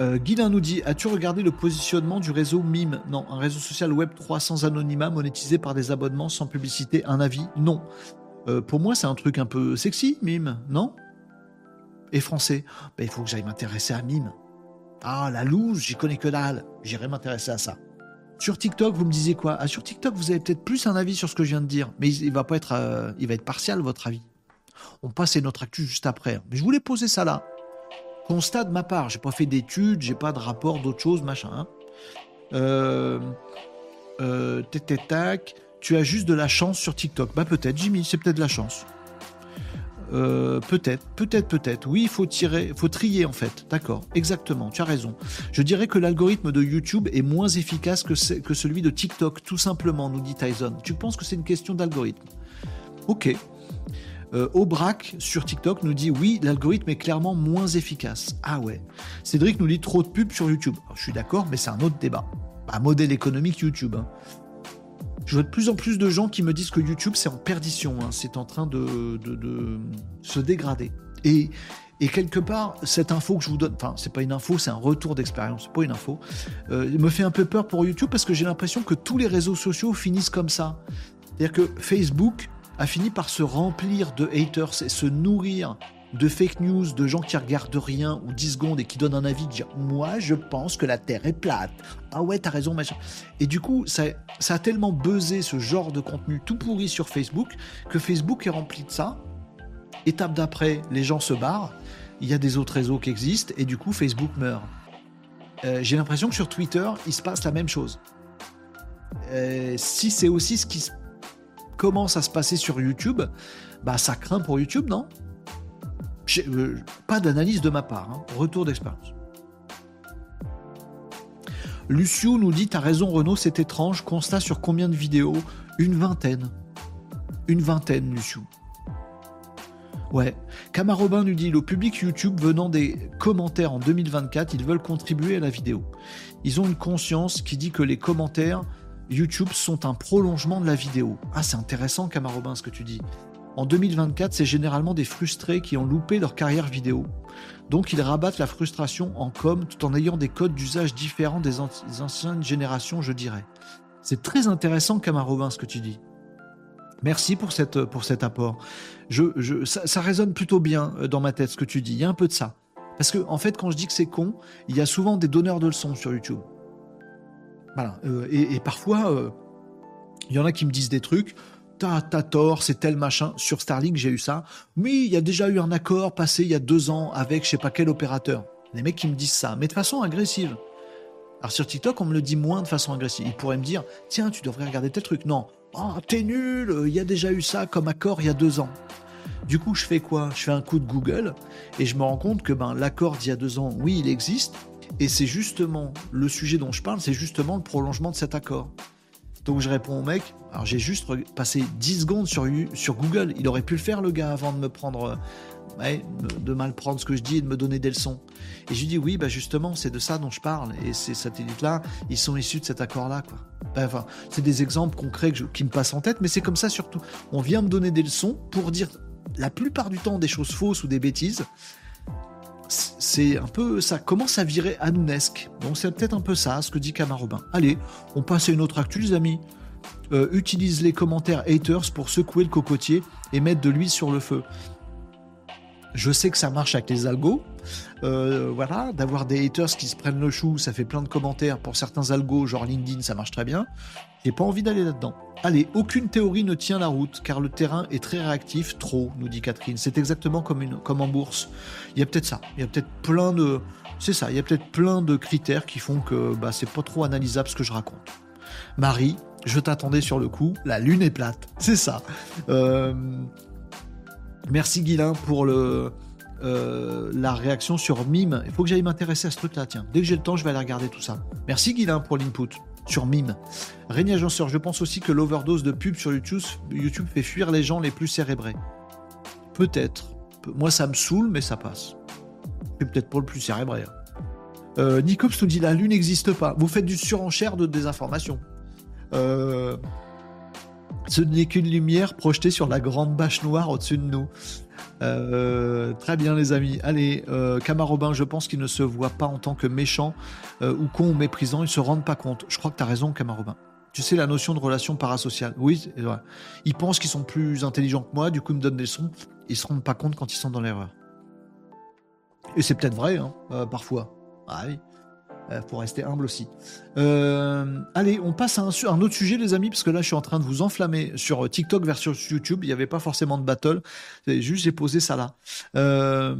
Euh, Guilin nous dit As-tu regardé le positionnement du réseau MIME? Non, un réseau social web 3 sans anonymat, monétisé par des abonnements sans publicité. Un avis? Non. Euh, pour moi, c'est un truc un peu sexy, MIME, non? Et français ben, Il faut que j'aille m'intéresser à MIME. Ah, la loose, j'y connais que dalle. J'irai m'intéresser à ça. Sur TikTok, vous me disiez quoi? Ah, sur TikTok, vous avez peut-être plus un avis sur ce que je viens de dire, mais il, va pas être, euh, il va être partial votre avis. On passe à notre actu juste après. Mais je voulais poser ça là constat de ma part. J'ai pas fait d'études, j'ai pas de rapport d'autre chose, machin. Hein. Euh, euh, tac, tu as juste de la chance sur TikTok. Bah peut-être, Jimmy, c'est peut-être de la chance. Euh, peut-être, peut-être, peut-être. Oui, il faut tirer, faut trier en fait. D'accord, exactement. Tu as raison. Je dirais que l'algorithme de YouTube est moins efficace que, que celui de TikTok, tout simplement, nous dit Tyson. Tu penses que c'est une question d'algorithme? Ok. Euh, Aubrac sur TikTok nous dit oui, l'algorithme est clairement moins efficace. Ah ouais. Cédric nous dit trop de pubs sur YouTube. je suis d'accord, mais c'est un autre débat. Un modèle économique YouTube. Hein. Je vois de plus en plus de gens qui me disent que YouTube c'est en perdition, hein. c'est en train de, se dégrader. Et, quelque part, cette info que je vous donne, enfin, c'est pas une info, c'est un retour d'expérience, pas une info, euh, me fait un peu peur pour YouTube parce que j'ai l'impression que tous les réseaux sociaux finissent comme ça. C'est-à-dire que Facebook, a fini par se remplir de haters et se nourrir de fake news, de gens qui regardent rien ou 10 secondes et qui donnent un avis, dire moi je pense que la Terre est plate. Ah ouais, t'as raison, machin. Et du coup, ça, a tellement buzzé ce genre de contenu tout pourri sur Facebook que Facebook est rempli de ça. Étape d'après, les gens se barrent. Il y a des autres réseaux qui existent et du coup, Facebook meurt. Euh, j'ai l'impression que sur Twitter, il se passe la même chose. Euh, si c'est aussi ce qui se commence à se passer sur YouTube, bah ça craint pour YouTube, non? Euh, Pas d'analyse de ma part, hein. retour d'expérience. Lucio nous dit T'as raison, Renault, c'est étrange. Constat sur combien de vidéos? Une vingtaine. Une vingtaine, Lucio. Ouais. Camarobin nous dit Le public YouTube venant des commentaires en 2024, ils veulent contribuer à la vidéo. Ils ont une conscience qui dit que les commentaires YouTube sont un prolongement de la vidéo. Ah, c'est intéressant, Camarobin, ce que tu dis. En 2024, c'est généralement des frustrés qui ont loupé leur carrière vidéo. Donc ils rabattent la frustration en com tout en ayant des codes d'usage différents des, anciennes générations, je dirais. C'est très intéressant, Camarobin, ce que tu dis. Merci pour, cet apport. Ça, résonne plutôt bien euh, dans ma tête, ce que tu dis. Il y a un peu de ça. Parce que, en fait, quand je dis que c'est con, il y a souvent des donneurs de leçons sur YouTube. Euh, et, parfois, euh, il y en a qui me disent des trucs. T'as, tort, c'est tel machin. Sur Starlink, j'ai eu ça. Mais il y a déjà eu un accord passé il y a deux ans avec je sais pas quel opérateur. Les mecs qui me disent ça, mais de façon agressive. Alors sur TikTok, on me le dit moins de façon agressive. Ils pourraient me dire, tiens, tu devrais regarder tel truc. Non, oh, t'es nul, il y a déjà eu ça comme accord il y a deux ans. Du coup, je fais quoi? Je fais un coup de Google et je me rends compte que ben, l'accord d'il y a deux ans, oui, il existe, et c'est justement le sujet dont je parle, c'est justement le prolongement de cet accord. Donc je réponds au mec, alors j'ai juste passé 10 secondes sur, Google, il aurait pu le faire le gars avant de me prendre, euh, de mal prendre ce que je dis et de me donner des leçons. Et je lui dis oui, bah justement, c'est de ça dont je parle. Et ces satellites-là, ils sont issus de cet accord-là. quoi. Enfin, c'est des exemples concrets qui me passent en tête, mais c'est comme ça surtout. On vient me donner des leçons pour dire la plupart du temps des choses fausses ou des bêtises, c'est un peu, ça commence à virer anounesque? Donc c'est peut-être un peu ça, ce que dit Camarobin. Allez, on passe à une autre actu, les amis. euh, utilise les commentaires haters pour secouer le cocotier et mettre de l'huile sur le feu. Je sais que ça marche avec les algos. Euh, voilà, d'avoir des haters qui se prennent le chou, ça fait plein de commentaires. Pour certains algos, genre LinkedIn, ça marche très bien. J'ai pas envie d'aller là-dedans. Allez, aucune théorie ne tient la route, car le terrain est très réactif, trop, nous dit Catherine. C'est exactement comme, une, comme en bourse. Il y a peut-être ça. Il y a peut-être plein de. C'est ça, il y a peut-être plein de critères qui font que bah, c'est pas trop analysable ce que je raconte. Marie, je t'attendais sur le coup, la lune est plate. C'est ça. Euh, merci Guilain pour le, euh, la réaction sur Mime. Il faut que j'aille m'intéresser à ce truc-là, tiens. Dès que j'ai le temps, je vais aller regarder tout ça. Merci Guilain pour l'input sur Mime. Régnier Agenceur, je pense aussi que l'overdose de pub sur YouTube, YouTube fait fuir les gens les plus cérébrés. Peut-être. Moi, ça me saoule, mais ça passe. C'est peut-être pour le plus cérébré. Hein. Euh, Nicops nous dit la Lune n'existe pas. Vous faites du surenchère de désinformation. Euh, ce n'est qu'une lumière projetée sur la grande bâche noire au-dessus de nous. Euh, très bien les amis. Allez, euh, Camarobin, je pense qu'il ne se voit pas en tant que méchant euh, ou con ou méprisant, ils se rendent pas compte. Je crois que tu as raison Camarobin. Tu sais la notion de relation parasociale. Oui, ils pensent qu'ils sont plus intelligents que moi, du coup ils me donnent des sons, ils se rendent pas compte quand ils sont dans l'erreur. Et c'est peut-être vrai, hein, parfois. Ah oui. Euh, pour rester humble aussi. Euh, allez, on passe à un, autre sujet, les amis, parce que là, je suis en train de vous enflammer sur TikTok versus YouTube. Il n'y avait pas forcément de battle. Juste, j'ai posé ça là. Euh,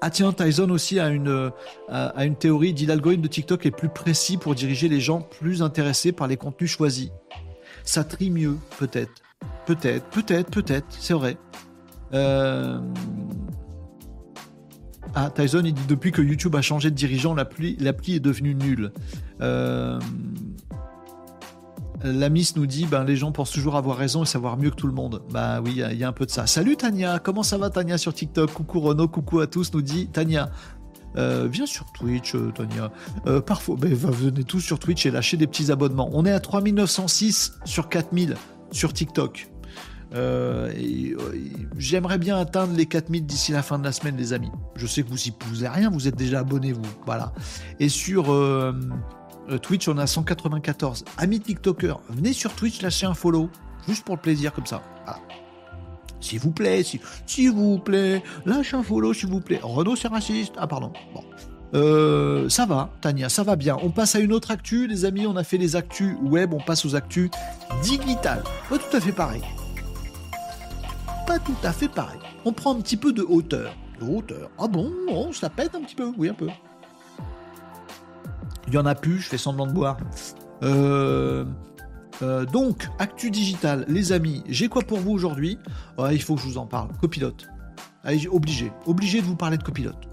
ah tiens, Tyson aussi a une, a une théorie, dit l'algorithme de TikTok est plus précis pour diriger les gens plus intéressés par les contenus choisis. Ça trie mieux, peut-être. Peut-être, peut-être, peut-être, c'est vrai. Euh, ah, Tyson, il dit depuis que YouTube a changé de dirigeant, l'appli, est devenue nulle. Euh... La Miss nous dit ben, les gens pensent toujours avoir raison et savoir mieux que tout le monde. Bah oui, il y, a un peu de ça. Salut Tania, comment ça va Tania sur TikTok? Coucou Renaud, coucou à tous, nous dit Tania. Euh, viens sur Twitch, euh, Tania. Euh, parfois, ben, venez tous sur Twitch et lâchez des petits abonnements. On est à 3906 sur 4000 sur TikTok. Euh, euh, j'aimerais bien atteindre les 4000 d'ici la fin de la semaine, les amis. Je sais que vous y posez rien, vous êtes déjà abonnés, vous. Voilà. Et sur euh, Twitch, on a 194. Amis TikTokers, venez sur Twitch lâcher un follow, juste pour le plaisir, comme ça. S'il vous plaît, s'il vous plaît, lâche un follow, s'il vous plaît. Renault, c'est raciste. Ah, pardon. Bon. ça va, Tania, ça va bien. On passe à une autre actu, les amis. On a fait les actus web, on passe aux actus digitales. Pas tout à fait pareil pas tout à fait pareil. On prend un petit peu de hauteur. De hauteur. Ah bon Ça pète un petit peu Oui, un peu. Il y en a plus, je fais semblant de boire. Euh, euh, donc, actu digital, les amis, j'ai quoi pour vous aujourd'hui? Il faut que je vous en parle. Copilote. Allez, obligé. Obligé de vous parler de copilote.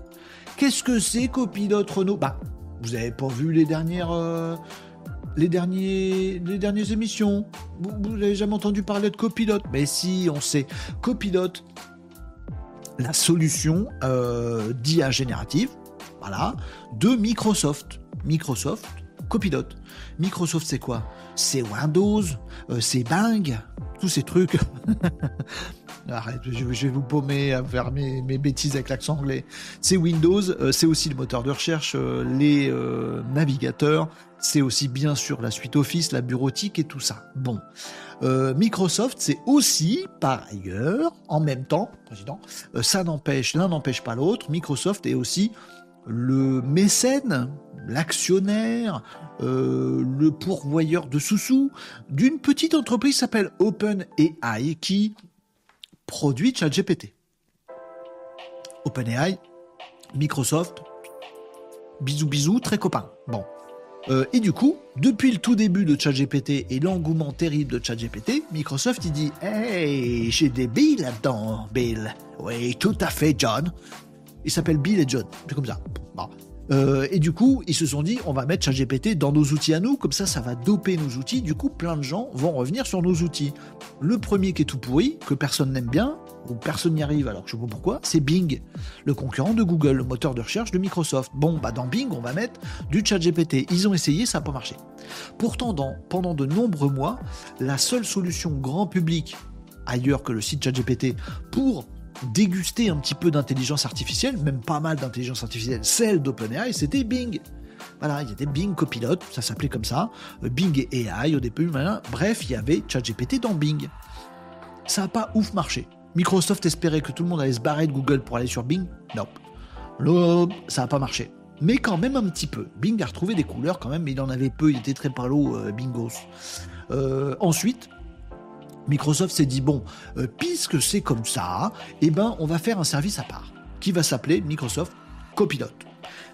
Qu'est-ce que c'est copilote Renault? Bah, vous avez pas vu les dernières. Euh, les, derniers, dernières émissions. Vous n'avez jamais entendu parler de copilote Mais si, on sait. Copilote, la solution euh, d'IA générative, voilà, de Microsoft. Microsoft, copilote. Microsoft, c'est quoi? C'est Windows, euh, c'est Bing, tous ces trucs. Arrête, je, vais vous paumer à faire mes, bêtises avec l'accent anglais. C'est Windows, euh, c'est aussi le moteur de recherche, euh, les navigateurs, c'est aussi bien sûr la suite Office, la bureautique et tout ça. Bon. Euh, Microsoft, c'est aussi, par ailleurs, en même temps, président, euh, ça n'empêche, l'un n'empêche pas l'autre, Microsoft est aussi le mécène, l'actionnaire, euh, le pourvoyeur de sous-sous d'une petite entreprise qui s'appelle OpenAI qui produit ChatGPT. OpenAI, Microsoft, bisous bisous, très copains. Bon. Euh, et du coup, depuis le tout début de ChatGPT et l'engouement terrible de ChatGPT, Microsoft il dit Hey, j'ai des billes là-dedans, Bill. Oui, tout à fait, John. Il s'appelle Bill et John, c'est comme ça. Euh, et du coup, ils se sont dit on va mettre ChatGPT dans nos outils à nous, comme ça, ça va doper nos outils. Du coup, plein de gens vont revenir sur nos outils. Le premier qui est tout pourri, que personne n'aime bien, où personne n'y arrive, alors je sais pas pourquoi, c'est Bing, le concurrent de Google, le moteur de recherche de Microsoft. Bon, bah dans Bing, on va mettre du chat GPT. Ils ont essayé, ça n'a pas marché. Pourtant, pendant de nombreux mois, la seule solution grand public, ailleurs que le site ChatGPT, pour déguster un petit peu d'intelligence artificielle, même pas mal d'intelligence artificielle, celle d'OpenAI, c'était Bing. Voilà, il y avait Bing Copilot, ça s'appelait comme ça. euh, Bing AI au début. voilà. Bref, il y avait ChatGPT dans Bing. Ça n'a pas ouf marché. Microsoft espérait que tout le monde allait se barrer de Google pour aller sur Bing. Non. Ça n'a pas marché. Mais quand même un petit peu. Bing a retrouvé des couleurs quand même, mais il en avait peu, il était très palo, euh, Bingos. Euh, ensuite, Microsoft s'est dit bon, euh, puisque c'est comme ça, eh ben on va faire un service à part qui va s'appeler Microsoft Copilot.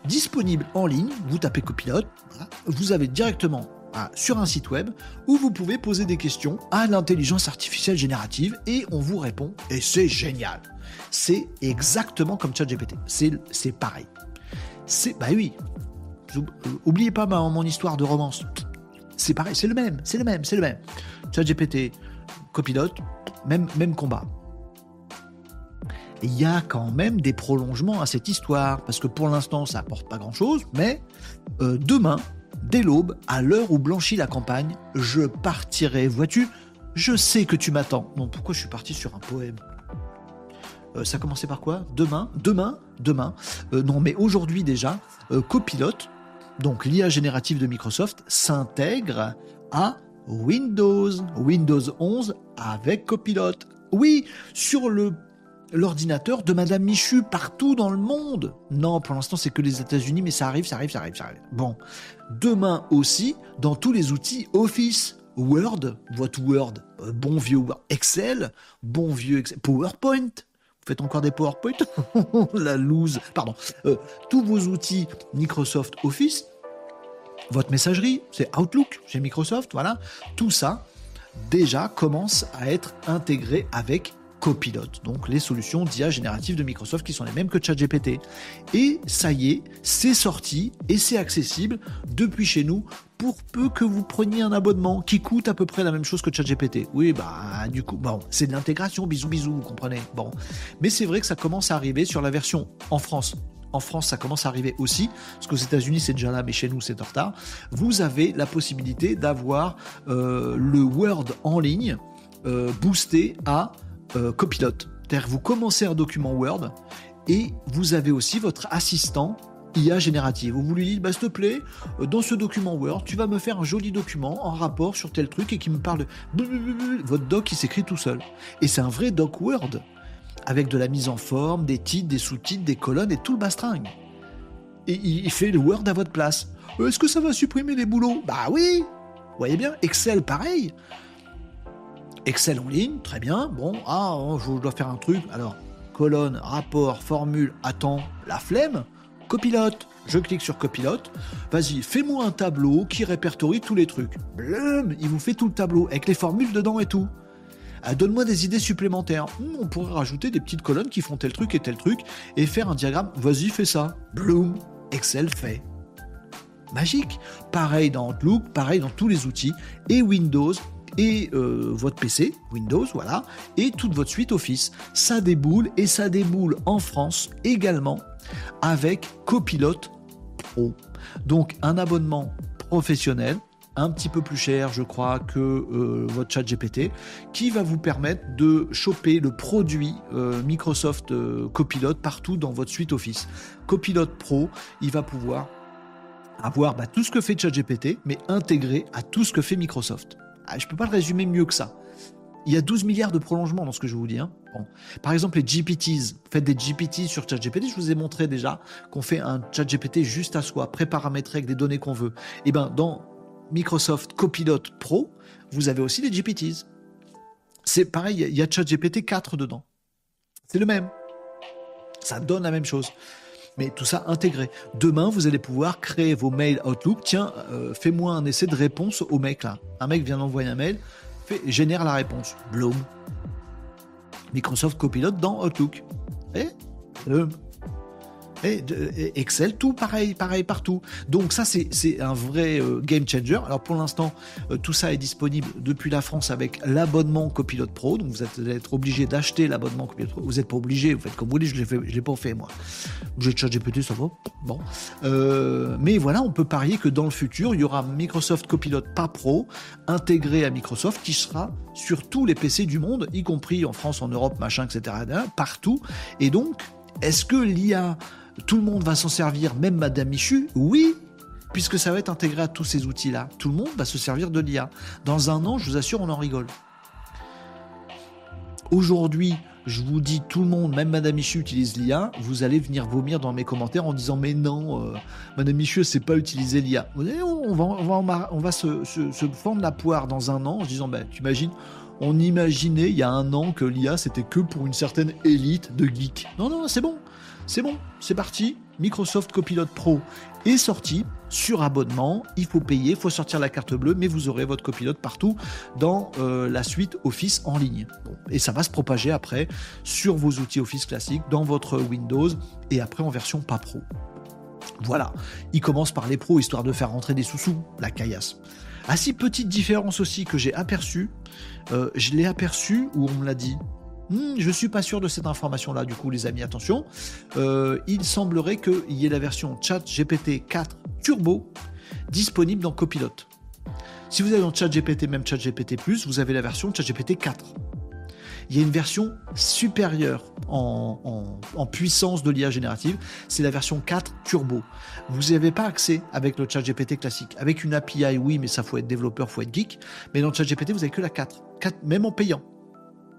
Disponible en ligne, vous tapez Copilot, voilà, vous avez directement ah, sur un site web où vous pouvez poser des questions à l'intelligence artificielle générative et on vous répond et c'est génial. C'est exactement comme ChatGPT, c'est pareil. C'est bah oui. Oub- Oubliez pas ma- mon histoire de romance. C'est pareil, c'est le même, c'est le même, c'est le même. ChatGPT, Copilot, même, même combat. Il y a quand même des prolongements à cette histoire, parce que pour l'instant, ça apporte pas grand-chose, mais euh, demain, dès l'aube, à l'heure où blanchit la campagne, je partirai. Vois-tu, je sais que tu m'attends. Non, pourquoi je suis parti sur un poème? Euh, Ça commençait par quoi? Demain Demain Demain Euh, Non, mais aujourd'hui déjà, euh, Copilot, donc l'IA générative de Microsoft, s'intègre à Windows, Windows 11 avec Copilot. Oui, sur le l'ordinateur de Madame Michu partout dans le monde. Non, pour l'instant c'est que les États-Unis, mais ça arrive, ça arrive, ça arrive, ça arrive. Bon, demain aussi dans tous les outils Office, Word, what Word, euh, bon vieux Excel, bon vieux Excel, PowerPoint. Vous faites encore des PowerPoint? La loose. Pardon. Euh, tous vos outils Microsoft Office, votre messagerie, c'est Outlook chez Microsoft, voilà. Tout ça, déjà, commence à être intégré avec Copilot, donc les solutions d'IA générative de Microsoft qui sont les mêmes que ChatGPT. Et ça y est, c'est sorti et c'est accessible depuis chez nous pour peu que vous preniez un abonnement qui coûte à peu près la même chose que ChatGPT. Oui, bah du coup, bon, c'est de l'intégration, bisous bisous, vous comprenez. Bon, mais c'est vrai que ça commence à arriver sur la version en France. En France, ça commence à arriver aussi, parce qu'aux États-Unis, c'est déjà là, mais chez nous, c'est en retard. Vous avez la possibilité d'avoir euh, le Word en ligne euh, boosté à euh, Copilot. C'est-à-dire, vous commencez un document Word et vous avez aussi votre assistant IA générative. Vous lui dites, bah, s'il te plaît, euh, dans ce document Word, tu vas me faire un joli document en rapport sur tel truc et qui me parle de... Votre doc, il s'écrit tout seul. Et c'est un vrai doc Word avec de la mise en forme, des titres, des sous-titres, des colonnes et tout le bastringue. Il fait le Word à votre place. Euh, Est-ce que ça va supprimer les boulots? Bah oui Vous voyez bien, Excel pareil. Excel en ligne, très bien. Bon, ah, oh, je dois faire un truc. Alors, colonne, rapport, formule, attends, la flemme. Copilote. Je clique sur copilote. Vas-y, fais-moi un tableau qui répertorie tous les trucs. Blum, il vous fait tout le tableau avec les formules dedans et tout. Ah, Donne-moi des idées supplémentaires. Hmm, on pourrait rajouter des petites colonnes qui font tel truc et tel truc et faire un diagramme. Vas-y, fais ça. Bloom, Excel fait. Magique. Pareil dans Outlook, pareil dans tous les outils et Windows et euh, votre PC, Windows, voilà, et toute votre suite Office. Ça déboule et ça déboule en France également avec Copilot Pro. Donc un abonnement professionnel un petit peu plus cher, je crois, que euh, votre chat GPT, qui va vous permettre de choper le produit euh, Microsoft euh, Copilot partout dans votre suite Office. Copilot Pro, il va pouvoir avoir bah, tout ce que fait ChatGPT, mais intégré à tout ce que fait Microsoft. Ah, je ne peux pas le résumer mieux que ça. Il y a 12 milliards de prolongements dans ce que je vous dis. hein. Par exemple, les GPTs. Faites des GPT sur ChatGPT. Je vous ai montré déjà qu'on fait un ChatGPT juste à soi, pré-paramétré avec des données qu'on veut. Et ben dans Microsoft Copilot Pro, vous avez aussi des GPTs. C'est pareil, il y a ChatGPT 4 dedans. C'est le même. Ça donne la même chose. Mais tout ça intégré. Demain, vous allez pouvoir créer vos mails Outlook. Tiens, euh, fais-moi un essai de réponse au mec là. Un mec vient d'envoyer un mail, fait, génère la réponse. Bloom. Microsoft Copilot dans Outlook. Et, Bloom. Excel, tout pareil, pareil partout. Donc ça, c'est un vrai euh, game changer. Alors pour l'instant, euh, tout ça est disponible depuis la France avec l'abonnement Copilot Pro. Donc vous allez être obligé d'acheter l'abonnement Copilot Pro. Vous n'êtes pas obligé, vous faites comme vous voulez. Je je l'ai pas fait moi. J'ai ChatGPT, ça va. Bon, Euh, mais voilà, on peut parier que dans le futur, il y aura Microsoft Copilot pas Pro intégré à Microsoft qui sera sur tous les PC du monde, y compris en France, en Europe, machin, etc. Partout. Et donc, est-ce que l'IA, tout le monde va s'en servir, même Madame Michu Oui, puisque ça va être intégré à tous ces outils-là. Tout le monde va se servir de l'IA. Dans un an, je vous assure, on en rigole. Aujourd'hui, je vous dis, tout le monde, même Madame Michu utilise l'IA, vous allez venir vomir dans mes commentaires en disant mais non, euh, Madame Michu, c'est pas utiliser l'IA. On va, se, fendre la poire dans un an en se disant, ben, tu imagines, on imaginait il y a un an que l'IA c'était que pour une certaine élite de geeks. Non, non, c'est bon, c'est bon, c'est parti. Microsoft Copilot Pro est sorti sur abonnement. Il faut payer, il faut sortir la carte bleue, mais vous aurez votre copilote partout dans euh, la suite Office en ligne. Et ça va se propager après sur vos outils Office classiques, dans votre Windows et après en version pas pro. Voilà, il commence par les pros histoire de faire rentrer des sous-sous, la caillasse. Ah si, petite différence aussi que j'ai aperçue, euh, je l'ai aperçu où on me l'a dit? Hmm, je suis pas sûr de cette information-là, du coup, les amis, attention. Euh, il semblerait qu'il y ait la version Chat GPT 4 Turbo disponible dans Copilot. Si vous avez dans Chat GPT, même Chat GPT, vous avez la version Chat GPT 4. Il y a une version supérieure en, puissance de l'IA générative, c'est la version 4 Turbo. Vous n'avez pas accès avec le chat GPT classique. Avec une API, oui, mais ça faut être développeur, faut être geek. Mais dans le chat GPT, vous n'avez que la 4. 4 même en payant.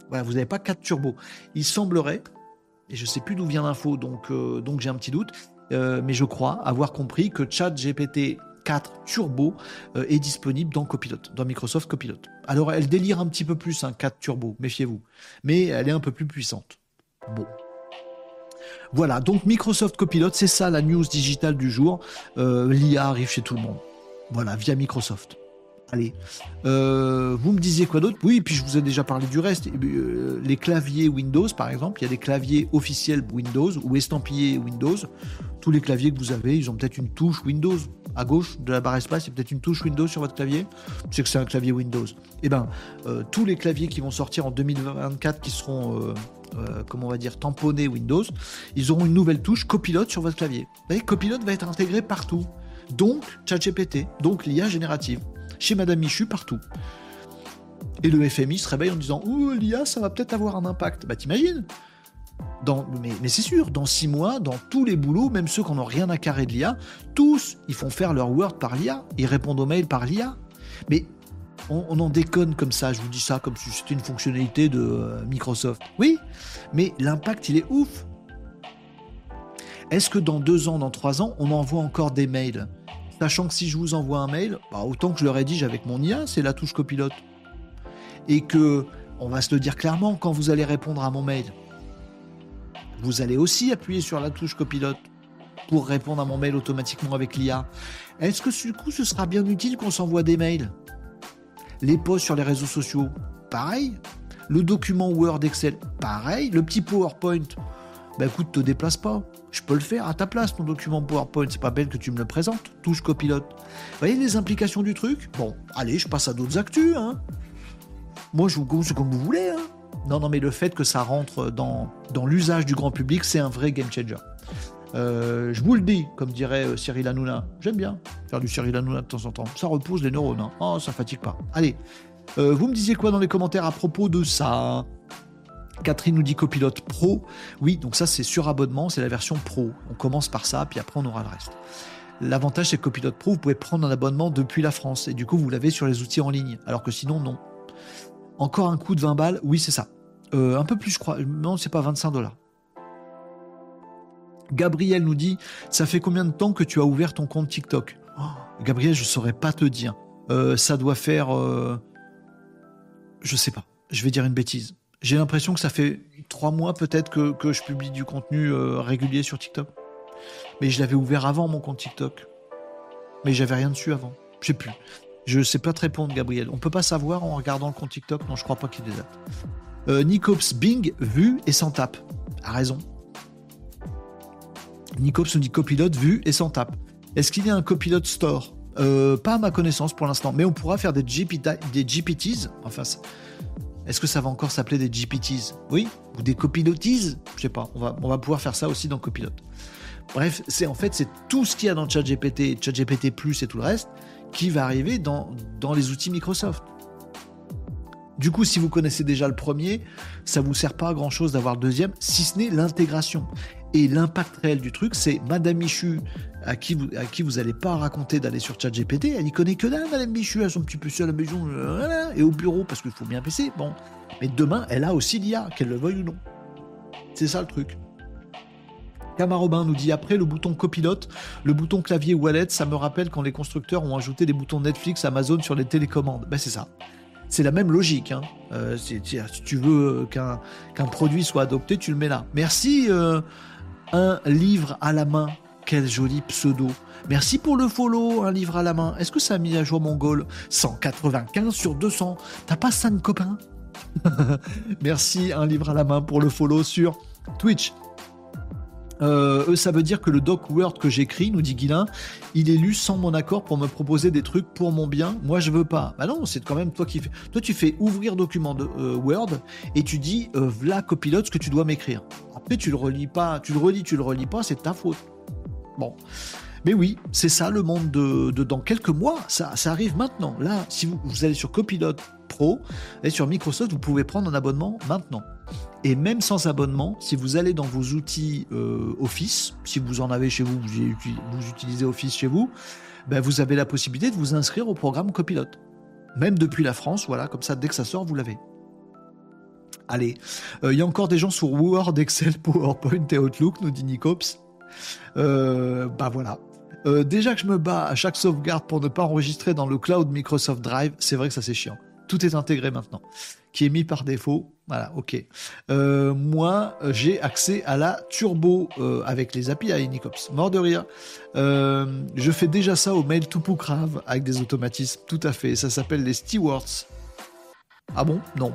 Voilà, vous n'avez pas 4 Turbo. Il semblerait, et je ne sais plus d'où vient l'info, donc, euh, donc j'ai un petit doute, euh, mais je crois avoir compris que chat GPT 4 Turbo euh, est disponible dans Copilot, dans Microsoft Copilot. Alors elle délire un petit peu plus un 4 Turbo, méfiez-vous, mais elle est un peu plus puissante. Bon. Voilà, donc Microsoft Copilot, c'est ça la news digitale du jour. L'IA arrive chez tout le monde. Voilà, via Microsoft. Allez, euh, vous me disiez quoi d'autre? Oui, puis je vous ai déjà parlé du reste. les claviers Windows, par exemple, il y a des claviers officiels Windows ou estampillés Windows. Tous les claviers que vous avez, ils ont peut-être une touche Windows à gauche de la barre espace, il y a peut-être une touche Windows sur votre clavier. C'est que c'est un clavier Windows. Eh bien, euh, tous les claviers qui vont sortir en 2024, qui seront, euh, euh, comment on va dire, tamponnés Windows, ils auront une nouvelle touche copilote sur votre clavier. Vous voyez, copilote va être intégré partout. Donc, ChatGPT, donc l'IA générative. Chez Madame Michu, partout. Et le FMI se réveille en disant Ouh, l'IA, ça va peut-être avoir un impact. Bah, t'imagines? Mais, c'est sûr, dans six mois, dans tous les boulots, même ceux qui n'ont rien à carrer de l'IA, tous, ils font faire leur Word par l'IA, ils répondent aux mails par l'IA. Mais on, en déconne comme ça, je vous dis ça comme si c'était une fonctionnalité de euh, Microsoft. Oui, mais l'impact, il est ouf. Est-ce que dans deux ans, dans trois ans, on envoie encore des mails? Sachant que si je vous envoie un mail, bah, autant que je le rédige avec mon IA, c'est la touche copilote. Et que, on va se le dire clairement, quand vous allez répondre à mon mail, vous allez aussi appuyer sur la touche copilote pour répondre à mon mail automatiquement avec l'IA. Est-ce que du coup ce sera bien utile qu'on s'envoie des mails? Les posts sur les réseaux sociaux, pareil. Le document Word, Excel, pareil. Le petit PowerPoint, bah écoute, te déplace pas. Je peux le faire à ta place, ton document PowerPoint. C'est pas belle que tu me le présentes. Touche copilote. Vous voyez les implications du truc? Bon, allez, je passe à d'autres actus. Hein. Moi, je vous c'est comme vous voulez. Hein. Non, non, mais le fait que ça rentre dans, dans l'usage du grand public, c'est un vrai game changer. Euh, je vous le dis, comme dirait euh, Cyril Hanouna, j'aime bien faire du Cyril Hanouna de temps en temps. Ça repose les neurones. Hein. Oh, ça fatigue pas. Allez, euh, vous me disiez quoi dans les commentaires à propos de ça? Catherine nous dit copilote pro. Oui, donc ça c'est sur abonnement, c'est la version pro. On commence par ça, puis après on aura le reste. L'avantage c'est que copilote pro, vous pouvez prendre un abonnement depuis la France et du coup vous l'avez sur les outils en ligne, alors que sinon non. Encore un coup de 20 balles, oui c'est ça. Euh, un peu plus, je crois. Non, c'est pas 25 dollars. Gabriel nous dit Ça fait combien de temps que tu as ouvert ton compte TikTok? Oh, Gabriel, je saurais pas te dire. Euh, ça doit faire. Euh, je sais pas. Je vais dire une bêtise. J'ai l'impression que ça fait trois mois peut-être que, je publie du contenu régulier sur TikTok. Mais je l'avais ouvert avant mon compte TikTok. Mais j'avais rien dessus avant. Je sais plus. Je sais pas te répondre, Gabriel. On peut pas savoir en regardant le compte TikTok? Non, je crois pas qu'il y ait des dates. Euh, Nicops Bing, vu et sans tape. A raison. Nicops nous dit copilote, vu et sans tape. Est-ce qu'il y a un copilote store? Euh, Pas à ma connaissance pour l'instant, mais on pourra faire des, des GPTs. Enfin, est-ce que ça va encore s'appeler des GPTs Oui Ou des copilotes Je sais pas. On va, on va pouvoir faire ça aussi dans Copilot. Bref, c'est en fait c'est tout ce qu'il y a dans ChatGPT, ChatGPT Plus et tout le reste qui va arriver dans, dans les outils Microsoft. Du coup, si vous connaissez déjà le premier, ça vous sert pas à grand chose d'avoir le deuxième, si ce n'est l'intégration. Et l'impact réel du truc, c'est Madame Michu à qui vous, à allez pas raconter d'aller sur ChatGPT, elle y connaît que dalle, Madame Michu, elle son petit PC à la maison, euh, et au bureau, parce qu'il faut bien PC, bon. Mais demain, elle a aussi l'IA, qu'elle le veuille ou non. C'est ça le truc. Camarobin nous dit après le bouton copilote, le bouton clavier wallet, ça me rappelle quand les constructeurs ont ajouté des boutons Netflix, Amazon sur les télécommandes. Ben c'est ça. C'est la même logique. Hein. Euh, si tu veux qu'un qu'un produit soit adopté, tu le mets là. Merci. Euh, un livre à la main. Quel joli pseudo. Merci pour le follow, un livre à la main. Est-ce que ça a mis à jour mon goal 195 sur 200. T'as pas 5 copains? Merci, un livre à la main pour le follow sur Twitch. Euh, ça veut dire que le doc Word que j'écris, nous dit Guilin, il est lu sans mon accord pour me proposer des trucs pour mon bien. Moi, je veux pas. Bah non, c'est quand même toi qui fais. Toi, tu fais ouvrir document euh, Word et tu dis, euh, voilà copilote ce que tu dois m'écrire. Après, tu le relis pas, tu le relis, tu le relis pas, c'est ta faute. Bon. Mais oui, c'est ça le monde de, dans quelques mois. Ça, arrive maintenant. Là, si vous, allez sur Copilot Pro et sur Microsoft, vous pouvez prendre un abonnement maintenant. Et même sans abonnement, si vous allez dans vos outils euh, Office, si vous en avez chez vous, vous, utilisez Office chez vous, ben vous avez la possibilité de vous inscrire au programme Copilote. Même depuis la France, voilà, comme ça, dès que ça sort, vous l'avez. Allez, euh, il y a encore des gens sur Word, Excel, PowerPoint et Outlook, nous dit Nicops. Euh, bah voilà. Euh, déjà que je me bats à chaque sauvegarde pour ne pas enregistrer dans le cloud Microsoft Drive, c'est vrai que ça c'est chiant. Tout est intégré maintenant, qui est mis par défaut. Voilà, ok. Euh, moi, j'ai accès à la turbo avec les API à Nicops. Mort de rire. Je fais déjà ça au mail tout grave avec des automatismes. Tout à fait. Ça s'appelle les stewards. Ah bon? Non.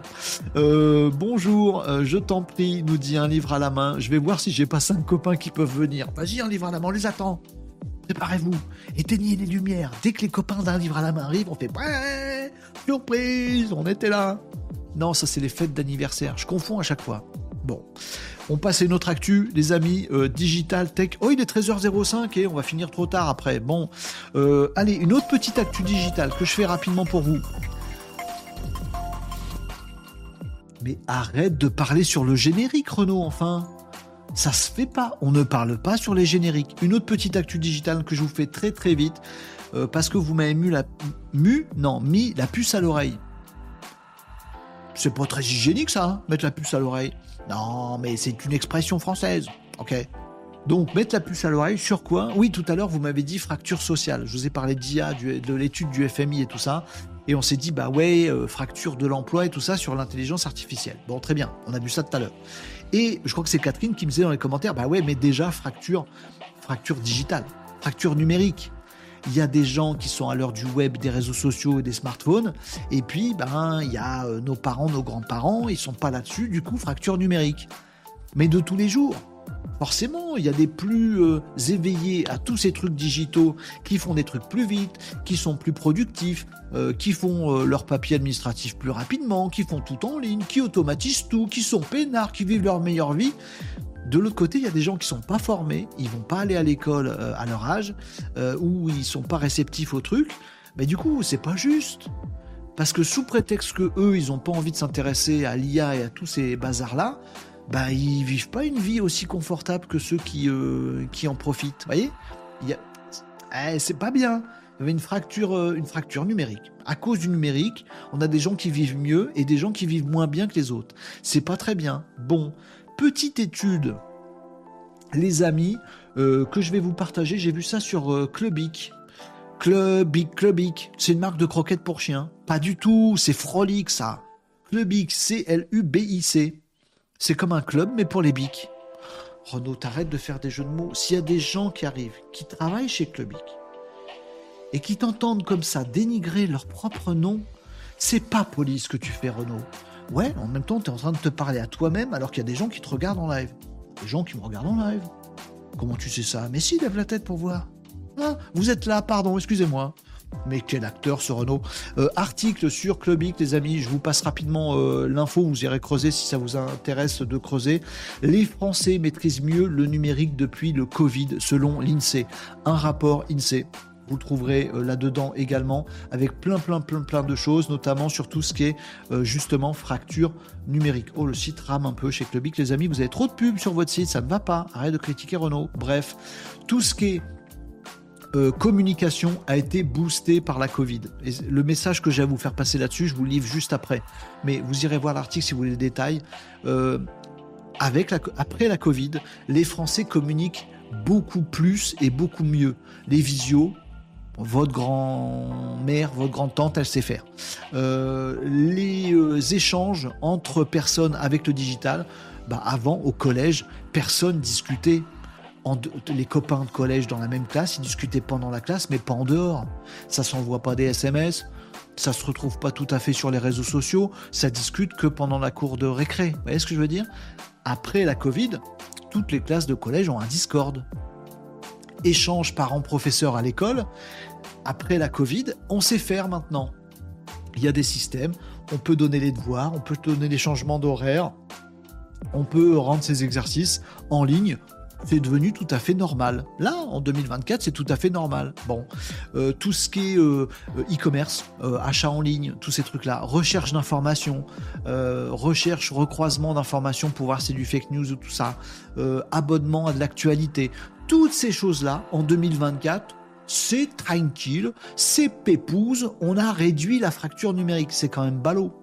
bonjour, je t'en prie, nous dit un livre à la main. Je vais voir si j'ai pas cinq copains qui peuvent venir. Vas-y, un livre à la main, on les attend. Préparez-vous, éteignez les lumières. Dès que les copains d'un livre à la main arrivent, on fait ouais, surprise, on était là. Non, ça c'est les fêtes d'anniversaire. Je confonds à chaque fois. Bon, on passe à une autre actu, les amis, euh, digital tech. Oh, il est 13h05 et on va finir trop tard après. Bon, euh, allez, une autre petite actu digitale que je fais rapidement pour vous. Mais arrête de parler sur le générique, Renault, enfin. Ça se fait pas. On ne parle pas sur les génériques. Une autre petite actu digitale que je vous fais très très vite euh, parce que vous m'avez mis la puce à l'oreille. C'est pas très hygiénique ça, hein, mettre la puce à l'oreille. Non, mais c'est une expression française. Ok. Donc mettre la puce à l'oreille sur quoi? Oui, tout à l'heure vous m'avez dit fracture sociale. Je vous ai parlé d'IA, de l'étude du FMI et tout ça. Et on s'est dit, bah ouais, euh, fracture de l'emploi et tout ça sur l'intelligence artificielle. Bon, très bien, on a vu ça tout à l'heure. Et je crois que c'est Catherine qui me disait dans les commentaires, bah ouais, mais déjà fracture, fracture digitale, fracture numérique. Il y a des gens qui sont à l'heure du web, des réseaux sociaux et des smartphones. Et puis, ben, il y a euh, nos parents, nos grands-parents, ils sont pas là-dessus. Du coup, fracture numérique. Mais de tous les jours. Forcément, il y a des plus euh, éveillés à tous ces trucs digitaux qui font des trucs plus vite, qui sont plus productifs, euh, qui font euh, leur papier administratif plus rapidement, qui font tout en ligne, qui automatisent tout, qui sont peinards, qui vivent leur meilleure vie. De l'autre côté, il y a des gens qui sont pas formés, ils vont pas aller à l'école à leur âge, ou ils sont pas réceptifs au truc. Mais du coup, c'est pas juste. Parce que sous prétexte que eux, ils ont pas envie de s'intéresser à l'IA et à tous ces bazars là, bah, ils vivent pas une vie aussi confortable que ceux qui, euh, qui en profitent. Vous voyez eh, C'est pas bien. Il y avait une fracture, euh, une fracture numérique. À cause du numérique, on a des gens qui vivent mieux et des gens qui vivent moins bien que les autres. C'est pas très bien. Bon, petite étude, les amis, euh, que je vais vous partager. J'ai vu ça sur Clubic. Clubic, Clubic, c'est une marque de croquettes pour chiens. Pas du tout, c'est Frolic ça. Clubic, C-L-U-B-I-C. C'est comme un club, mais pour les bics. Renaud, t'arrêtes de faire des jeux de mots. S'il y a des gens qui arrivent, qui travaillent chez Clubic, et qui t'entendent comme ça dénigrer leur propre nom, c'est pas poli ce que tu fais, Renaud. Ouais, en même temps, tu es en train de te parler à toi-même alors qu'il y a des gens qui te regardent en live. Des gens qui me regardent en live. Comment tu sais ça? Mais si, lève la tête pour voir. Ah, vous êtes là, pardon, excusez-moi. Mais quel acteur ce Renault euh, Article sur Clubic, les amis, je vous passe rapidement euh, l'info, vous irez creuser si ça vous intéresse de creuser. Les Français maîtrisent mieux le numérique depuis le Covid, selon l'INSEE. Un rapport INSEE vous trouverez euh, là-dedans également avec plein plein plein plein de choses, notamment sur tout ce qui est justement fracture numérique. Oh le site rame un peu chez Clubic les amis, vous avez trop de pubs sur votre site, ça ne va pas, arrête de critiquer Renault. Bref, tout ce qui est euh, communication a été boostée par la Covid. Et le message que j'ai à vous faire passer là-dessus, je vous le livre juste après. Mais vous irez voir l'article si vous voulez le détail. Euh, avec après la Covid, les Français communiquent beaucoup plus et beaucoup mieux. Les visios, votre grand-mère, votre grand-tante, elle sait faire. Euh, les échanges entre personnes avec le digital, bah avant, au collège, personne discutait. Les copains de collège dans la même classe, ils discutaient pendant la classe, mais pas en dehors. Ça s'envoie pas des SMS, ça se retrouve pas tout à fait sur les réseaux sociaux, ça discute que pendant la cour de récré. Vous voyez ce que je veux dire? Après la Covid, toutes les classes de collège ont un Discord. Échange parents-professeurs à l'école. Après la Covid, on sait faire maintenant. Il y a des systèmes, on peut donner les devoirs, on peut donner les changements d'horaire, on peut rendre ces exercices en ligne c'est devenu tout à fait normal. Là, en 2024, c'est tout à fait normal. Bon, euh, tout ce qui est euh, e-commerce, euh, achat en ligne, tous ces trucs-là, recherche d'informations, recherche, recroisement d'informations pour voir si c'est du fake news ou tout ça, abonnement à de l'actualité, toutes ces choses-là, en 2024, c'est tranquille, c'est pépouze, on a réduit la fracture numérique. C'est quand même ballot.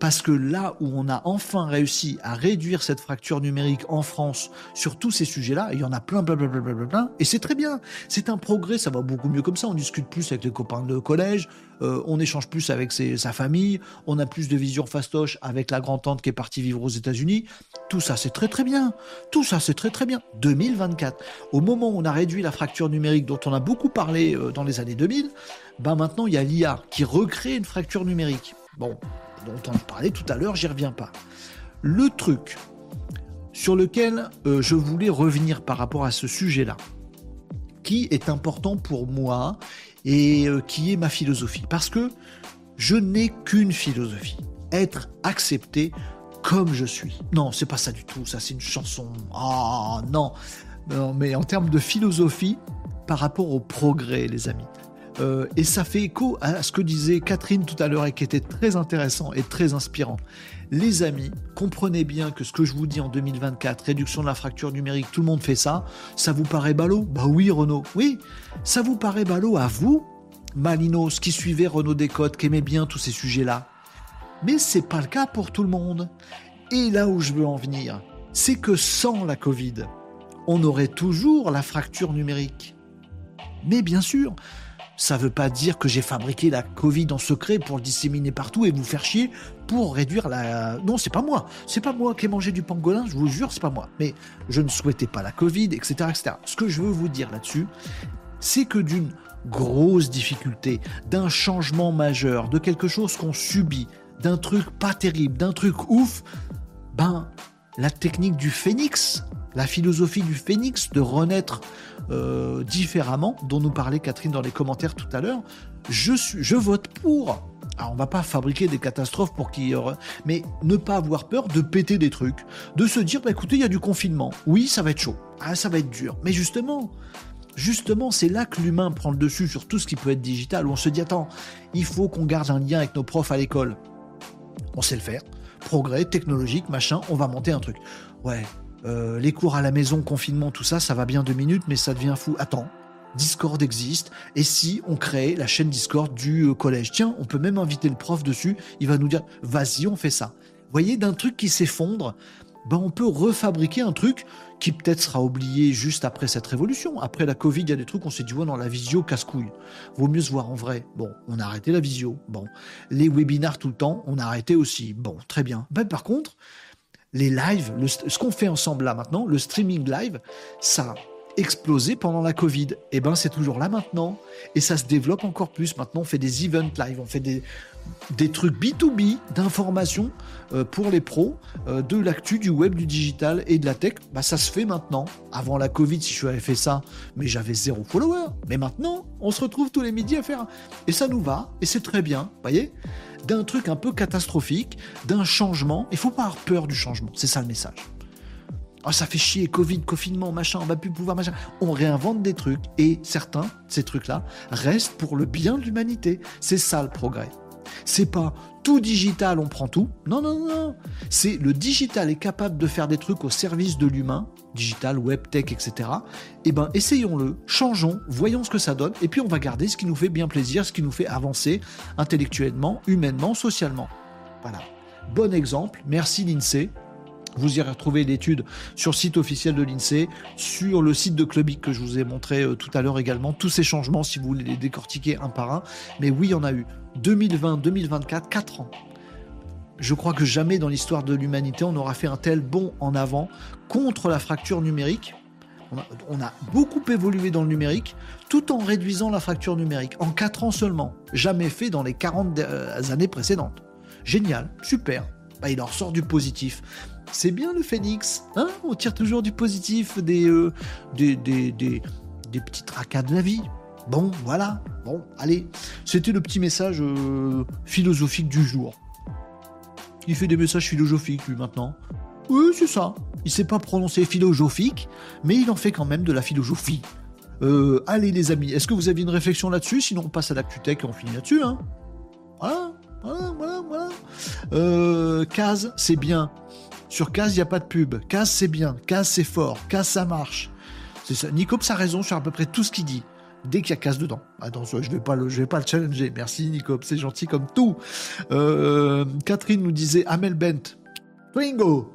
Parce que là où on a enfin réussi à réduire cette fracture numérique en France sur tous ces sujets-là, il y en a plein, plein, plein, plein, plein, plein, et c'est très bien. C'est un progrès, ça va beaucoup mieux comme ça. On discute plus avec les copains de collège, euh, on échange plus avec sa famille, on a plus de vision fastoche avec la grand-tante qui est partie vivre aux États-Unis. Tout ça, c'est très très bien. Tout ça, c'est très très bien. 2024, au moment où on a réduit la fracture numérique dont on a beaucoup parlé euh, dans les années 2000, ben maintenant il y a l'IA qui recrée une fracture numérique. Bon, dont on parlait tout à l'heure, j'y reviens pas. Le truc sur lequel euh, je voulais revenir par rapport à ce sujet-là, qui est important pour moi et euh, qui est ma philosophie, parce que je n'ai qu'une philosophie, être accepté comme je suis. Non, c'est pas ça du tout, ça c'est une chanson. Ah non. non, mais en termes de philosophie, par rapport au progrès, les amis. Euh, et ça fait écho à ce que disait Catherine tout à l'heure et qui était très intéressant et très inspirant. Les amis, comprenez bien que ce que je vous dis en 2024, réduction de la fracture numérique, tout le monde fait ça, ça vous paraît ballot? Bah oui Renaud, oui, ça vous paraît ballot à vous, Malinos, qui suivait Renaud Descotes, qui aimait bien tous ces sujets-là. Mais c'est pas le cas pour tout le monde. Et là où je veux en venir, c'est que sans la Covid, on aurait toujours la fracture numérique. Mais bien sûr, ça veut pas dire que j'ai fabriqué la Covid en secret pour le disséminer partout et vous faire chier pour réduire la. Non, c'est pas moi. C'est pas moi qui ai mangé du pangolin, je vous jure, c'est pas moi. Mais je ne souhaitais pas la Covid, etc., etc. Ce que je veux vous dire là-dessus, c'est que d'une grosse difficulté, d'un changement majeur, de quelque chose qu'on subit, d'un truc pas terrible, d'un truc ouf, ben, la technique du phénix, la philosophie du phénix de renaître euh, différemment, dont nous parlait Catherine dans les commentaires tout à l'heure, je, vote pour. Alors on va pas fabriquer des catastrophes pour qu'il y ait... Mais ne pas avoir peur de péter des trucs, de se dire, bah écoutez, il y a du confinement. Oui, ça va être chaud. Ah, ça va être dur. Mais justement, justement, c'est là que l'humain prend le dessus sur tout ce qui peut être digital, où on se dit, attends, il faut qu'on garde un lien avec nos profs à l'école. On sait le faire. Progrès technologique, machin, on va monter un truc. Ouais, euh, les cours à la maison, confinement, tout ça, ça va bien deux minutes, mais ça devient fou. Attends, Discord existe. Et si on crée la chaîne Discord du euh, collège? Tiens, on peut même inviter le prof dessus. Il va nous dire, vas-y, on fait ça. Vous voyez, d'un truc qui s'effondre, ben on peut refabriquer un truc qui peut-être sera oublié juste après cette révolution. Après la Covid, il y a des trucs, on s'est dit, ouais, dans la visio, casse-couille. Vaut mieux se voir en vrai. Bon, on a arrêté la visio. Bon, les webinars tout le temps, on a arrêté aussi. Bon, très bien. Ben, par contre, les lives, ce qu'on fait ensemble là maintenant, le streaming live, ça a explosé pendant la Covid. Et eh ben c'est toujours là maintenant. Et ça se développe encore plus. Maintenant, on fait des events live, on fait des, des trucs B2B d'information euh, pour les pros, euh, de l'actu, du web, du digital et de la tech. Bah, ça se fait maintenant. Avant la Covid, si je avais fait ça, mais j'avais zéro follower. Mais maintenant, on se retrouve tous les midis à faire. Et ça nous va, et c'est très bien, voyez? D'un truc un peu catastrophique, d'un changement. Il faut pas avoir peur du changement. C'est ça le message. Oh, ça fait chier, Covid, confinement, machin, on va plus pouvoir, machin. On réinvente des trucs et certains, ces trucs-là, restent pour le bien de l'humanité. C'est ça le progrès. C'est pas tout digital, on prend tout. Non, non, non. C'est le digital est capable de faire des trucs au service de l'humain, digital, web, tech, etc. Eh ben, essayons-le, changeons, voyons ce que ça donne, et puis on va garder ce qui nous fait bien plaisir, ce qui nous fait avancer intellectuellement, humainement, socialement. Voilà. Bon exemple. Merci l'INSEE. Vous irez retrouver l'étude sur le site officiel de l'INSEE, sur le site de Clubic que je vous ai montré euh, tout à l'heure également. Tous ces changements, si vous voulez les décortiquer un par un. Mais oui, il y en a eu. 2020, 2024, 4 ans. Je crois que jamais dans l'histoire de l'humanité, on aura fait un tel bond en avant contre la fracture numérique. On a, beaucoup évolué dans le numérique tout en réduisant la fracture numérique. En 4 ans seulement. Jamais fait dans les 40 euh, années précédentes. Génial, super. Bah, il en sort du positif c'est bien le phénix. Hein On tire toujours du positif, des, euh, des, des, des, des, petits tracas de la vie. Bon, voilà. Bon, allez. C'était le petit message euh, philosophique du jour. Il fait des messages philosophiques, lui, maintenant. Oui, c'est ça. Il sait pas prononcer philosophique, mais il en fait quand même de la philosophie. Euh, allez, les amis, est-ce que vous aviez une réflexion là-dessus? Sinon, on passe à l'actu-tech et on finit là-dessus. Hein voilà, voilà, voilà, voilà. Case, c'est bien. Sur Case, il n'y a pas de pub. Case, c'est bien. Case, c'est fort. Case, ça marche. C'est ça. Nicops a raison sur à peu près tout ce qu'il dit. Dès qu'il y a Case dedans. Attention, je ne vais, pas le, je vais pas le challenger. Merci Nicops, c'est gentil comme tout. Euh, Catherine nous disait Amel Bent. Bingo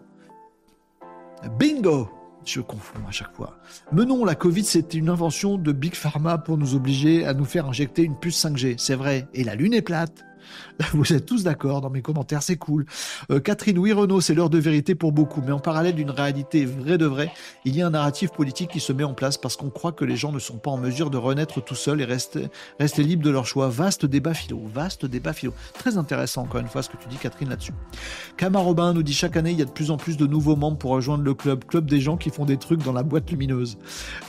Bingo je confonds à chaque fois. Mais non, la Covid, c'était une invention de Big Pharma pour nous obliger à nous faire injecter une puce 5G. C'est vrai. Et la Lune est plate. Vous êtes tous d'accord dans mes commentaires, c'est cool. Euh, Catherine, oui Renault, c'est l'heure de vérité pour beaucoup, mais en parallèle d'une réalité vraie de vrai, il y a un narratif politique qui se met en place parce qu'on croit que les gens ne sont pas en mesure de renaître tout seuls et rester, rester libres de leur choix. Vaste débat philo, vaste débat philo. Très intéressant encore une fois ce que tu dis Catherine là-dessus. Kama Robin nous dit chaque année il y a de plus en plus de nouveaux membres pour rejoindre le club, club des gens qui font des trucs dans la boîte lumineuse.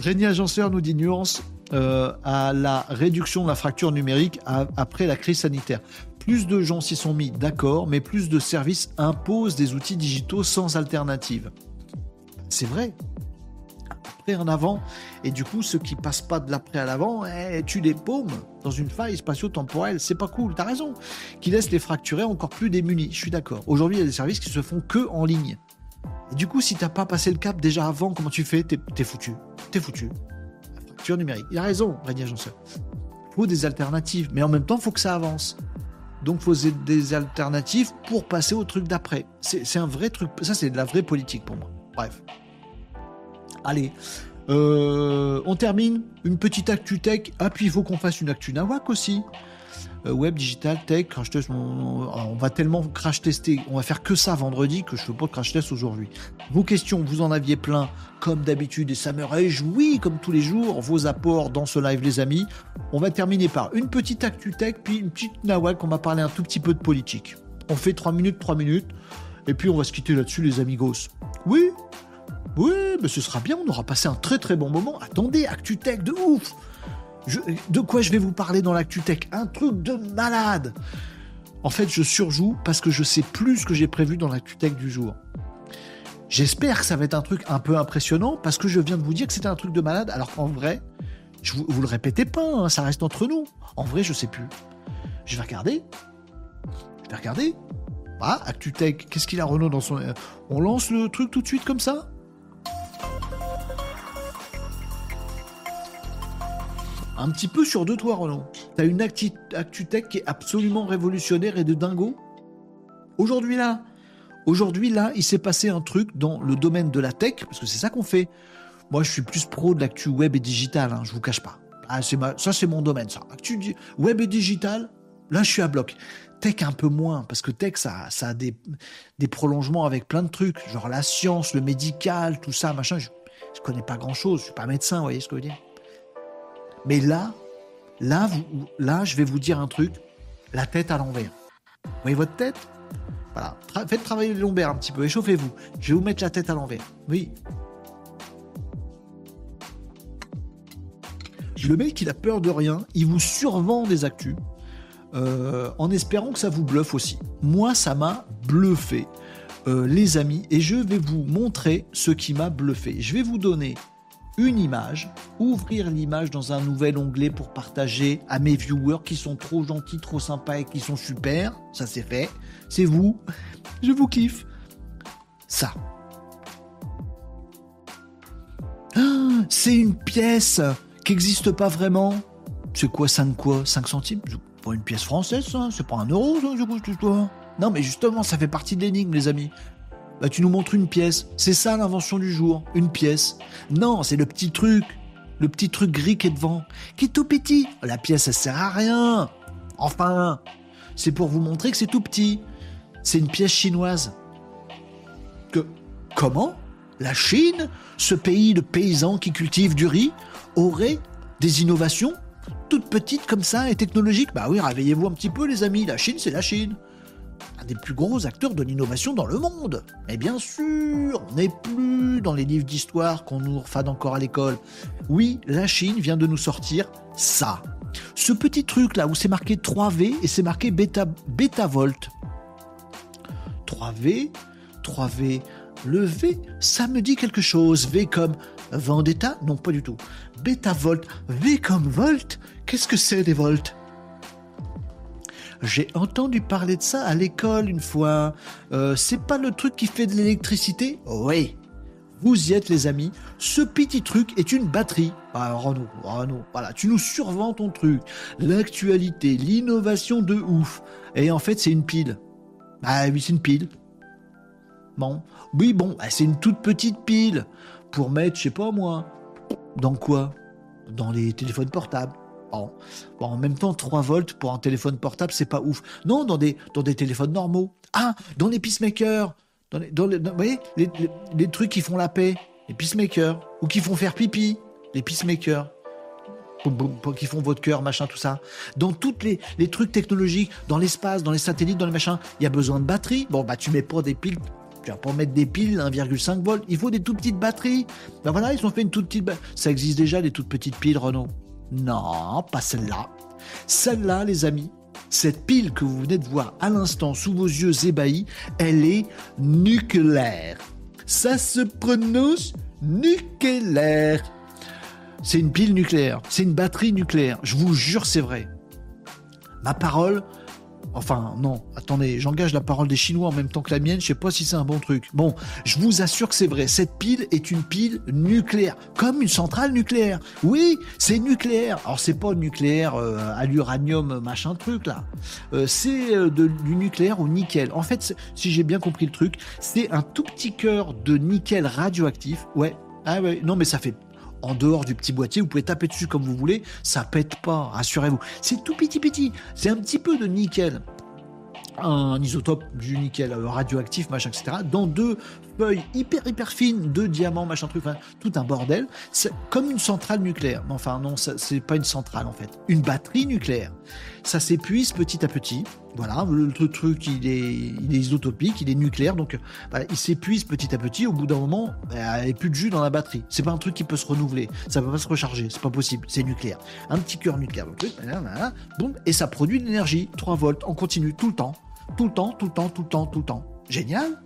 Régnier Agenceur nous dit nuance, euh, à la réduction de la fracture numérique après la crise sanitaire. Plus de gens s'y sont mis, d'accord, mais plus de services imposent des outils digitaux sans alternative. C'est vrai. Après en avant, et du coup, ceux qui passent pas de l'après à l'avant, eh, tu les paumes dans une faille spatio-temporelle. C'est pas cool, t'as raison. Qui laisse les fracturer encore plus démunis. Je suis d'accord. Aujourd'hui, il y a des services qui se font que en ligne. Et du coup, si t'as pas passé le cap déjà avant, comment tu fais? T'es foutu. T'es foutu. La fracture numérique. Il a raison, Régnier Agenceur. Faut des alternatives, mais en même temps, faut que ça avance. Donc, faut des alternatives pour passer au truc d'après. C'est un vrai truc. Ça, c'est de la vraie politique pour moi. Bref. Allez. Euh, on termine. Une petite actu tech. Ah, puis il faut qu'on fasse une actu nawak aussi. Euh, web, digital, tech, crash test. On, va tellement crash tester. On va faire que ça vendredi que je fais pas de crash test aujourd'hui. Vos questions, vous en aviez plein, comme d'habitude, et ça me réjouit, comme tous les jours, vos apports dans ce live, les amis. On va terminer par une petite actu tech, puis une petite nawak. On va parler un tout petit peu de politique. On fait 3 minutes, 3 minutes, et puis on va se quitter là-dessus, les amigos. Oui, oui, mais ce sera bien, on aura passé un très très bon moment. Attendez, actu tech de ouf de quoi je vais vous parler dans l'actu tech? Un truc de malade En fait, je surjoue parce que je sais plus ce que j'ai prévu dans l'actu tech du jour. J'espère que ça va être un truc un peu impressionnant parce que je viens de vous dire que c'était un truc de malade, alors qu'en vrai, vous, le répétez pas, hein, ça reste entre nous. En vrai, je sais plus. Je vais regarder. Je vais regarder. Ah, ActuTech, qu'est-ce qu'il a Renault dans son. On lance le truc tout de suite comme ça? Un petit peu sur deux toits, Renaud. T'as une actu, tech qui est absolument révolutionnaire et de dingo. Aujourd'hui là, aujourd'hui là, il s'est passé un truc dans le domaine de la tech, parce que c'est ça qu'on fait. Moi, je suis plus pro de l'actu web et digital, hein, je vous cache pas. Ah, ça, c'est mon domaine, ça. Actu web et digital, là, je suis à bloc. Tech un peu moins, parce que tech, ça, a des, des prolongements avec plein de trucs, genre la science, le médical, tout ça, machin. Je, je connais pas grand chose, je suis pas médecin, vous voyez ce que je veux dire. Mais là, là, je vais vous dire un truc, la tête à l'envers. Vous voyez votre tête? Voilà. faites travailler le lombaire un petit peu, échauffez-vous. Je vais vous mettre la tête à l'envers. Oui. Le mec, il a peur de rien, il vous survend des actus, euh, en espérant que ça vous bluffe aussi. Moi, ça m'a bluffé, euh, les amis, et je vais vous montrer ce qui m'a bluffé. Je vais vous donner une image, ouvrir l'image dans un nouvel onglet pour partager à mes viewers qui sont trop gentils, trop sympas et qui sont super. Ça c'est fait. C'est vous. Je vous kiffe. Ça. Ah, c'est une pièce qui n'existe pas vraiment. C'est quoi 5 quoi 5 centimes? Pas une pièce française, ça C'est pas un euro, ça, Non, mais justement, ça fait partie de l'énigme, les amis. Bah, tu nous montres une pièce. C'est ça l'invention du jour, une pièce. Non, c'est le petit truc, le petit truc gris qui est devant, qui est tout petit. La pièce, elle sert à rien. Enfin, c'est pour vous montrer que c'est tout petit. C'est une pièce chinoise. Que comment? La Chine, ce pays de paysans qui cultivent du riz, aurait des innovations toutes petites comme ça et technologiques? Bah oui, réveillez-vous un petit peu les amis, la Chine c'est la Chine un des plus gros acteurs de l'innovation dans le monde. Mais bien sûr, on n'est plus dans les livres d'histoire qu'on nous refade encore à l'école. Oui, la Chine vient de nous sortir ça. Ce petit truc là où c'est marqué 3V et c'est marqué bêta, volt. 3V, 3V, le V, ça me dit quelque chose. V comme Vendetta? Non, pas du tout. Bêta volt, V comme volt? Qu'est-ce que c'est des volts? J'ai entendu parler de ça à l'école une fois. Euh, c'est pas le truc qui fait de l'électricité? Oui. Vous y êtes les amis. Ce petit truc est une batterie. Ah Renaud, Renaud, voilà, tu nous survends ton truc. L'actualité, l'innovation de ouf. Et en fait, c'est une pile. Ah oui, c'est une pile. Bon, oui, bon, bah, c'est une toute petite pile pour mettre, je sais pas moi, dans quoi? Dans les téléphones portables. Bon. en même temps, 3 volts pour un téléphone portable, c'est pas ouf. Non, dans des, dans des téléphones normaux. Ah, dans les peacemakers. Dans les, dans vous voyez, les, trucs qui font la paix. Les peacemakers. Ou qui font faire pipi. Les peacemakers. Qui font votre cœur, machin, tout ça. Dans toutes les, les trucs technologiques, dans l'espace, dans les satellites, dans les machins, il y a besoin de batterie. Bon, bah, tu mets pas des piles tu vas pas mettre des piles 1,5 volts. Il faut des tout petites batteries. Ben voilà, ils ont fait une toute petite. Ça existe déjà, les toutes petites piles Renault. Non, pas celle-là. Celle-là, les amis, cette pile que vous venez de voir à l'instant sous vos yeux ébahis, elle est nucléaire. Ça se prononce nucléaire. C'est une pile nucléaire, c'est une batterie nucléaire. Je vous jure, c'est vrai. Ma parole, Enfin, non, attendez, j'engage la parole des Chinois en même temps que la mienne, je sais pas si c'est un bon truc. Bon, je vous assure que c'est vrai, cette pile est une pile nucléaire, comme une centrale nucléaire. Oui, c'est nucléaire. Alors, c'est pas nucléaire euh, à l'uranium, machin truc là. Euh, c'est euh, du nucléaire au nickel. En fait, si j'ai bien compris le truc, c'est un tout petit cœur de nickel radioactif. Ouais, ah ouais, non, mais ça fait en dehors du petit boîtier, vous pouvez taper dessus comme vous voulez, ça pète pas, rassurez-vous. C'est tout petit petit, c'est un petit peu de nickel un isotope du nickel euh, radioactif, machin, etc., dans deux hyper hyper fines de diamants, machin truc, enfin, tout un bordel. C'est comme une centrale nucléaire. Mais enfin, non, c'est pas une centrale en fait. Une batterie nucléaire. Ça s'épuise petit à petit. Voilà, le, truc, il est, il est isotopique, il est nucléaire, donc il s'épuise petit à petit. Au bout d'un moment, bah, il n'y a plus de jus dans la batterie. C'est pas un truc qui peut se renouveler, ça peut pas se recharger, c'est pas possible, c'est nucléaire. Un petit cœur nucléaire, le truc, boum, et ça produit de l'énergie, 3 volts, en continu, tout le temps, tout le temps, tout le temps, tout le temps, tout le temps. Génial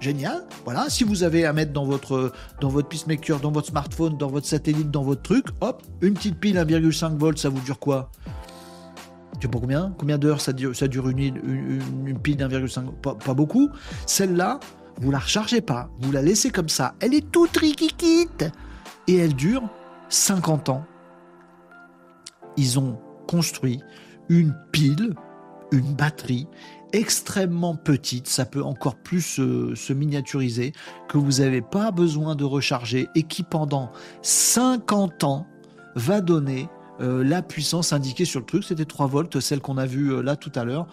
Génial. Voilà, si vous avez à mettre dans votre, dans votre peacemaker, dans votre smartphone, dans votre satellite, dans votre truc, hop, une petite pile 1,5 volts, ça vous dure quoi? Tu sais pas combien? Combien d'heures? Ça dure, ça dure une, une, pile d'1,5 pas, pas beaucoup. Celle-là, vous la rechargez pas, vous la laissez comme ça. Elle est toute riquiquite et elle dure 50 ans. Ils ont construit une pile, une batterie extrêmement petite, ça peut encore plus se, miniaturiser, que vous n'avez pas besoin de recharger et qui pendant 50 ans va donner euh, la puissance indiquée sur le truc, c'était 3 volts, celle qu'on a vue euh, là tout à l'heure.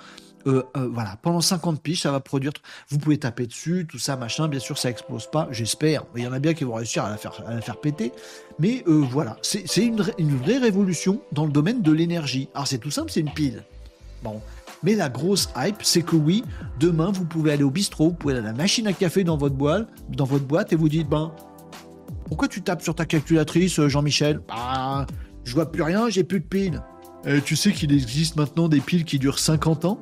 Euh, voilà, pendant 50 piges, ça va produire. Vous pouvez taper dessus, tout ça, machin. Bien sûr, ça explose pas, j'espère. Il y en a bien qui vont réussir à la faire, la péter. Mais voilà, c'est une, une vraie révolution dans le domaine de l'énergie. Alors, c'est tout simple, c'est une pile. Bon, mais la grosse hype, c'est que oui, demain, vous pouvez aller au bistrot, vous pouvez aller à la machine à café dans votre boîte, dans votre boîte et vous dites, ben, pourquoi tu tapes sur ta calculatrice, Jean-Michel? Bah, je vois plus rien, j'ai plus de piles. Et tu sais qu'il existe maintenant des piles qui durent 50 ans?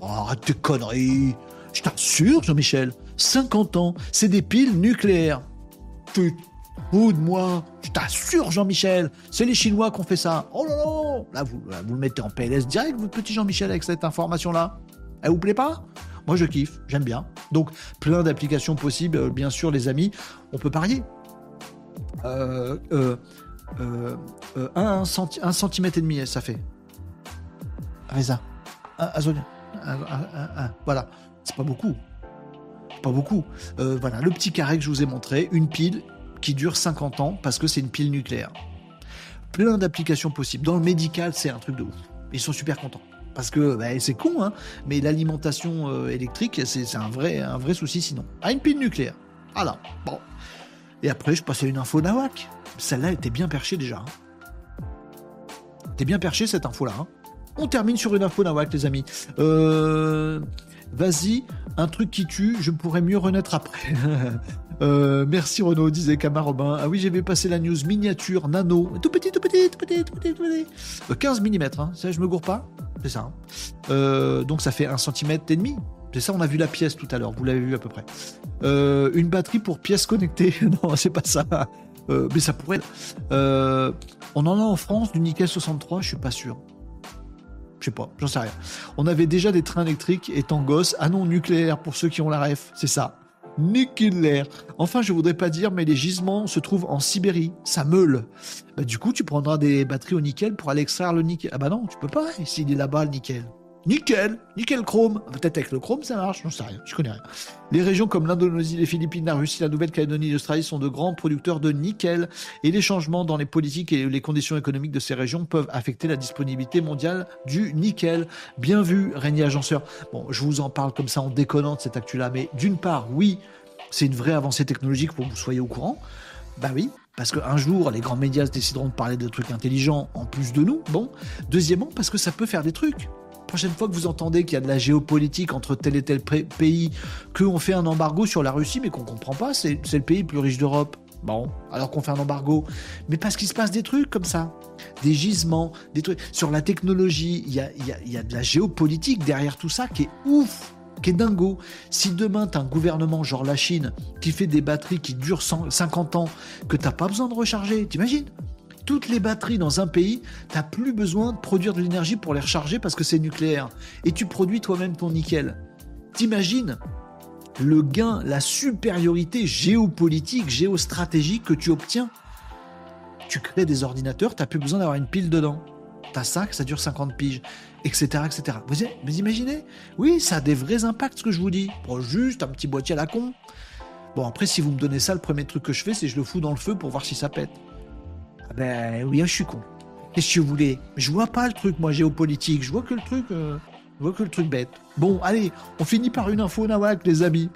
Oh, Arrête tes conneries Je t'assure, Jean-Michel, 50 ans, c'est des piles nucléaires. Fous de moi. Je t'assure, Jean-Michel, c'est les Chinois qui ont fait ça. Oh là là Là, vous, le mettez en PLS direct, votre petit Jean-Michel, avec cette information-là. Elle vous plaît pas? Moi, je kiffe, j'aime bien. Donc, plein d'applications possibles, euh, bien sûr, les amis. On peut parier. Euh, euh, un, centi- un centimètre et demi, ça fait. Reza. Un, un, voilà. C'est pas beaucoup. Pas beaucoup. Voilà, le petit carré que je vous ai montré, une pile qui dure 50 ans parce que c'est une pile nucléaire. Plein d'applications possibles. Dans le médical, c'est un truc de ouf. Ils sont super contents. Parce que bah, c'est con, hein, mais l'alimentation euh, électrique, c'est un vrai, souci sinon. Ah, une pile nucléaire. Voilà. Bon. Et après, je passais une info Nawak. Celle-là était bien perchée déjà. hein. T'es bien perché cette info-là. hein. On termine sur une info Nawak, les amis. Euh, Vas-y, un truc qui tue, je pourrais mieux renaître après. Euh, merci Renaud, disait Kamar Robin. Ah oui, j'avais passé la news miniature nano. Tout petit, tout petit, tout petit, tout petit, tout petit. Euh, 15 mm, hein. ça je me gourre pas C'est ça. hein. Euh, donc ça fait 1 cm et demi. C'est ça, on a vu la pièce tout à l'heure, vous l'avez vu à peu près. Euh, une batterie pour pièces connectées. non, c'est pas ça. Mais ça pourrait. être. On en a en France du nickel 63, je suis pas sûr. Je sais pas, j'en sais rien. On avait déjà des trains électriques étant gosse. Ah non, nucléaire pour ceux qui ont la ref, c'est ça. Nucléaire. Enfin, je voudrais pas dire, mais les gisements se trouvent en Sibérie. Ça meule. Bah, du coup, tu prendras des batteries au nickel pour aller extraire le nickel. Ah bah non, tu peux pas, s'il est là-bas, le nickel. Nickel, nickel chrome. Peut-être avec le chrome ça marche, j'en sais rien, je connais rien. Les régions comme l'Indonésie, les Philippines, la Russie, la Nouvelle-Calédonie l'Australie sont de grands producteurs de nickel et les changements dans les politiques et les conditions économiques de ces régions peuvent affecter la disponibilité mondiale du nickel. Bien vu, Régnier Agenceur. Bon, je vous en parle comme ça en déconnant de cette actu-là, mais d'une part, oui, c'est une vraie avancée technologique pour que vous soyez au courant. Bah oui, parce qu'un jour, les grands médias décideront de parler de trucs intelligents en plus de nous. Bon. Deuxièmement, parce que ça peut faire des trucs. Prochaine fois que vous entendez qu'il y a de la géopolitique entre tel et tel pays, qu'on fait un embargo sur la Russie, mais qu'on comprend pas, c'est le pays le plus riche d'Europe. Bon, alors qu'on fait un embargo. Mais parce qu'il se passe des trucs comme ça. Des gisements, des trucs. Sur la technologie, il y a, y a- y a de la géopolitique derrière tout ça qui est ouf qui est dingo. Si demain t'as un gouvernement genre la Chine qui fait des batteries qui durent 100 50 ans, que t'as pas besoin de recharger, t'imagines? Toutes les batteries dans un pays, t'as plus besoin de produire de l'énergie pour les recharger parce que c'est nucléaire. Et tu produis toi-même ton nickel. T'imagines le gain, la supériorité géopolitique, géostratégique que tu obtiens? Tu crées des ordinateurs, t'as plus besoin d'avoir une pile dedans. T'as ça, que ça dure 50 piges, etc. etc. Vous, imaginez? Oui, ça a des vrais impacts ce que je vous dis. Juste un petit boîtier à la con. Bon, après, si vous me donnez ça, le premier truc que je fais, c'est je le fous dans le feu pour voir si ça pète. Ah ben oui, je suis con. Qu'est-ce que vous voulez Je vois pas le truc, moi, géopolitique. Je vois que le truc. euh, je vois que le truc bête. Bon, allez, on finit par une info Nawak, les amis.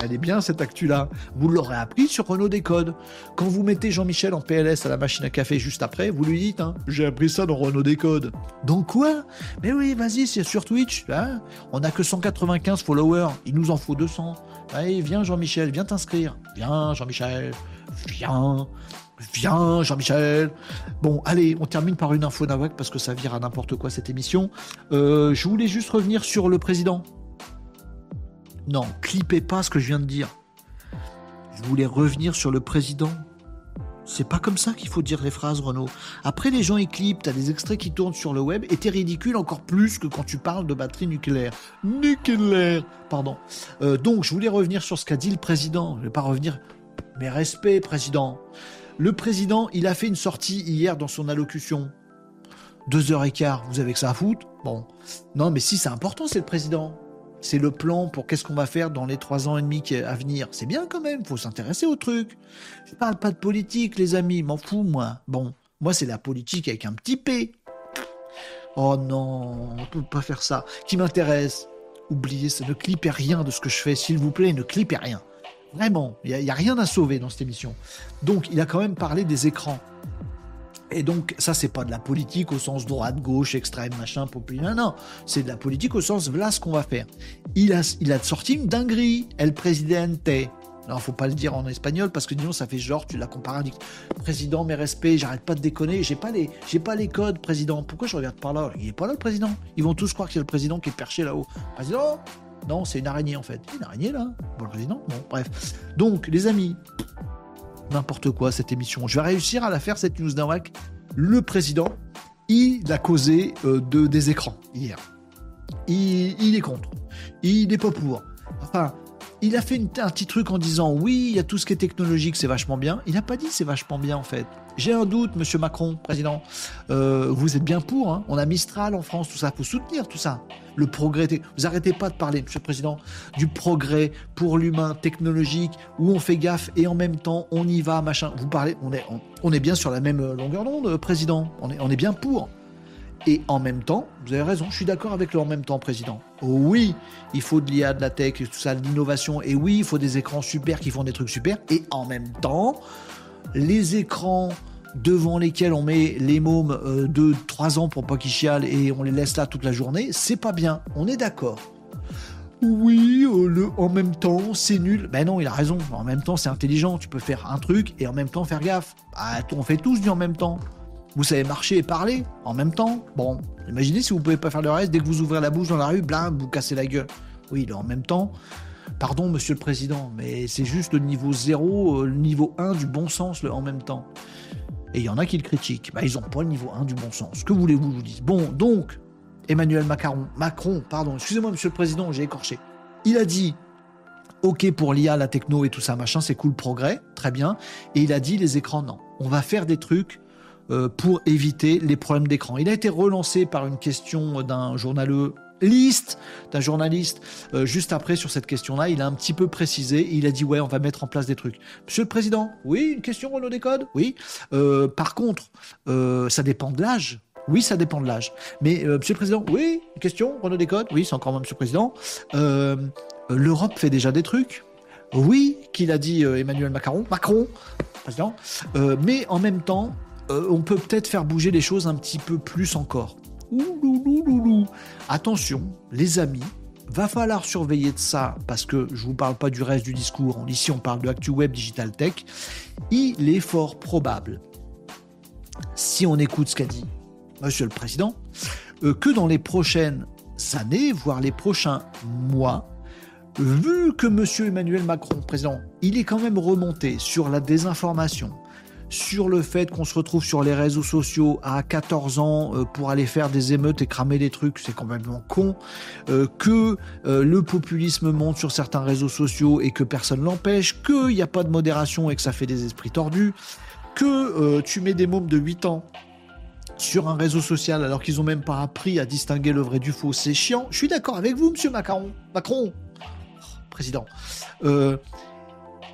Elle est bien cette actu-là. Vous l'aurez appris sur Renault Décode. Quand vous mettez Jean-Michel en PLS à la machine à café juste après, vous lui dites hein, J'ai appris ça dans Renault Décode. Donc quoi? Mais oui, vas-y, c'est sur Twitch. hein. on a que 195 followers. Il nous en faut 200. Allez, viens Jean-Michel, viens t'inscrire. Viens Jean-Michel. Viens. Viens, Jean-Michel. Bon, allez, on termine par une info Nawak parce que ça vire à n'importe quoi cette émission. Euh, je voulais juste revenir sur le président. Non, clippez pas ce que je viens de dire. Je voulais revenir sur le président. C'est pas comme ça qu'il faut dire les phrases, Renaud. Après, les gens y clippent, t'as des extraits qui tournent sur le web, et t'es ridicule encore plus que quand tu parles de batterie nucléaire. Nucléaire Pardon. Euh, donc, je voulais revenir sur ce qu'a dit le président. Je vais pas revenir. Mais respect, président. Le président, il a fait une sortie hier dans son allocution. Deux heures et quart, vous avez que ça à foutre Bon. Non, mais si, c'est important, c'est le président. C'est le plan pour qu'est-ce qu'on va faire dans les trois ans et demi à venir. C'est bien quand même, faut s'intéresser au truc. Je parle pas de politique, les amis, m'en fous, moi. Bon, moi, c'est la politique avec un petit P. Oh non, on peut pas faire ça. Qui m'intéresse? Oubliez ça, ne clippez rien de ce que je fais, s'il vous plaît, ne clippez rien. Vraiment, il n'y a, rien à sauver dans cette émission. Donc, il a quand même parlé des écrans. Et donc, ça, c'est pas de la politique au sens droite, gauche, extrême, machin, populaire. Non, c'est de la politique au sens voilà ce qu'on va faire. Il a, il a sorti une dinguerie, El Presidente. Non, faut pas le dire en espagnol parce que sinon ça fait genre tu la compares à président, mes respects, j'arrête pas de déconner, j'ai pas les, j'ai pas les codes, président. Pourquoi je regarde par là? Il est pas là le président. Ils vont tous croire qu'il y a le président qui est perché là-haut. Président Non, c'est une araignée en fait. Une araignée là Bon, le président Bon, bref. Donc, les amis, n'importe quoi cette émission. Je vais réussir à la faire cette news nawak. Le président, il a causé euh, de, des écrans hier. Il, il est contre. Il n'est pas pour. Enfin, il a fait une- un petit truc en disant oui, il y a tout ce qui est technologique, c'est vachement bien. Il n'a pas dit c'est vachement bien en fait. J'ai un doute, monsieur Macron, président. Euh, vous êtes bien pour, hein on a Mistral en France, tout ça, faut soutenir tout ça. Le progrès, vous arrêtez pas de parler, monsieur le président, du progrès pour l'humain technologique, où on fait gaffe et en même temps on y va, machin. Vous parlez, on est, on, est bien sur la même longueur d'onde, euh, président. On est, on est bien pour. Et en même temps, vous avez raison, je suis d'accord avec le en même temps, président. Oui, il faut de l'IA, de la tech, tout ça, de l'innovation. Et oui, il faut des écrans super qui font des trucs super. Et en même temps, les écrans devant lesquels on met les mômes euh, de 3 ans pour pas qu'ils chialent et on les laisse là toute la journée, c'est pas bien. On est d'accord. Oui, euh, le en même temps, c'est nul. Ben non, il a raison. En même temps, c'est intelligent. Tu peux faire un truc et en même temps faire gaffe. Ah, on fait tous du en même temps. Vous savez marcher et parler en même temps? Bon, imaginez si vous pouvez pas faire le reste, dès que vous ouvrez la bouche dans la rue, blam, vous cassez la gueule. Oui, en même temps. Pardon, monsieur le président, mais c'est juste le niveau 0, euh, le niveau 1 du bon sens, le en même temps. Et il y en a qui le critiquent. Bah, ils ont pas le niveau 1 du bon sens. Que voulez-vous je vous dise Bon, donc, Emmanuel Macron, Macron, pardon, excusez-moi, monsieur le président, j'ai écorché. Il a dit OK pour l'IA, la techno et tout ça, machin, c'est cool, progrès, très bien. Et il a dit les écrans, non. On va faire des trucs euh, pour éviter les problèmes d'écran. Il a été relancé par une question d'un journaliste, d'un journaliste, euh, juste après sur cette question-là. Il a un petit peu précisé. il a dit ouais, on va mettre en place des trucs. Monsieur le président, oui, une question Renault Décode, oui. Euh, par contre, euh, ça dépend de l'âge. Oui, ça dépend de l'âge. Mais Monsieur le Président, oui, une question, Renault Décode, oui, c'est encore moi, Monsieur le Président. L'Europe fait déjà des trucs. Oui, qu'il a dit Emmanuel Macron, Macron, président. Mais en même temps, on peut peut-être faire bouger les choses un petit peu plus encore. Ouloulouloulou. Attention, les amis, va falloir surveiller de ça parce que je vous parle pas du reste du discours. Ici, on parle de Actu Web Digital Tech. Il est fort probable, si on écoute ce qu'a dit Monsieur le Président, euh, que dans les prochaines années, voire les prochains mois, vu que Monsieur Emmanuel Macron, président, il est quand même remonté sur la désinformation, sur le fait qu'on se retrouve sur les réseaux sociaux à 14 ans euh, pour aller faire des émeutes et cramer des trucs, c'est complètement con, euh, que euh, le populisme monte sur certains réseaux sociaux et que personne l'empêche, qu'il n'y a pas de modération et que ça fait des esprits tordus, que tu mets des mômes de 8 ans sur un réseau social alors qu'ils ont même pas appris à distinguer le vrai du faux, c'est chiant. Je suis d'accord avec vous, monsieur Macron. Macron, président.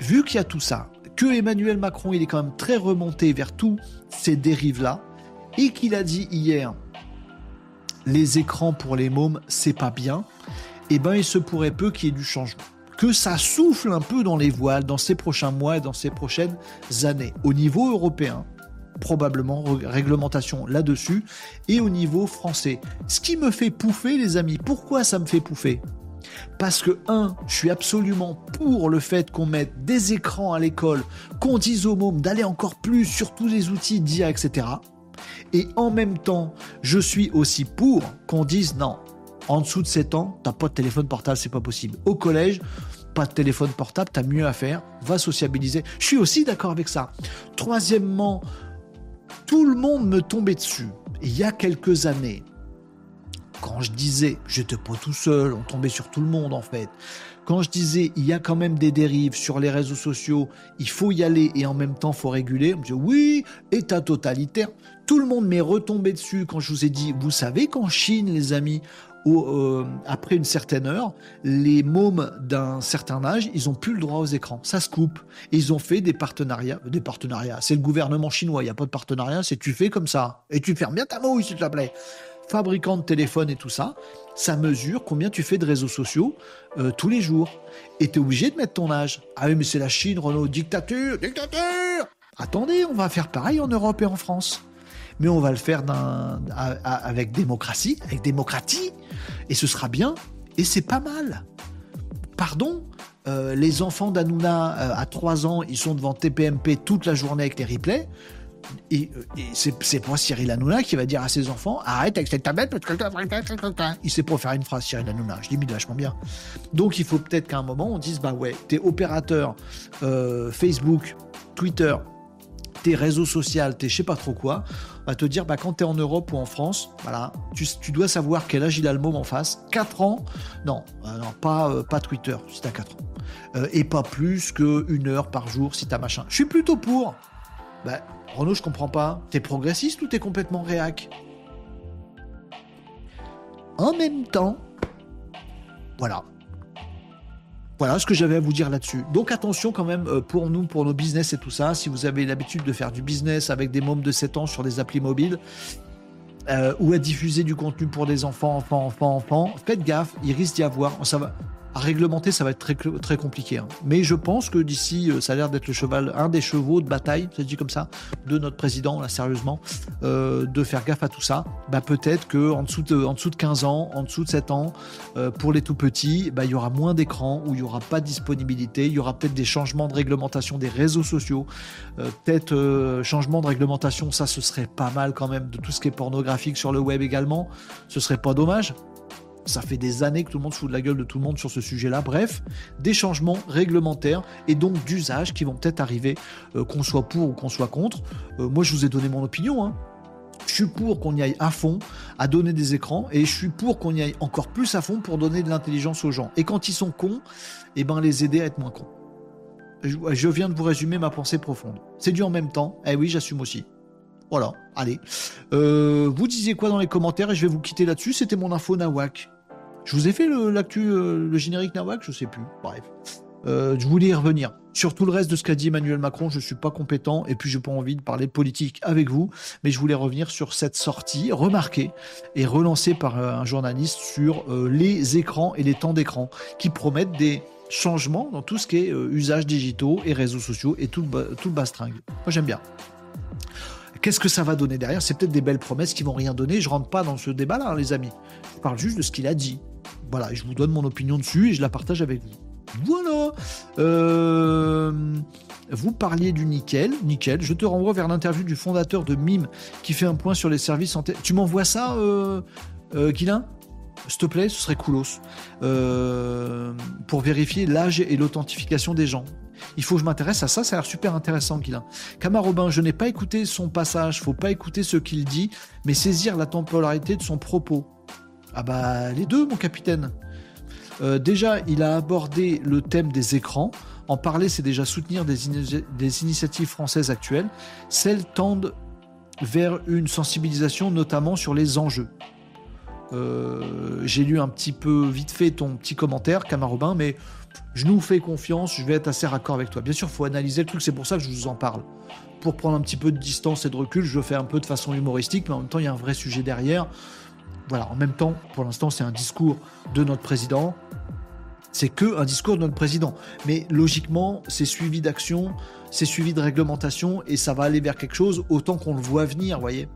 Vu qu'il y a tout ça, que Emmanuel Macron il est quand même très remonté vers tous ces dérives-là, et qu'il a dit hier les écrans pour les mômes, c'est pas bien, eh ben il se pourrait peu qu'il y ait du changement. Que ça souffle un peu dans les voiles dans ces prochains mois et dans ces prochaines années. Au niveau européen, probablement réglementation là-dessus, et au niveau français. Ce qui me fait pouffer, les amis, pourquoi ça me fait pouffer? Parce que, un, je suis absolument pour le fait qu'on mette des écrans à l'école, qu'on dise aux mômes d'aller encore plus sur tous les outils d'IA, etc. Et en même temps, je suis aussi pour qu'on dise non, en dessous de 7 ans, t'as pas de téléphone portable, c'est pas possible. Au collège, pas de téléphone portable, t'as mieux à faire, va sociabiliser. Je suis aussi d'accord avec ça. Troisièmement, tout le monde me tombait dessus il y a quelques années. Quand je disais, j'étais pas tout seul, on tombait sur tout le monde en fait. Quand je disais, il y a quand même des dérives sur les réseaux sociaux, il faut y aller et en même temps faut réguler, on me dit oui, État totalitaire. Tout le monde m'est retombé dessus quand je vous ai dit, vous savez qu'en Chine, les amis, euh, après une certaine heure, les mômes d'un certain âge, ils ont plus le droit aux écrans. Ça se coupe. Et ils ont fait des partenariats. Des partenariats. C'est le gouvernement chinois. Il n'y a pas de partenariat. C'est tu fais comme ça. Et tu fermes bien ta mouille, s'il te plaît. Fabricant de téléphone et tout ça, ça mesure combien tu fais de réseaux sociaux euh, tous les jours. Et tu es obligé de mettre ton âge. Ah oui, mais c'est la Chine, Renault. Dictature, dictature Attendez, on va faire pareil en Europe et en France mais on va le faire avec démocratie, avec démocratie, et ce sera bien, et c'est pas mal. Pardon, euh, les enfants d'Anouna euh, à 3 ans, ils sont devant TPMP toute la journée avec les replays. Et, euh, c'est, pas Cyril Hanouna qui va dire à ses enfants arrête avec cette tablette parce que il sait pas faire une phrase Cyril Hanouna je l'imite vachement bien donc il faut peut-être qu'à un moment on dise bah ouais t'es opérateur euh, Facebook Twitter, tes réseaux sociaux, tes je sais pas trop quoi, va te dire bah, quand tu es en Europe ou en France, voilà, tu, dois savoir quel âge il a le môme en face. 4 ans? Non, non pas, euh, pas Twitter si tu as 4 ans. Et pas plus qu'une heure par jour si tu machin. Je suis plutôt pour. Bah, Renaud, je comprends pas. T'es progressiste ou t'es complètement réac? En même temps, voilà. Voilà ce que j'avais à vous dire là-dessus. Donc attention quand même euh, pour nous, pour nos business et tout ça. Si vous avez l'habitude de faire du business avec des mômes de 7 ans sur des applis mobiles, euh, ou à diffuser du contenu pour des enfants, enfants, enfants, enfants, faites gaffe, il risque d'y avoir. Ça va, réglementer, ça va être très, compliqué. Hein. Mais je pense que d'ici, euh, ça a l'air d'être le cheval, un des chevaux de bataille, ça dit comme ça, de notre président, là, sérieusement, euh, de faire gaffe à tout ça. Bah, peut-être que en dessous, de, en dessous de 15 ans, en dessous de 7 ans, euh, pour les tout petits, bah, il y aura moins d'écran, où il n'y aura pas de disponibilité, il y aura peut-être des changements de réglementation des réseaux sociaux, peut-être changement de réglementation, ça, ce serait pas mal quand même, de tout ce qui est pornographique sur le web également, ce serait pas dommage. Ça fait des années que tout le monde se fout de la gueule de tout le monde sur ce sujet-là. Bref, des changements réglementaires et donc d'usage qui vont peut-être arriver, euh, qu'on soit pour ou qu'on soit contre. Euh, moi, je vous ai donné mon opinion. Hein. Je suis pour qu'on y aille à fond, à donner des écrans, et je suis pour qu'on y aille encore plus à fond pour donner de l'intelligence aux gens. Et quand ils sont cons, eh ben les aider à être moins cons. Je viens de vous résumer ma pensée profonde. C'est du en même temps. Eh oui, j'assume aussi. Voilà, allez. Euh, vous disiez quoi dans les commentaires et je vais vous quitter là-dessus. C'était mon info Nawak. Je vous ai fait l'actu, euh, le générique Nawak, je sais plus. Bref. Euh, je voulais y revenir. Sur tout le reste de ce qu'a dit Emmanuel Macron, je ne suis pas compétent et puis je n'ai pas envie de parler politique avec vous, mais je voulais revenir sur cette sortie remarquée et relancée par euh, un journaliste sur les écrans et les temps d'écran qui promettent des changements dans tout ce qui est usage digitaux et réseaux sociaux et tout le, tout bastringue. Moi j'aime bien. Qu'est-ce que ça va donner derrière? C'est peut-être des belles promesses qui vont rien donner. Je rentre pas dans ce débat-là, hein, les amis. Je parle juste de ce qu'il a dit. Voilà, je vous donne mon opinion dessus et je la partage avec vous. Voilà. Euh, vous parliez du nickel. Nickel. Je te renvoie vers l'interview du fondateur de Mime qui fait un point sur les services santé. Tu m'envoies ça, euh, euh S'il te plaît, ce serait coolos. Euh, pour vérifier l'âge et l'authentification des gens. Il faut que je m'intéresse à ça, ça a l'air super intéressant, Guilain. Camarobin, je n'ai pas écouté son passage, faut pas écouter ce qu'il dit, mais saisir la temporalité de son propos. Ah bah les deux, mon capitaine. Euh, déjà, il a abordé le thème des écrans. En parler, c'est déjà soutenir des, initiatives françaises actuelles. Celles tendent vers une sensibilisation, notamment sur les enjeux. Euh, j'ai lu un petit peu vite fait ton petit commentaire, Camarobin, mais je nous fais confiance, je vais être assez raccord avec toi. Bien sûr, il faut analyser le truc, c'est pour ça que je vous en parle. Pour prendre un petit peu de distance et de recul, je le fais un peu de façon humoristique, mais en même temps, il y a un vrai sujet derrière. Voilà, en même temps, pour l'instant, c'est un discours de notre président. C'est que un discours de notre président. Mais logiquement, c'est suivi d'action, c'est suivi de réglementation, et ça va aller vers quelque chose autant qu'on le voit venir, voyez.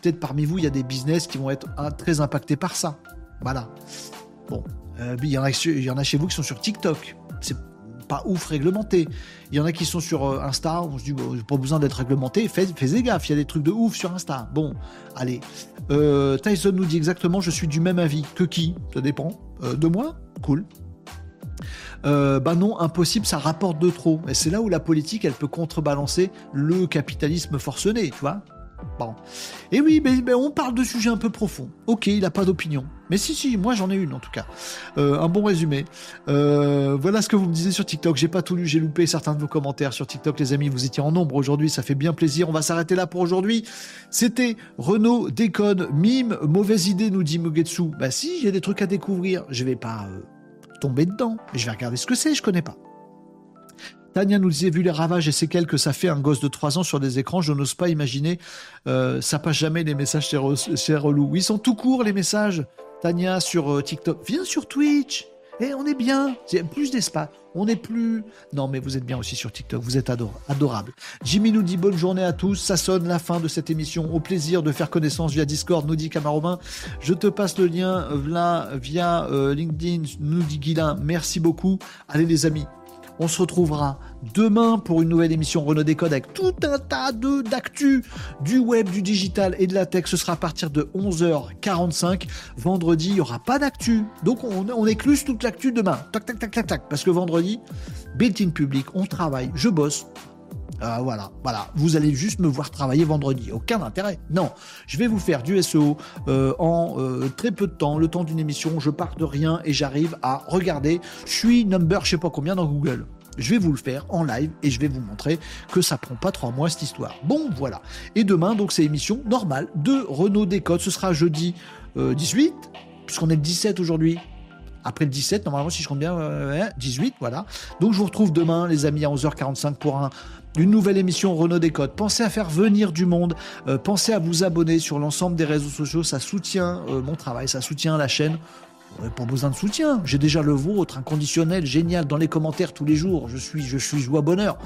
Peut-être parmi vous, il y a des business qui vont être très impactés par ça. Voilà. Bon, euh, il, y en a, y en a chez vous qui sont sur TikTok. C'est pas ouf réglementé. Il y en a qui sont sur euh, Insta, on se dit, bon, pas besoin d'être réglementé, faites, faites gaffe, il y a des trucs de ouf sur Insta. Bon, allez. Euh, Tyson nous dit exactement, je suis du même avis. Que qui? Ça dépend. de moi? Cool. bah non, impossible, ça rapporte de trop. Et c'est là où la politique, elle peut contrebalancer le capitalisme forcené, tu vois Bon. Et oui, mais, on parle de sujets un peu profonds. Ok, il n'a pas d'opinion. Mais si, si, moi j'en ai une en tout cas. Euh, un bon résumé. Euh, voilà ce que vous me disiez sur TikTok. J'ai pas tout lu, j'ai loupé certains de vos commentaires sur TikTok, les amis. Vous étiez en nombre aujourd'hui, ça fait bien plaisir. On va s'arrêter là pour aujourd'hui. C'était Renault déconne, mime, mauvaise idée, nous dit Mugetsu. Bah si, a des trucs à découvrir. Je vais pas euh, tomber dedans. Je vais regarder ce que c'est, je connais pas. Tania nous disait, vu les ravages et séquelles que ça fait un gosse de 3 ans sur des écrans, je n'ose pas imaginer, euh, ça passe jamais les messages chez, Relou. Ils sont tout courts les messages. Tania sur euh, TikTok, viens sur Twitch. Eh, on est bien. C'est plus d'espace. On est plus. Non, mais vous êtes bien aussi sur TikTok. Vous êtes adorable. Jimmy nous dit bonne journée à tous. Ça sonne la fin de cette émission. Au plaisir de faire connaissance via Discord, nous dit Camarobin. Je te passe le lien là via euh, LinkedIn, nous dit Guilain. Merci beaucoup. Allez les amis, on se retrouvera demain pour une nouvelle émission Renault Décode avec tout un tas de d'actu du web, du digital et de la tech. Ce sera à partir de 11h45. Vendredi, il n'y aura pas d'actu. Donc on, on écluse toute l'actu demain. Tac, tac, tac, tac, tac. Parce que vendredi, built-in public, on travaille, je bosse. Euh, voilà, voilà. Vous allez juste me voir travailler vendredi. Aucun intérêt. Non, je vais vous faire du SEO euh, en euh, très peu de temps, le temps d'une émission. Je pars de rien et j'arrive à regarder. Je suis number, je sais pas combien dans Google. Je vais vous le faire en live et je vais vous montrer que ça prend pas trois mois cette histoire. Bon, voilà. Et demain, donc, c'est émission normale de Renault Décode. Ce sera jeudi 18, puisqu'on est le 17 aujourd'hui après le 17, normalement, si je compte bien, 18, voilà. Donc je vous retrouve demain, les amis, à 11h45 pour un, une nouvelle émission Renault Décode. Pensez à faire venir du monde, euh, pensez à vous abonner sur l'ensemble des réseaux sociaux, ça soutient euh, mon travail, ça soutient la chaîne. Vous pas besoin de soutien, j'ai déjà le vôtre, inconditionnel, génial, dans les commentaires tous les jours, je suis, je suis joie bonheur.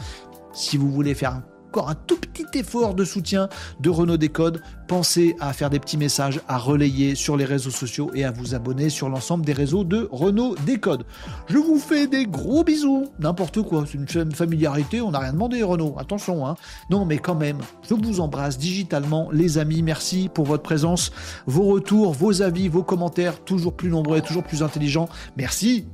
Si vous voulez faire un un tout petit effort de soutien de Renault Décode, pensez à faire des petits messages, à relayer sur les réseaux sociaux et à vous abonner sur l'ensemble des réseaux de Renault Décode. Je vous fais des gros bisous. N'importe quoi, c'est une familiarité, on n'a rien demandé Renault, attention. Hein. Non mais quand même, je vous embrasse digitalement les amis, merci pour votre présence, vos retours, vos avis, vos commentaires, toujours plus nombreux et toujours plus intelligents. Merci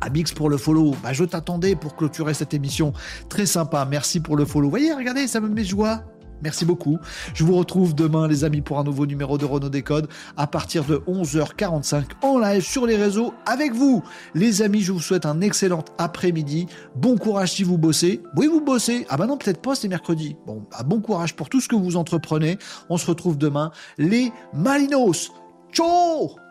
Abix pour le follow. Bah, je t'attendais pour clôturer cette émission. Très sympa. Merci pour le follow. Voyez, regardez, ça me met joie. Merci beaucoup. Je vous retrouve demain, les amis, pour un nouveau numéro de Renault Décode à partir de 11h45 en live sur les réseaux avec vous. Les amis, je vous souhaite un excellent après-midi. Bon courage si vous bossez. Oui, vous bossez. Ah bah non, peut-être pas, c'est mercredi. Bon, bah, bon courage pour tout ce que vous entreprenez. On se retrouve demain. Les Malinos. Ciao